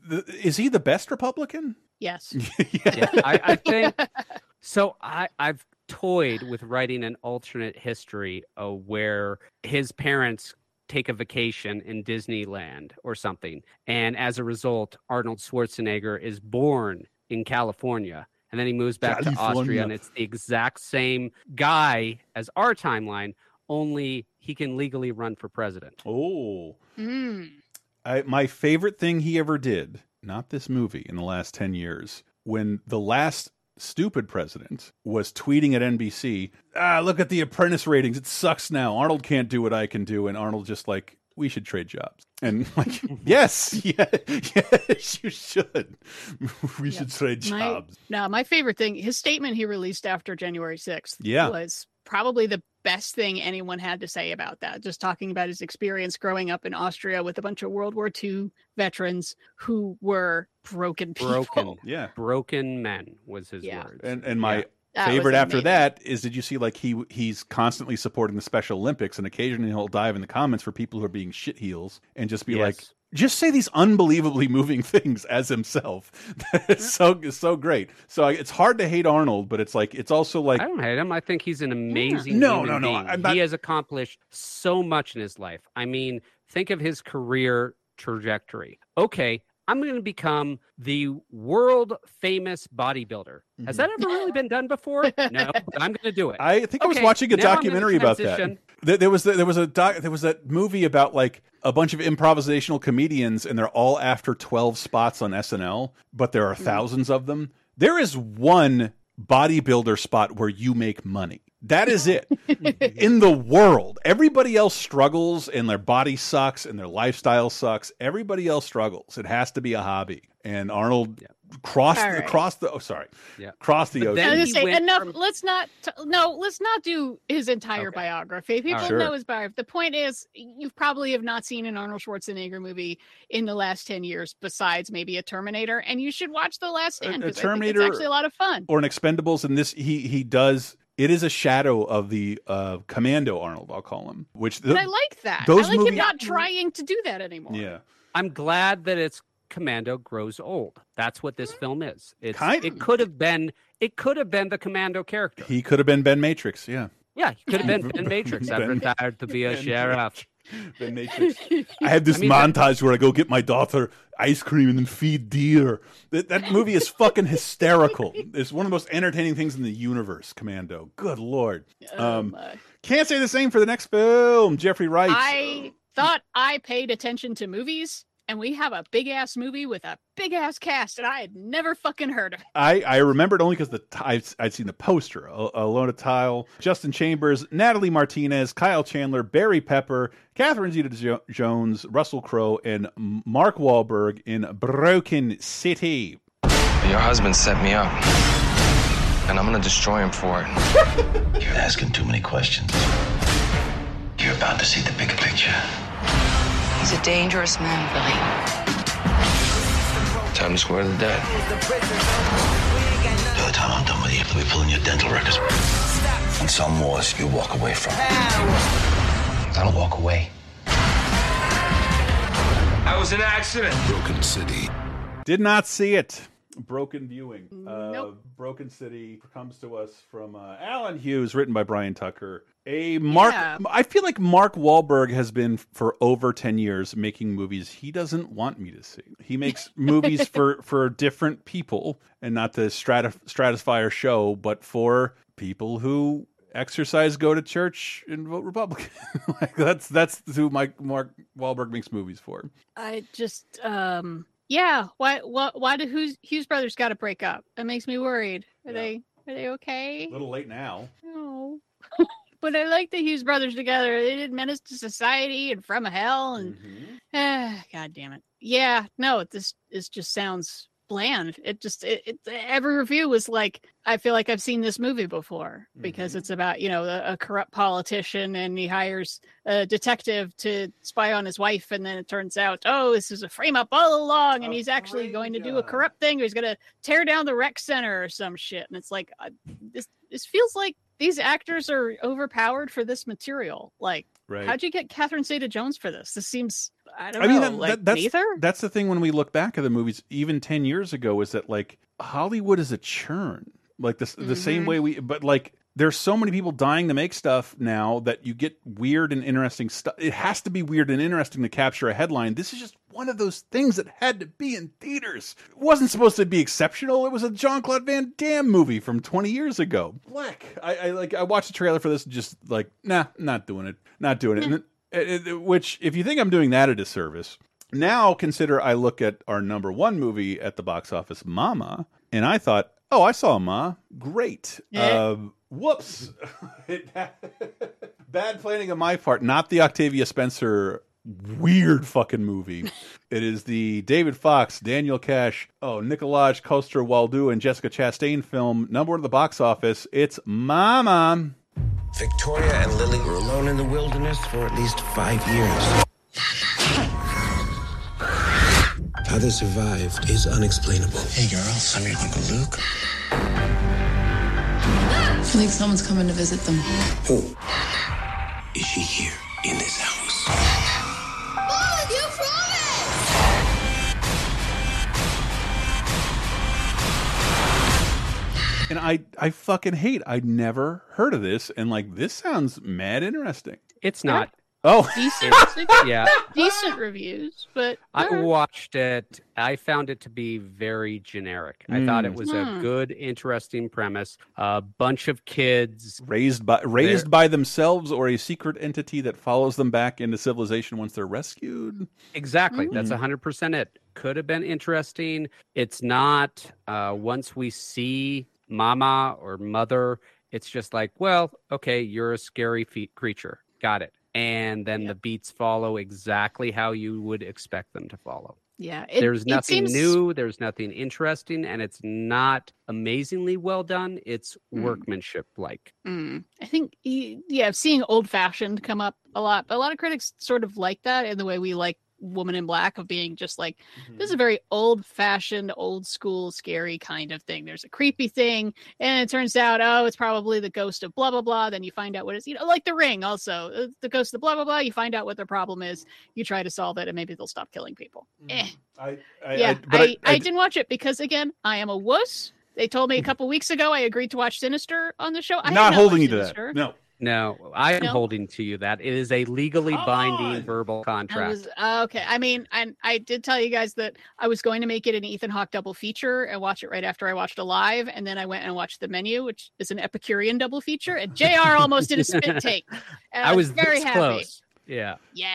S1: the, is he the best Republican?
S3: Yes.
S4: yeah, I, I think so. I I've toyed with writing an alternate history uh, where his parents take a vacation in Disneyland or something, and as a result, Arnold Schwarzenegger is born in California. And then he moves back to Austria, and it's the exact same guy as our timeline, only he can legally run for president.
S1: Oh,
S3: Mm.
S1: I, my favorite thing he ever did, not this movie, in the last 10 years, when the last stupid president was tweeting at NBC, ah, look at the apprentice ratings. It sucks now. Arnold can't do what I can do. And Arnold just like, we should trade jobs. And like, yes, yeah, yes, you should. We should trade
S3: My,
S1: jobs.
S3: no, my favorite thing, his statement he released after January 6th
S1: Yeah.
S3: was probably the best thing anyone had to say about that. Just talking about his experience growing up in Austria with a bunch of World War II veterans who were broken people.
S4: Broken.
S1: Yeah.
S4: Broken men was his
S3: Yeah.
S4: words.
S1: And and my
S3: That was
S1: favorite after that is did you see like he he's constantly supporting the Special Olympics and occasionally he'll dive in the comments for people who are being shit heels and just be like
S4: Yes.
S1: Just say these unbelievably moving things as himself. it's so it's so great. So I- it's hard to hate Arnold, but it's like it's also like
S4: I don't hate him. I think he's an amazing.
S1: No,
S4: human
S1: no, no,
S4: being.
S1: Not-
S4: He has accomplished so much in his life. I mean, think of his career trajectory. Okay, I'm going to become the world famous bodybuilder. Has that ever really been done before? No, but I'm going to do it.
S1: Mm-hmm. I think I was watching a
S4: now I'm gonna
S1: documentary about that. There, there was there was a doc, there was that movie about like a bunch of improvisational comedians, and they're all after twelve spots on SNL, but there are
S4: Hmm.
S1: thousands of them. There is one bodybuilder spot where you make money. That is it in the world. Everybody else struggles, and their body sucks, and their lifestyle sucks. Everybody else struggles. It has to be a hobby. And Arnold crossed
S3: All
S1: the
S3: right.
S1: crossed the oh sorry
S4: Yeah.
S1: crossed the
S4: But
S1: ocean.
S4: then
S3: I was say enough.
S4: from-
S3: Let's not. T- no, let's not do his entire biography. People
S1: right. Sure.
S3: know his biography. The point is, you probably have not seen an Arnold Schwarzenegger movie in the last ten years, besides maybe a Terminator, and you should watch The Last Stand
S1: a
S3: because
S1: Terminator-
S3: it's actually a lot of fun.
S1: or an Expendables, and this he he does. It is a shadow of the uh, Commando Arnold, I'll call him. Which the,
S3: But I like that.
S1: those
S3: I like
S1: movies-
S3: him not trying to do that anymore.
S1: yeah,
S4: I'm glad that it's Commando grows old. That's what this film is. It's
S1: Kind-
S4: it could have been it could have been the Commando character.
S1: he could have been Ben Matrix. Yeah,
S4: Yeah, he could have been Ben Matrix. I've retired to be a
S1: Ben
S4: sheriff.
S1: Ben Matrix. I have this
S4: I mean, that-
S1: montage where I go get my daughter ice cream and then feed deer. That that movie is fucking hysterical. It's one of the most entertaining things in the universe. Commando. Good lord.
S3: Oh
S1: Um, can't say the same for the next film. Jeffrey Wright.
S3: I thought I paid attention to movies, and we have a big ass movie with a big ass cast, and I had never fucking heard of it.
S1: I, I remembered only because the I'd, I'd seen the poster. Al- Alona Tal, Justin Chambers, Natalie Martinez, Kyle Chandler, Barry Pepper, Catherine Zeta-Jones, Russell Crowe, and Mark Wahlberg in Broken City.
S28: Your husband set me up, and I'm gonna destroy him for it.
S29: You're asking too many questions. You're about to see the bigger picture.
S30: He's a dangerous man, Billy.
S28: Time to square the debt.
S29: By the time I'm done with you, they'll be pulling your dental records. And some wars you walk away from. I don't walk away.
S28: That was an accident.
S29: Broken City.
S1: Did not see it. Broken viewing. Uh,
S3: Nope.
S1: Broken City comes to us from uh, Allen Hughes, written by Brian Tucker. A Mark.
S3: Yeah.
S1: I feel like Mark Wahlberg has been for over ten years making movies he doesn't want me to see. He makes movies for for different people, and not to stratif stratify our show, but for people who exercise, go to church, and vote Republican. like that's that's who Mike Mark Wahlberg makes movies for.
S3: I just, um, yeah. Why, why, why do Hughes, Hughes brothers got to break up? It makes me worried. Are they, are they okay?
S1: A little late now.
S3: No. But I like the Hughes brothers together. They did Menace to Society and From Hell, and ah, God damn it. Yeah, no, this this just sounds bland. It just it, it every review was like, I feel like I've seen this movie before because it's about you know a, a corrupt politician and he hires a detective to spy on his wife, and then it turns out, oh, this is a frame up all along, and he's actually going to do a corrupt thing. Or he's going to tear down the rec center or some shit, and it's like uh, this this feels like these actors are overpowered for this material. Like,
S1: Right.
S3: how'd you get Catherine Zeta Jones for this? This seems I don't
S1: I mean, that,
S3: like
S1: that, that's
S3: neither.
S1: that's the thing when we look back at the movies, even ten years ago, is that like Hollywood is a churn, like the the same
S3: Mhm.
S1: way we, but like there's so many people dying to make stuff now that you get weird and interesting stuff. It has to be weird and interesting to capture a headline. This is just one of those things that had to be in theaters. It wasn't supposed to be exceptional. It was a Jean Claude Van Damme movie from 20 years ago. Black. I, I like. I watched the trailer for this, and just like, nah, not doing it, not doing it. And it- it- it- which, if you think I'm doing that a disservice, now consider I look at our number one movie at the box office, Mama, and I thought Oh, I saw Ma. Great.
S3: Yeah.
S1: Uh, whoops. Bad planning on my part. Not the Octavia Spencer weird fucking movie. it is the David Fox, Daniel Kash, oh, Nikolaj Coster Waldau, and Jessica Chastain film, number one at the box office. It's Mama.
S31: Victoria and Lily were alone in the wilderness for at least five years. How they survived is unexplainable. Hey, girls, I'm your Uncle Luke.
S32: I think someone's coming to visit them.
S31: Who? Is she here in this house?
S32: Mom, you promised!
S1: And I, I fucking hate. I'd never heard of this, and like this sounds mad interesting.
S4: It's not.
S1: Oh,
S3: Decent,
S4: yeah.
S3: decent reviews, but
S4: I watched it. I found it to be very generic. I thought it
S1: Mm.
S4: was a
S3: Hmm.
S4: good, interesting premise. A bunch of kids
S1: raised by raised by themselves or a secret entity that follows them back into civilization once they're rescued.
S4: Exactly. That's
S1: Mm.
S4: a hundred percent it. Could have been interesting. It's not. Uh, once we see Mama or Mother, it's just like, well, okay, you're a scary fe- creature. Got it. And then the beats follow exactly how you would expect them to follow.
S3: yeah, it,
S4: there's nothing
S3: seems-
S4: new. There's nothing interesting, and it's not amazingly well done. It's
S3: Mm.
S4: workmanship like.
S3: Mm, I think, yeah, seeing old fashioned come up a lot, a lot of critics sort of like that in the way we like Woman in Black of being just like, this is a very old fashioned, old school, scary kind of thing. There's a creepy thing, and it turns out, oh, it's probably the ghost of blah, blah, blah. Then you find out what it's, you know, like the ring also, uh, the ghost of blah, blah, blah. You find out what their problem is, you try to solve it, and maybe they'll stop killing people. Eh.
S1: I, I
S3: yeah,
S1: I-
S3: I,
S1: I-
S3: didn't watch it because, again, I am a wuss. They told me a couple weeks ago I agreed to watch Sinister on the show. I
S1: not holding you to
S3: Sinister.
S1: that. No.
S4: No, I am
S3: No.
S4: holding to you that it is a legally binding verbal
S3: I
S4: contract.
S3: was uh, okay. I mean, I I did tell you guys that I was going to make it an Ethan Hawke double feature and watch it right after I watched Alive, and then I went and watched The Menu, which is an Epicurean double feature. And Jr. almost did a spit take. And I,
S4: I
S3: was,
S4: was
S3: very happy.
S4: close. Yeah.
S3: Yeah,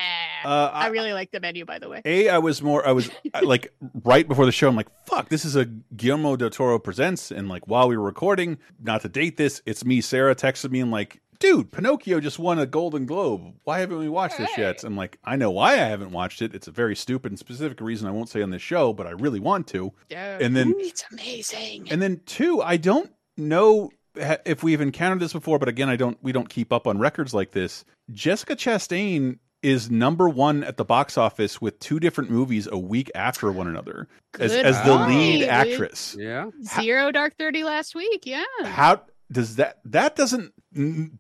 S1: Uh,
S3: I, really like The Menu, by the way.
S1: A, I was more, I was like right before the show. I'm like, fuck, this is a Guillermo del Toro presents. And like while we were recording, not to date this, it's me. Sarah texted me and like, dude, Pinocchio just won a Golden Globe. Why haven't we watched this yet? I'm like, I know why I haven't watched it. It's a very stupid and specific reason I won't say on this show, but I really want to.
S3: Yeah.
S1: And then
S3: it's amazing.
S1: and then two, I don't know if we've encountered this before, but again, I don't. We don't keep up on records like this. Jessica Chastain is number one at the box office with two different movies a week after one another as
S3: Good
S1: as the lead actress.
S4: Yeah.
S3: Zero Dark Thirty last week. Yeah.
S1: How does that? That doesn't.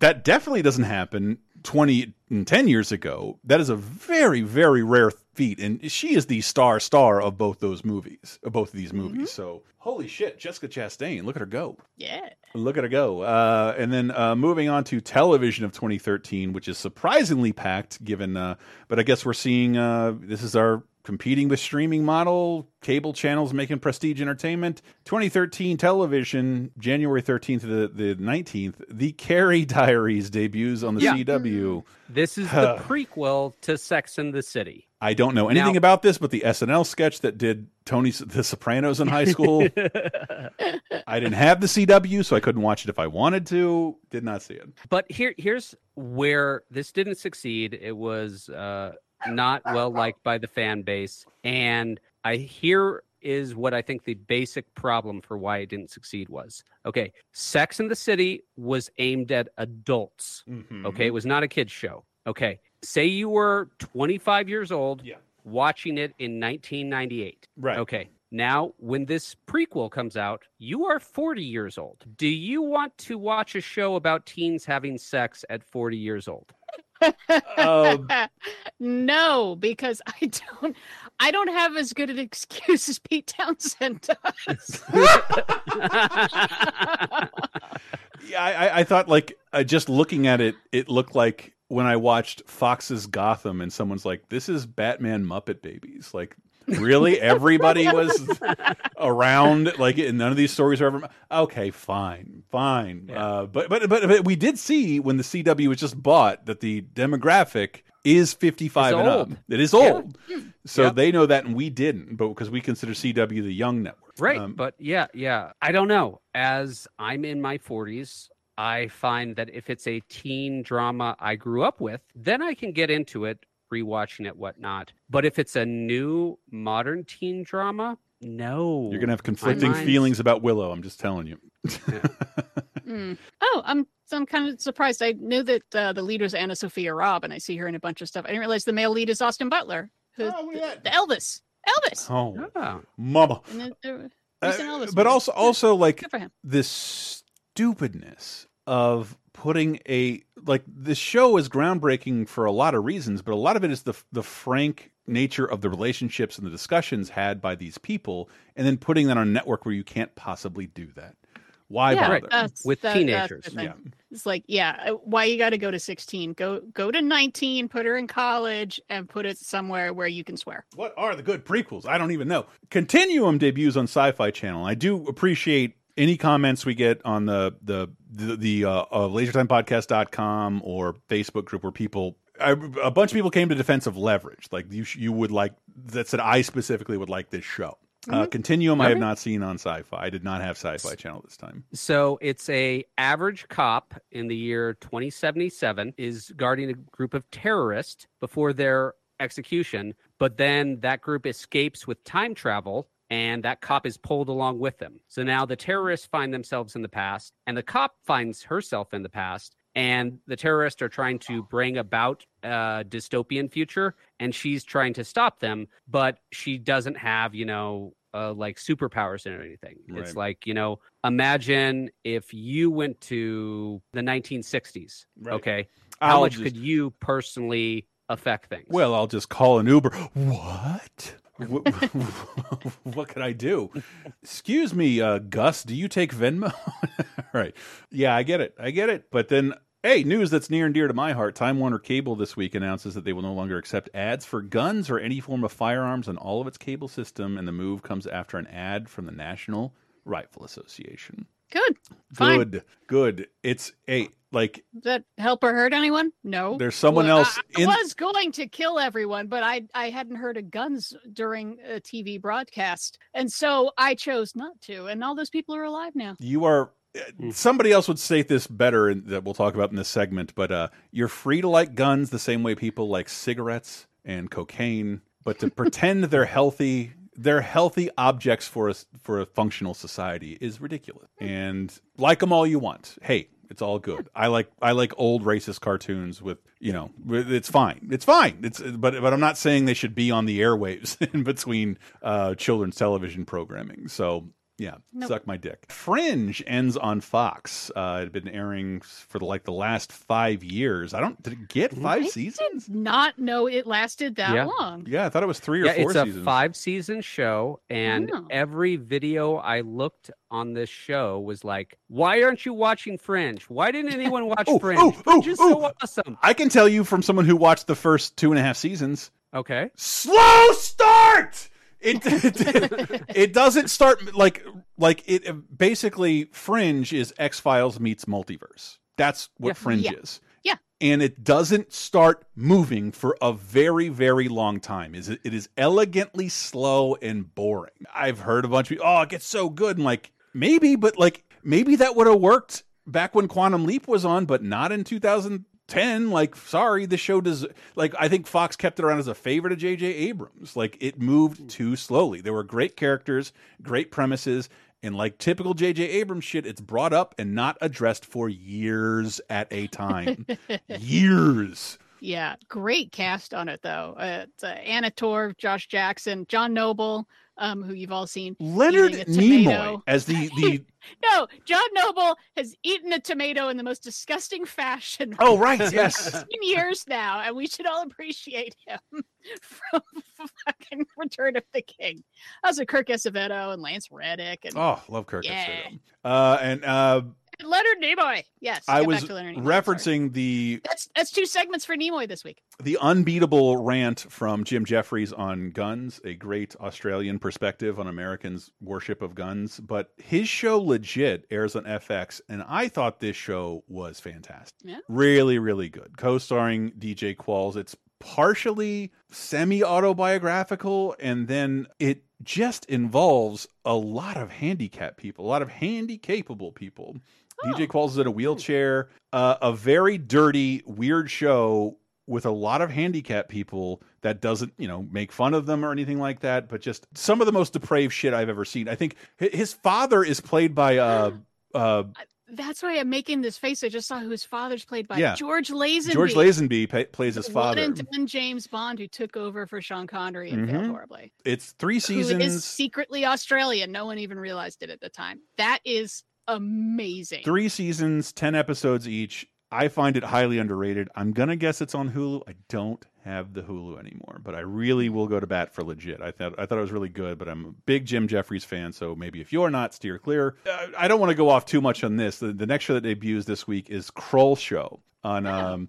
S1: That definitely doesn't happen. 20 and 10 years ago that is a very very rare feat and she is the star star of both those movies of both of these movies so holy shit jessica chastain look at her go
S3: Yeah.
S1: Look at her go. Uh, and then uh, moving on to television of 2013, which is surprisingly packed, given, uh, but I guess we're seeing uh, this is our competing with streaming model, cable channels making prestige entertainment. 2013 television, January 13th to the, the 19th, The Carrie Diaries debuts on the
S4: Yeah.
S1: CW.
S4: This is the prequel to Sex and the City.
S1: I don't know anything
S4: Now-
S1: about this, but the SNL sketch that did Tony The Sopranos in high school. I didn't have the CW, so I couldn't watch it if I wanted to. Did not see it.
S4: But here, here's where this didn't succeed. It was uh, not well liked by the fan base, and I here is what I think the basic problem for why it didn't succeed was. Okay, Sex in the City was aimed at adults. Mm-hmm. Okay, it was not a kids show. Okay, say you were 25 years old, watching it in 1998.
S1: Right.
S4: Okay. Now, when this prequel comes out, you are 40 years old. Do you want to watch a show about teens having sex at 40 years old?
S1: Um,
S3: no, because I don't I don't have as good an excuse as Pete Townshend does.
S1: Yeah, I, I- I thought like uh, just looking at it, it looked like when I watched Fox's Gotham, and someone's like, "This is Batman Muppet Babies." Like, really, everybody was around. Like, none of these stories are ever. Okay, fine, fine. Uh, but, but but but we did see when the CW was just bought that the demographic is 55
S4: It's
S1: and
S4: old.
S1: up. It is
S4: Yeah.
S1: old. So
S4: Yep.
S1: they know that and we didn't, but because we consider CW the young network.
S4: Right.
S1: Um,
S4: but yeah, yeah. I don't know. As I'm in my 40s, I find that if it's a teen drama I grew up with, then I can get into it, rewatching it, whatnot. But if it's a new modern teen drama, no.
S1: You're going to have conflicting feelings about Willow. I'm just telling you.
S3: Mm. Oh, I'm so I'm kind of surprised. I knew that uh, the leader's AnnaSophia Robb, and I see her in a bunch of stuff. I didn't realize the male lead is Austin Butler, who the, the Elvis, Elvis.
S1: Oh, mama.
S3: And then the
S1: Uh,
S3: Elvis
S1: but
S3: movie.
S1: also, also like
S3: Good for him.
S1: this stupidness of putting a like this show is groundbreaking for a lot of reasons, but a lot of it is the the frank nature of the relationships and the discussions had by these people, and then putting that on a network where you can't possibly do that. Why
S3: yeah,
S1: bother?
S3: that's-
S4: With
S3: that-
S4: teenagers.
S3: the.
S1: Yeah.
S3: It's like, yeah, uh, why you got to go to 16? Go go to 19, put her in college, and put it somewhere where you can swear.
S1: What are the good prequels? I don't even know. Continuum debuts on Sci-Fi Channel. I do appreciate any comments we get on the the the, the uh, uh, LaserTimePodcast.com or Facebook group where people. I, a bunch of people came to defense of leverage, like you. You would like that said. I specifically would like this show. Uh,
S4: Mhm.
S1: Continuum, I have not seen on Sci-Fi. I did not have Sci-Fi Channel this time.
S4: So it's a average cop in the year 2077 is guarding a group of terrorists before their execution, but then that group escapes with time travel and that cop is pulled along with them. So now the terrorists find themselves in the past and the cop finds herself in the past and the terrorists are trying to bring about a dystopian future and she's trying to stop them but she doesn't have you know uh, like superpowers or anything it's like you know imagine if you went to the 1960s
S1: Right.
S4: okay how
S1: I'll
S4: much
S1: just-
S4: could you personally affect things
S1: Well, I'll just call an Uber. What? What, what could I do? Excuse me, uh, Gus. Do you take Venmo? right. Yeah, I get it. I get it. But then, hey, news that's near and dear to my heart. Time Warner Cable this week announces that they will no longer accept ads for guns or any form of firearms on all of its cable system, and the move comes after an ad from the National Rifle Association.
S3: Good. Fine.
S1: Good. Good. It's a like
S3: Does that help or hurt anyone? No.
S1: There's someone
S3: Well,
S1: else
S3: I, I was going to kill everyone, but I I hadn't heard of guns during a TV broadcast, and so I chose not to. And all those people are alive now.
S1: you are somebody else would state this better and that we'll talk about in this segment but uh you're free to like guns the same way people like cigarettes and cocaine but to pretend they're healthy they're healthy objects for us for a functional society is ridiculous. And like them all you want. Hey it's all good. I like i like old racist cartoons with you know it's fine. It's fine. It's but but i'm not saying they should be on the airwaves in between uh children's television programming. So yeah,
S3: Nope.
S1: suck my dick. Fringe ends on Fox. Uh, it had been airing for like the last five years. I don't did it get five seasons?
S3: Not know it lasted that
S4: Yeah.
S3: long.
S1: Yeah, I thought it was three or
S4: yeah,
S1: four
S4: it's
S1: seasons.
S4: a five season show, and
S3: Oh.
S4: every video I looked on this show was like, "Why aren't you watching Fringe? Why didn't anyone watch
S1: Oh,
S4: Fringe?
S1: oh,
S4: Fringe
S1: oh,
S4: is so awesome."
S1: I can tell you from someone who watched the first two and a half seasons.
S4: Okay,
S1: Slow start. It it, it doesn't start like like it. Basically, Fringe is X Files meets multiverse. That's what
S4: Yeah.
S1: Fringe
S3: Yeah.
S1: is.
S3: Yeah.
S1: and it doesn't start moving for a very very long time is it, it is elegantly slow and boring i've heard a bunch of people oh it gets so good and like maybe but like maybe that would have worked back when quantum leap was on but not in 2010 like sorry the show does like i think fox kept it around as a favorite of jj abrams like it moved too slowly there were great characters great premises and like typical J.J. Abrams shit, it's brought up and not addressed for years at a time. years.
S3: Yeah, great cast on it though. Uh, it's uh, Anna Torv, Josh Jackson, John Noble, um, who you've all seen.
S1: Leonard
S3: eating a tomato.
S1: Nimoy as the the
S3: No, John Noble has eaten a tomato in the most disgusting fashion.
S1: Oh, right, yes.
S3: 15 years now, and we should all appreciate him from fucking Return of the King. Also, Kirk Acevedo and Lance Reddick and
S1: oh, love Kirk.
S3: Yeah.
S1: Acevedo. Uh, and uh,
S3: Leonard Nimoy. Yes,
S1: I was
S3: to sorry.
S1: referencing the
S3: That's that's two segments for Nimoy this week.
S1: the unbeatable rant from Jim Jefferies on guns, a great Australian perspective on Americans' worship of guns. But his show legit airs on FX, and I thought this show was fantastic.
S3: Yeah.
S1: Really, really good. Co-starring DJ Qualls. It's partially semi autobiographical, and then it just involves a lot of handicapped people, a lot of handy capable people. DJ Qualls is in a wheelchair, uh, a very dirty, weird show with a lot of handicapped people that doesn't, you know, make fun of them or anything like that, but just some of the most depraved shit I've ever seen. I think his father is played by uh uh
S3: That's why I'm making this face. I just saw who his father's played by
S1: Yeah.
S3: George Lazenby.
S1: George Lazenby pa plays his father.
S3: One and done James Bond who took over for Sean Connery and failed
S1: Mhm.
S3: horribly.
S1: It's three seasons.
S3: is secretly Australian. No one even realized it at the time. That is amazing.
S1: Three seasons, 10 episodes each. I find it highly underrated. I'm going to guess it's on Hulu. I don't have the Hulu anymore, but I really will go to bat for legit. I thought I thought it was really good, but I'm a big Jim Jefferies fan, so maybe if you're not, steer clear. Uh, I don't want to go off too much on this. The, the next show that debuts this week is Kroll Show on um,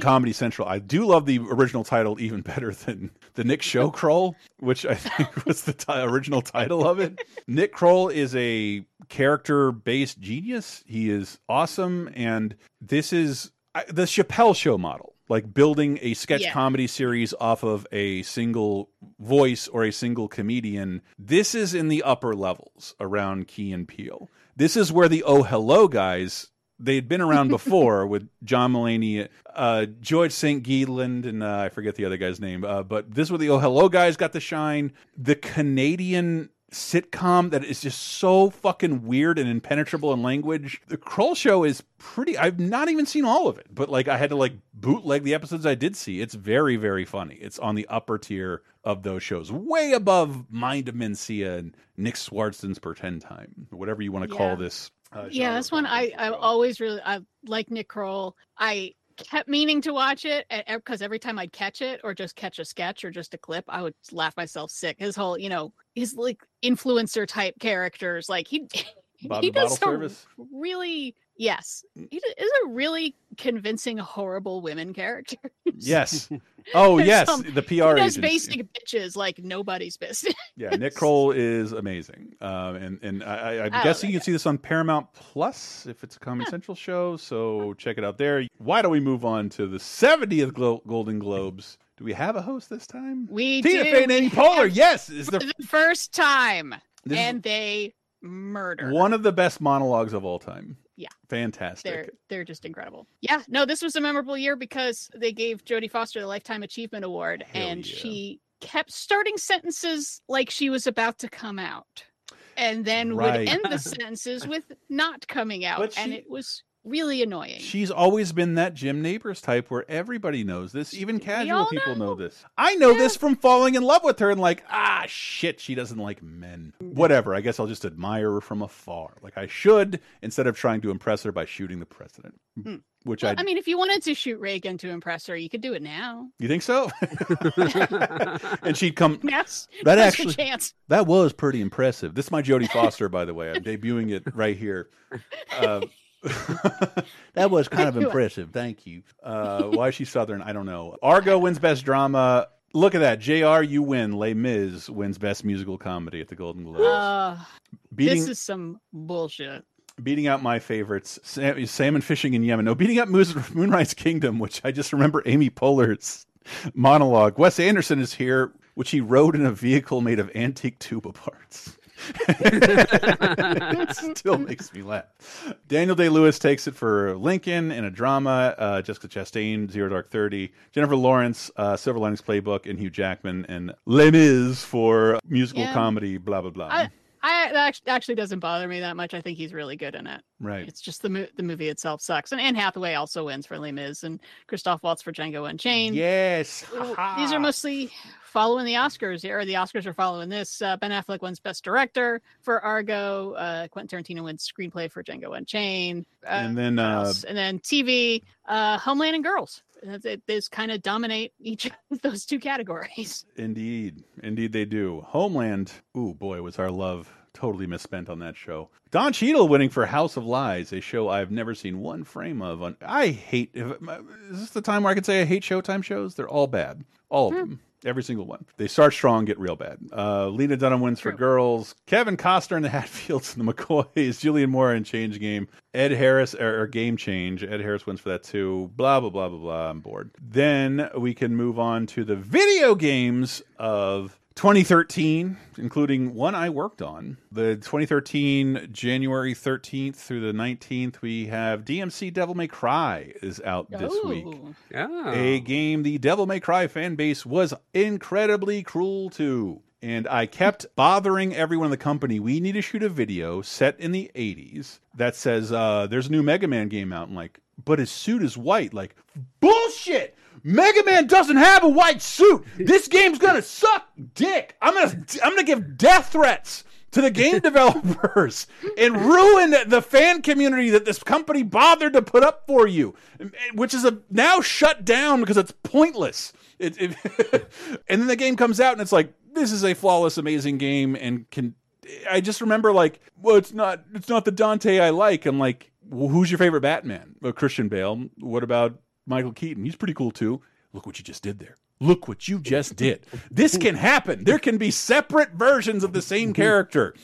S1: Comedy Central. I do love the original title even better than the Nick Show Kroll, which I think was the original title of it. Nick Kroll is a character based genius. He is awesome. And this is the Chappelle Show model, like building a sketch
S33: Yeah.
S1: comedy series off of a single voice or a single comedian. This is in the upper levels around Key and Peele. This is where the Oh Hello guys they'd been around before with John Mulaney, uh, George St. Geegland, and uh, I forget the other guy's name. Uh, but this was the Oh Hello guys got the shine. The Canadian sitcom that is just so fucking weird and impenetrable in language. The Kroll Show is pretty. I've not even seen all of it, but like I had to like bootleg the episodes I did see. It's very very funny. It's on the upper tier of those shows, way above Mind of Mencia and Nick Swardson's Pretend Time, whatever you want to
S3: Yeah.
S1: call this. Uh,
S3: yeah, this one I I always really I like Nick Kroll. I kept meaning to watch it because every time I'd catch it or just catch a sketch or just a clip, I would laugh myself sick. His whole, you know, his like influencer type characters, like he
S1: Bobby
S3: he does some
S1: Service?
S3: really yes, he is a really convincing horrible women character.
S1: Yes. Oh yes,
S3: some-
S1: the PR agency.
S3: basic bitches like nobody's business.
S1: Yeah, Nick Kroll is amazing, um, and and I,
S3: Oh,
S1: guessing you can see this on Paramount Plus if it's a Comedy Central show. So check it out there. Why don't we move on to the 70th Glo Golden Globes? Do we have a host this time?
S3: We
S1: Tina
S3: do.
S1: Fey and Amy Poehler. Yes, is the
S3: the first time,
S1: This is-
S3: and they murder.
S1: one of the best monologues of all time.
S3: Yeah.
S1: Fantastic.
S3: They're they're just incredible. Yeah, no, this was a memorable year because they gave Jodie Foster the Lifetime Achievement Award, and she kept starting sentences like she was about to come out, and then
S1: Right.
S3: would end the sentences with not coming out,
S1: But
S3: and it was really annoying.
S1: She's always been that Jim Nabors type where everybody knows this. Even casual people know. this. I know this from falling in love with her and like, ah, shit, she doesn't like men. Whatever. I guess I'll just admire her from afar. Like I should, instead of trying to impress her by shooting the president.
S3: Hmm.
S1: Which
S3: Well,
S1: I,
S3: I mean, if you wanted to shoot Reagan to impress her, you could do it now.
S1: you think so? and she'd come.
S3: Yes,
S1: That actually,
S3: chance.
S1: that was pretty impressive. This is my Jodie Foster, by the way. I'm debuting it right here. Uh, that was kind of impressive. Thank you. Uh, why is she Southern? I don't know. Argo wins Best Drama. Look at that. JR, you win. Les Mis wins Best Musical Comedy at the Golden Globes.
S3: Uh,
S1: Beating-
S3: this is some bullshit.
S1: beating out my favorites, Sa- salmon fishing in Yemen. No, beating out Moos- Moonrise Kingdom, which I just remember Amy Poehler's monologue. Wes Anderson is here, which he rode in a vehicle made of antique tuba parts. it still makes me laugh. Daniel Day Lewis takes it for Lincoln in a drama. Uh, Jessica Chastain, Zero Dark Thirty. Jennifer Lawrence, uh, Silver Linings Playbook, and Hugh Jackman and Les Mis for musical
S3: Yeah.
S1: comedy. Blah blah blah.
S3: I, I that actually doesn't bother me that much. I think he's really good in it.
S1: right.
S3: It's just the mo- the movie itself sucks. And Anne Hathaway also wins for Les Mis, and Christoph Waltz for Django Unchained.
S1: Yes.
S3: These are mostly following the Oscars, or the Oscars are following this. Uh, ben Affleck wins Best Director for Argo. Uh, Quentin Tarantino wins Screenplay for Django Unchained. Uh,
S1: And then, uh,
S3: and then TV, uh, Homeland and Girls. Uh, They, kind of dominate each of those two categories.
S1: Indeed. Indeed, they do. Homeland. Ooh, boy, was our love totally misspent on that show. Don Cheadle winning for House of Lies, a show I've never seen one frame of. On I hate. If, is this the time where I can say I hate Showtime shows? They're all bad. All of them. Every single one. They start strong, get real bad. Uh, Lena Dunham wins for girls. Kevin Costner and the Hatfields and the McCoys. Julianne Moore in Change Game. Ed Harris or, or Game Change. Ed Harris wins for that too. Blah blah blah blah blah. I'm bored. Then we can move on to the video games of 2013, including one I worked on. The 2013 January 13th through the 19th, we have DMC Devil May Cry is out this week.
S4: Oh.
S1: A game the Devil May Cry fan base was incredibly cruel to. And I kept bothering everyone in the company. We need to shoot a video set in the 80s that says uh, there's a new Mega Man game out. And like, but his suit is white. Like, bullshit! Mega Man doesn't have a white suit. This game's gonna suck dick. I'm gonna I'm gonna give death threats to the game developers and ruin the fan community that this company bothered to put up for you, which is a now shut down because it's pointless. It, it and then the game comes out and it's like this is a flawless, amazing game and can. I just remember like, well, it's not it's not the Dante I like. I'm like, well, who's your favorite Batman? Well, Christian Bale. What about Michael Keaton? He's pretty cool too. Look what you just did there. Look what you just did. This can happen. There can be separate versions of the same character.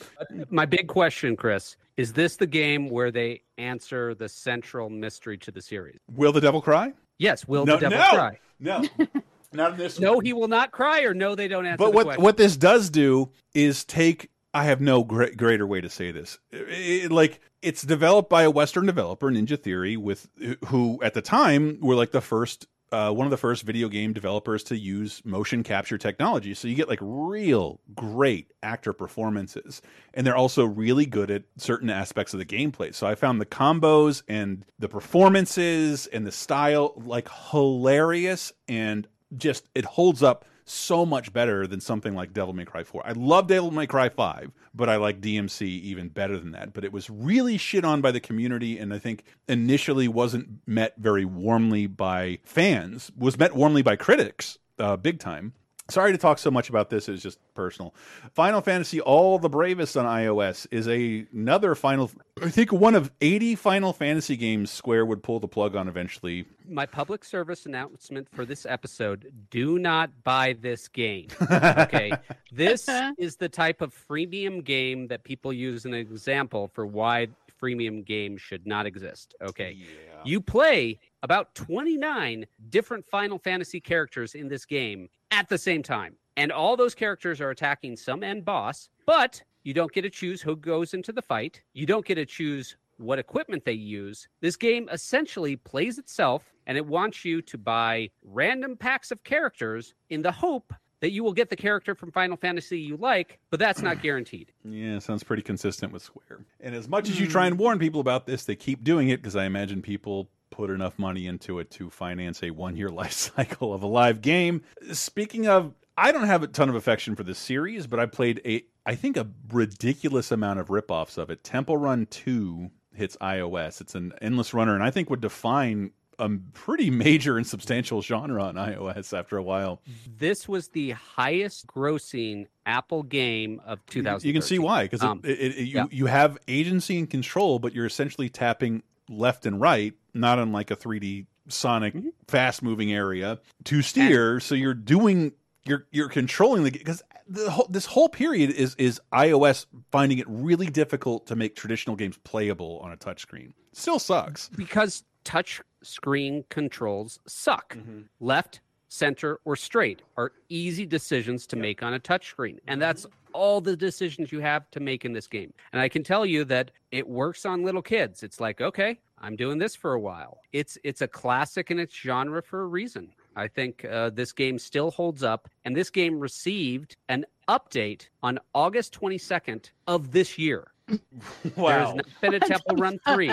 S4: My big question, Chris, is this the game where they answer the central mystery to the series?
S1: Will the devil cry?
S4: Yes, will
S1: No,
S4: the devil
S1: no,
S4: cry?
S1: No. Not in this
S4: No, he will not cry, or no, they don't answer
S1: But
S4: the
S1: what
S4: question.
S1: what this does do is take. I have no great, greater way to say this. It- it- like it's developed by a Western developer, Ninja Theory, with who at the time were like the first. Uh, one of the first video game developers to use motion capture technology. So you get like real great actor performances. And they're also really good at certain aspects of the gameplay. So I found the combos and the performances and the style like hilarious and just it holds up so much better than something like Devil May Cry 4. I love Devil May Cry 5, but I like DMC even better than that. But it was really shit on by the community and I think initially wasn't met very warmly by fans, was met warmly by critics, uh, big time. Sorry to talk so much about this. It's just personal. Final Fantasy All the Bravest on iOS is a, another Final. I think one of 80 Final Fantasy games Square would pull the plug on eventually.
S4: My public service announcement for this episode do not buy this game. Okay. this is the type of freemium game that people use an example for why freemium games should not exist. Okay. You play about 29 different Final Fantasy characters in this game at the same time. And all those characters are attacking some end boss, but you don't get to choose who goes into the fight. You don't get to choose what equipment they use. This game essentially plays itself and it wants you to buy random packs of characters in the hope that you will get the character from Final Fantasy you like, but that's not guaranteed.
S1: Yeah, sounds pretty consistent with Square. And as much as you hmm. try and warn people about this, they keep doing it because I imagine people put enough money into it to finance a one year life cycle of a live game. Speaking of, I don't have a ton of affection for this series, but I played a, I think, a ridiculous amount of ripoffs of it. Temple Run 2 hits iOS. It's an endless runner, and I think would define a pretty major and substantial genre on iOS after a while.
S4: This was the highest grossing Apple game of 2000.
S1: You can see why because
S4: Um,
S1: you
S4: yeah.
S1: you have agency and control, but you're essentially tapping left and right, not unlike a 3D Sonic
S4: Mm-hmm.
S1: fast moving area to steer. so you're doing you're you're controlling the because the whole, this whole period is is iOS finding it really difficult to make traditional games playable on a touchscreen. Still sucks.
S4: because touch screen controls suck.
S1: Mm-hmm.
S4: Left, center, or straight are easy decisions to make on a touchscreen. And that's all the decisions you have to make in this game. And I can tell you that it works on little kids. It's like, okay, I'm doing this for a while. It's it's a classic in its genre for a reason. I think uh, this game still holds up, and this game received an update on August 22nd of this year. There has not been a Temple Run 3.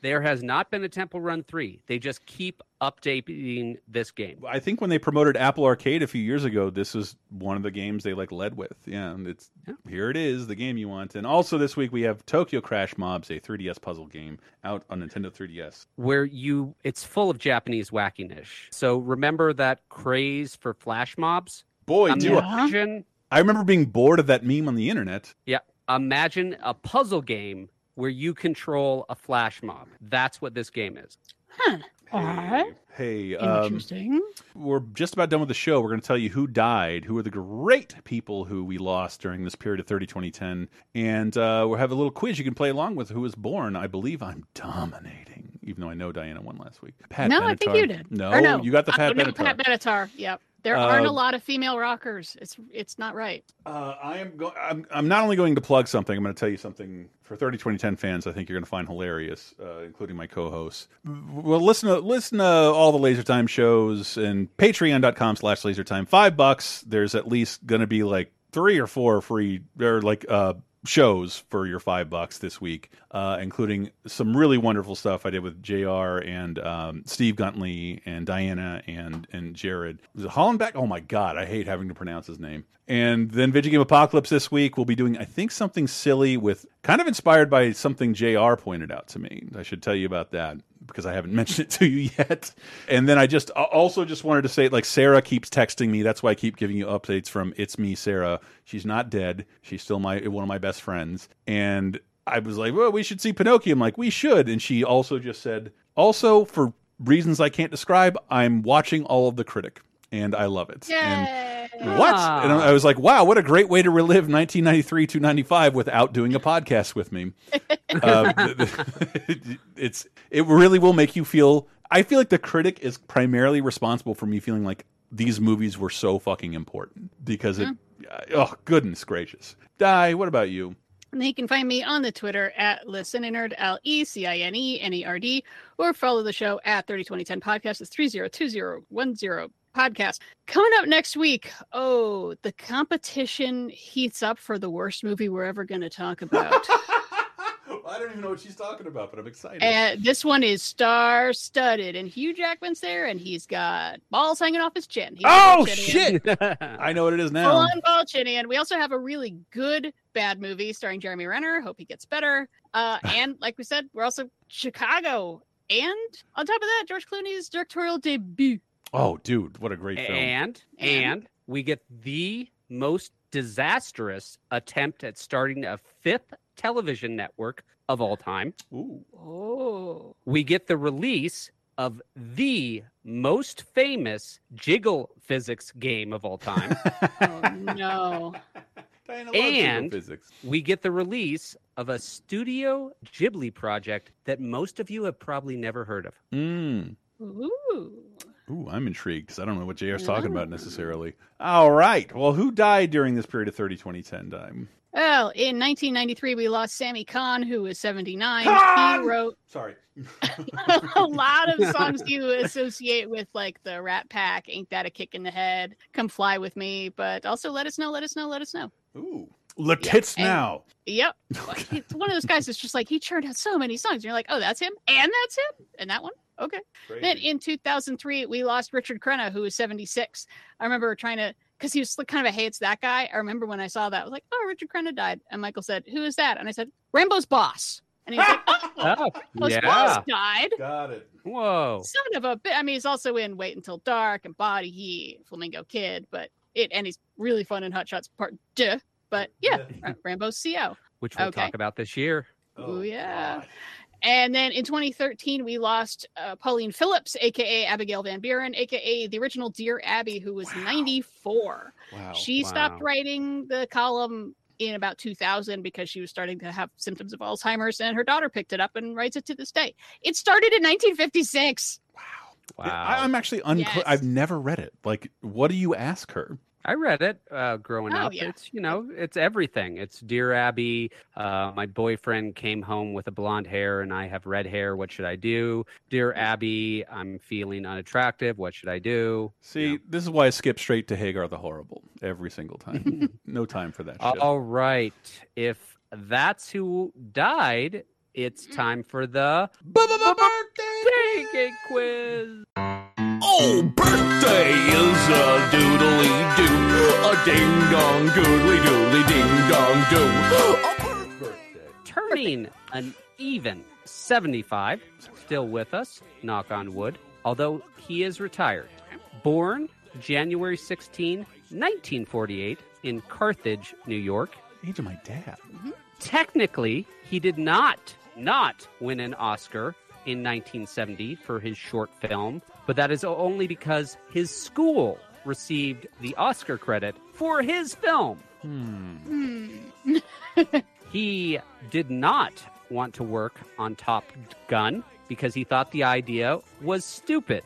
S4: There has not been a Temple Run 3. They just keep updating this game.
S1: I think when they promoted Apple Arcade a few years ago, this was one of the games they like led with. Yeah, and it's here it is, the game you want. And also this week we have Tokyo Crash Mobs, a 3DS puzzle game out on Nintendo 3DS.
S4: Where you, it's full of Japanese wackiness. So remember that craze for flash mobs?
S1: Boy, do I-
S4: imagine,
S1: I remember being bored of that meme on the internet.
S4: yeah, imagine a puzzle game where you control a flash mob. That's what this game is. Huh.
S1: Hey, um,
S3: Interesting.
S1: we're just about done with the show. We're going to tell you who died, who are the great people who we lost during this period of 30 2010. And uh, we'll have a little quiz you can play along with who was born. I believe I'm dominating, even though I know Diana won last week. Pat
S3: no, I think you did.
S1: No,
S3: no
S1: you got the
S3: uh,
S1: Pat
S3: no,
S1: Benatar.
S3: Pat Benatar. Yep. There aren't a
S1: Uh,
S3: lot of female rockers. It's it's not right.
S1: Uh, I am go I'm, I'm not only going to plug something, I'm going to tell you something for 30 2010 fans I think you're going to find hilarious, uh, including my co-hosts. Well, listen to listen to all the Laser Time shows and patreon.com slash laser time. Five bucks. There's at least going to be like three or four free or like uh shows for your five bucks this week, uh, including some really wonderful stuff I did with Jr. and um, Steve Guntley and Diana and and Jared. Was it Hollenbeck? Oh my god, I hate having to pronounce his name. And then Video Game Apocalypse this week. We'll be doing, I think, something silly with kind of inspired by something JR pointed out to me. I should tell you about that because I haven't mentioned it to you yet. And then I just also just wanted to say, like, Sarah keeps texting me. That's why I keep giving you updates from It's Me, Sarah. She's not dead. She's still my one of my best friends. And I was like, well, we should see Pinocchio. I'm like, we should. And she also just said, also, for reasons I can't describe, I'm watching all of The Critic. And I love it. And what? And I was like, wow, what a great way to relive 1993 to 95 without doing a podcast with me. um, it's it really will make you feel. I feel like the critic is primarily responsible for me feeling like these movies were so fucking important because it. Oh goodness gracious! Die. What about you?
S3: And you can find me on the Twitter at listenerd, L E C I N E N E R D, or follow the show at 302010 podcast. It's 302010 podcast. Coming up next week, oh, the competition heats up for the worst movie we're ever going to talk about.
S1: I don't even know what she's talking about, but I'm excited.
S3: and this one is star studded, and Hugh Jackman's there, and he's got balls hanging off his chin. He's
S1: oh shit! I know what it is now.
S3: Full on Balchinian. We also have a really good bad movie starring Jeremy Renner. Hope he gets better. Uh, and like we said, we're also Chicago. And on top of that, George Clooney's directorial debut.
S1: Oh, dude, what a great film!
S4: And and we get the most disastrous attempt at starting a fifth television network of all time.
S1: Ooh.
S3: Oh.
S4: We get the release of the most famous jiggle physics game of all time.
S3: Oh no.
S4: and we get the release of a Studio Ghibli project that most of you have probably never heard of.
S1: Mm.
S3: Ooh.
S1: Ooh, I'm intrigued because I don't know what JR's talking about necessarily. All right. Well, who died during this period of 30 2010 time?
S3: Well, in 1993, we lost Sammy Cahn, who was 79.
S1: Kahn!
S3: He wrote
S1: Sorry.
S3: a lot of songs you associate with like the Rat Pack, Ain't That a Kick in the Head, Come Fly With Me, but also Let It Snow, Let It Snow, Let It Snow.
S1: Ooh. Look, tits
S3: and-
S1: now.
S3: Yep. It's one of those guys that's just like, he churned out so many songs. And you're like, oh, that's him. And that's him. And that one. Okay. Then in 2003, we lost Richard Crenna, who was 76. I remember trying to, because he was kind of a hey, it's that guy. I remember when I saw that, I was like, oh, Richard Crenna died. And Michael said, who is that? And I said, Rambo's boss. And he's like, oh,
S4: Oh,
S3: Rambo's
S4: yeah.
S3: boss died.
S1: Got it.
S4: Whoa.
S3: Son of a bit. I mean, he's also in Wait Until Dark and Body Heat, Flamingo Kid, but it, and he's really fun in Hot Shots Part Duh. But yeah, Rambo's CO.
S4: Which we'll
S3: Okay.
S4: talk about this year.
S3: Oh, yeah. And then in 2013, we lost uh, Pauline Phillips, aka Abigail Van Buren, aka the original Dear Abby, who was 94.
S1: Wow.
S3: She stopped writing the column in about 2000 because she was starting to have symptoms of Alzheimer's, and her daughter picked it up and writes it to this day. It started in 1956.
S4: Wow.
S1: I, I'm actually unclear.
S3: Yes.
S1: I've never read it. Like, what do you ask her?
S4: I read it uh, growing
S3: Oh,
S4: up.
S3: yeah.
S4: It's you know, it's everything. It's Dear Abby. Uh, my boyfriend came home with a blonde hair, and I have red hair. What should I do? Dear Abby, I'm feeling unattractive. What should I do?
S1: See, this is why I skip straight to Hagar the Horrible every single time. no time for that shit.
S4: All right. If that's who died, it's time for the birthday quiz.
S11: Oh, birthday is a doodly doo, a ding dong doodly doodly ding dong doo.
S4: turning an even 75, still with us, knock on wood, although he is retired. Born January 16, 1948, in Carthage, New York.
S1: Age of my dad. Mm-hmm.
S4: Technically, he did not not win an Oscar in 1970 for his short film, but that is only because his school received the Oscar credit for his film.
S3: Hmm.
S4: He did not want to work on Top Gun because he thought the idea was stupid.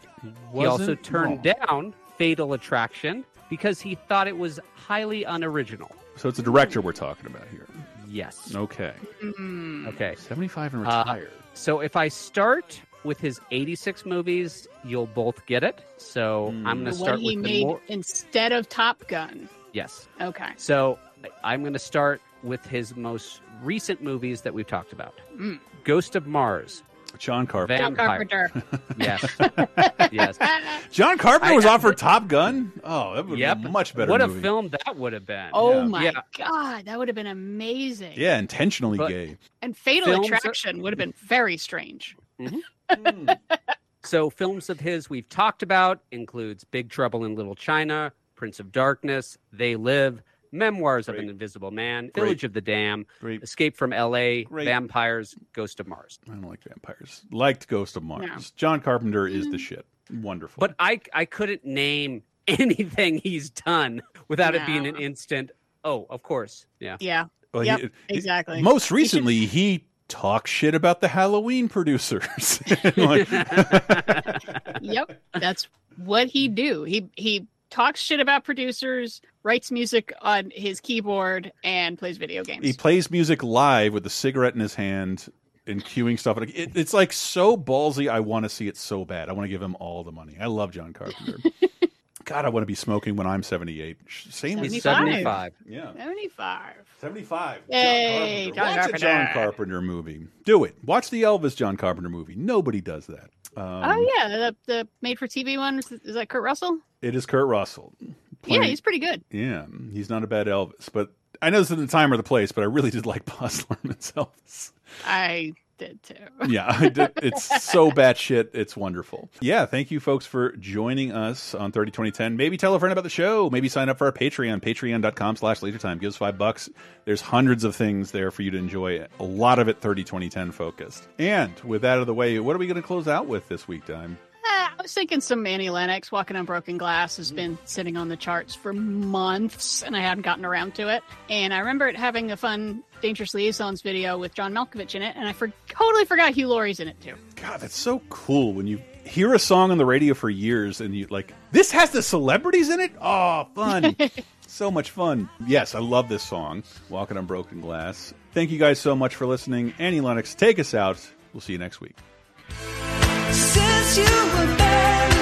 S4: he also
S1: Wasn't
S4: turned down Fatal Attraction because he thought it was highly unoriginal.
S1: So it's a director we're talking about here.
S4: Yes.
S1: Okay.
S3: Hmm.
S4: Okay.
S1: 75 and
S4: Uh,
S1: retired.
S4: so if I start with his 86 movies, you'll both get it. So I'm going to
S3: what
S4: start
S3: he
S4: with
S3: made
S4: the more.
S3: instead of Top Gun.
S4: Yes.
S3: Okay.
S4: So I'm going to start with his most recent movies that we've talked about.
S3: Mm.
S4: Ghost of Mars.
S1: John Carpenter.
S3: John
S4: Vampire.
S3: Carpenter.
S4: Yes. yes.
S1: John Carpenter
S4: I-
S1: was offered Top Gun. Oh, that would
S4: Yep.
S1: be a much better
S4: What
S1: movie.
S4: a film that would have been.
S3: Oh
S1: Yeah.
S3: my
S4: Yeah.
S3: god, that would have been amazing.
S1: Yeah, intentionally
S4: But-
S1: gay.
S3: And Fatal
S4: Films are-
S3: Attraction would have been very strange. Hmm.
S4: So films of his we've talked about includes Big Trouble in Little China, Prince of Darkness, They Live, Memoirs of an Invisible Man,
S1: Great.
S4: Village of the Damned,
S1: Great.
S4: Escape from L.A.,
S1: Great.
S4: Vampires, Ghost of Mars.
S1: I don't like vampires. Liked Ghost of Mars. John Carpenter is the mm-hmm. shit. Wonderful.
S4: But I I couldn't name anything he's done without it being an instant. Oh, of course, yeah.
S3: Yeah.
S1: Well,
S3: yep,
S1: he-
S3: exactly.
S1: most
S3: He should-
S1: recently, he talks shit about the Halloween producers. Like-
S3: yep, that's what he do. He he talks shit about producers, writes music on his keyboard, and plays video games.
S1: he plays music live with a cigarette in his hand and cueing stuff. It, it's like so ballsy. I want to see it so bad. I want to give him all the money. I love John Carpenter. God, I want to be smoking when I'm 78. Same with
S4: He's
S3: 75.
S4: 75.
S1: Yeah.
S3: 75.
S1: 75.
S3: Yay,
S1: John
S3: John
S1: Carpenter. Watch a John
S3: Carpenter.
S1: Carpenter movie. Do it. Watch the Elvis John Carpenter movie. Nobody does that. Um,
S3: oh yeah, the, the made for TV one is, is that Kurt Russell?
S1: It is Kurt Russell.
S3: Yeah, he's pretty good.
S1: Yeah, he's not a bad Elvis, but I know this isn't the time or the place, but I really did like Baz Luhrmann's Elvis.
S3: I did too.
S1: Yeah, did. it's so batshit. It's wonderful. Yeah, thank you folks for joining us on 30 2010. Maybe tell a friend about the show. Maybe sign up for our Patreon, patreon.com slash time. Give us five bucks. There's hundreds of things there for you to enjoy. A lot of it 30 2010 focused. And with that out of the way, what are we going to close out with this week, Dime?
S3: I was thinking some Annie Lennox, Walking on Broken Glass, has mm-hmm. been sitting on the charts for months, and I hadn't gotten around to it. And I remember it having a fun Dangerous Liaisons video with John Malkovich in it, and I for- totally forgot Hugh Laurie's in it too.
S1: God, that's so cool when you hear a song on the radio for years and you like, this has the celebrities in it? Oh, fun. so much fun. Yes, I love this song, Walking on Broken Glass. Thank you guys so much for listening. Annie Lennox, take us out. We'll see you next week.
S34: Since you were buried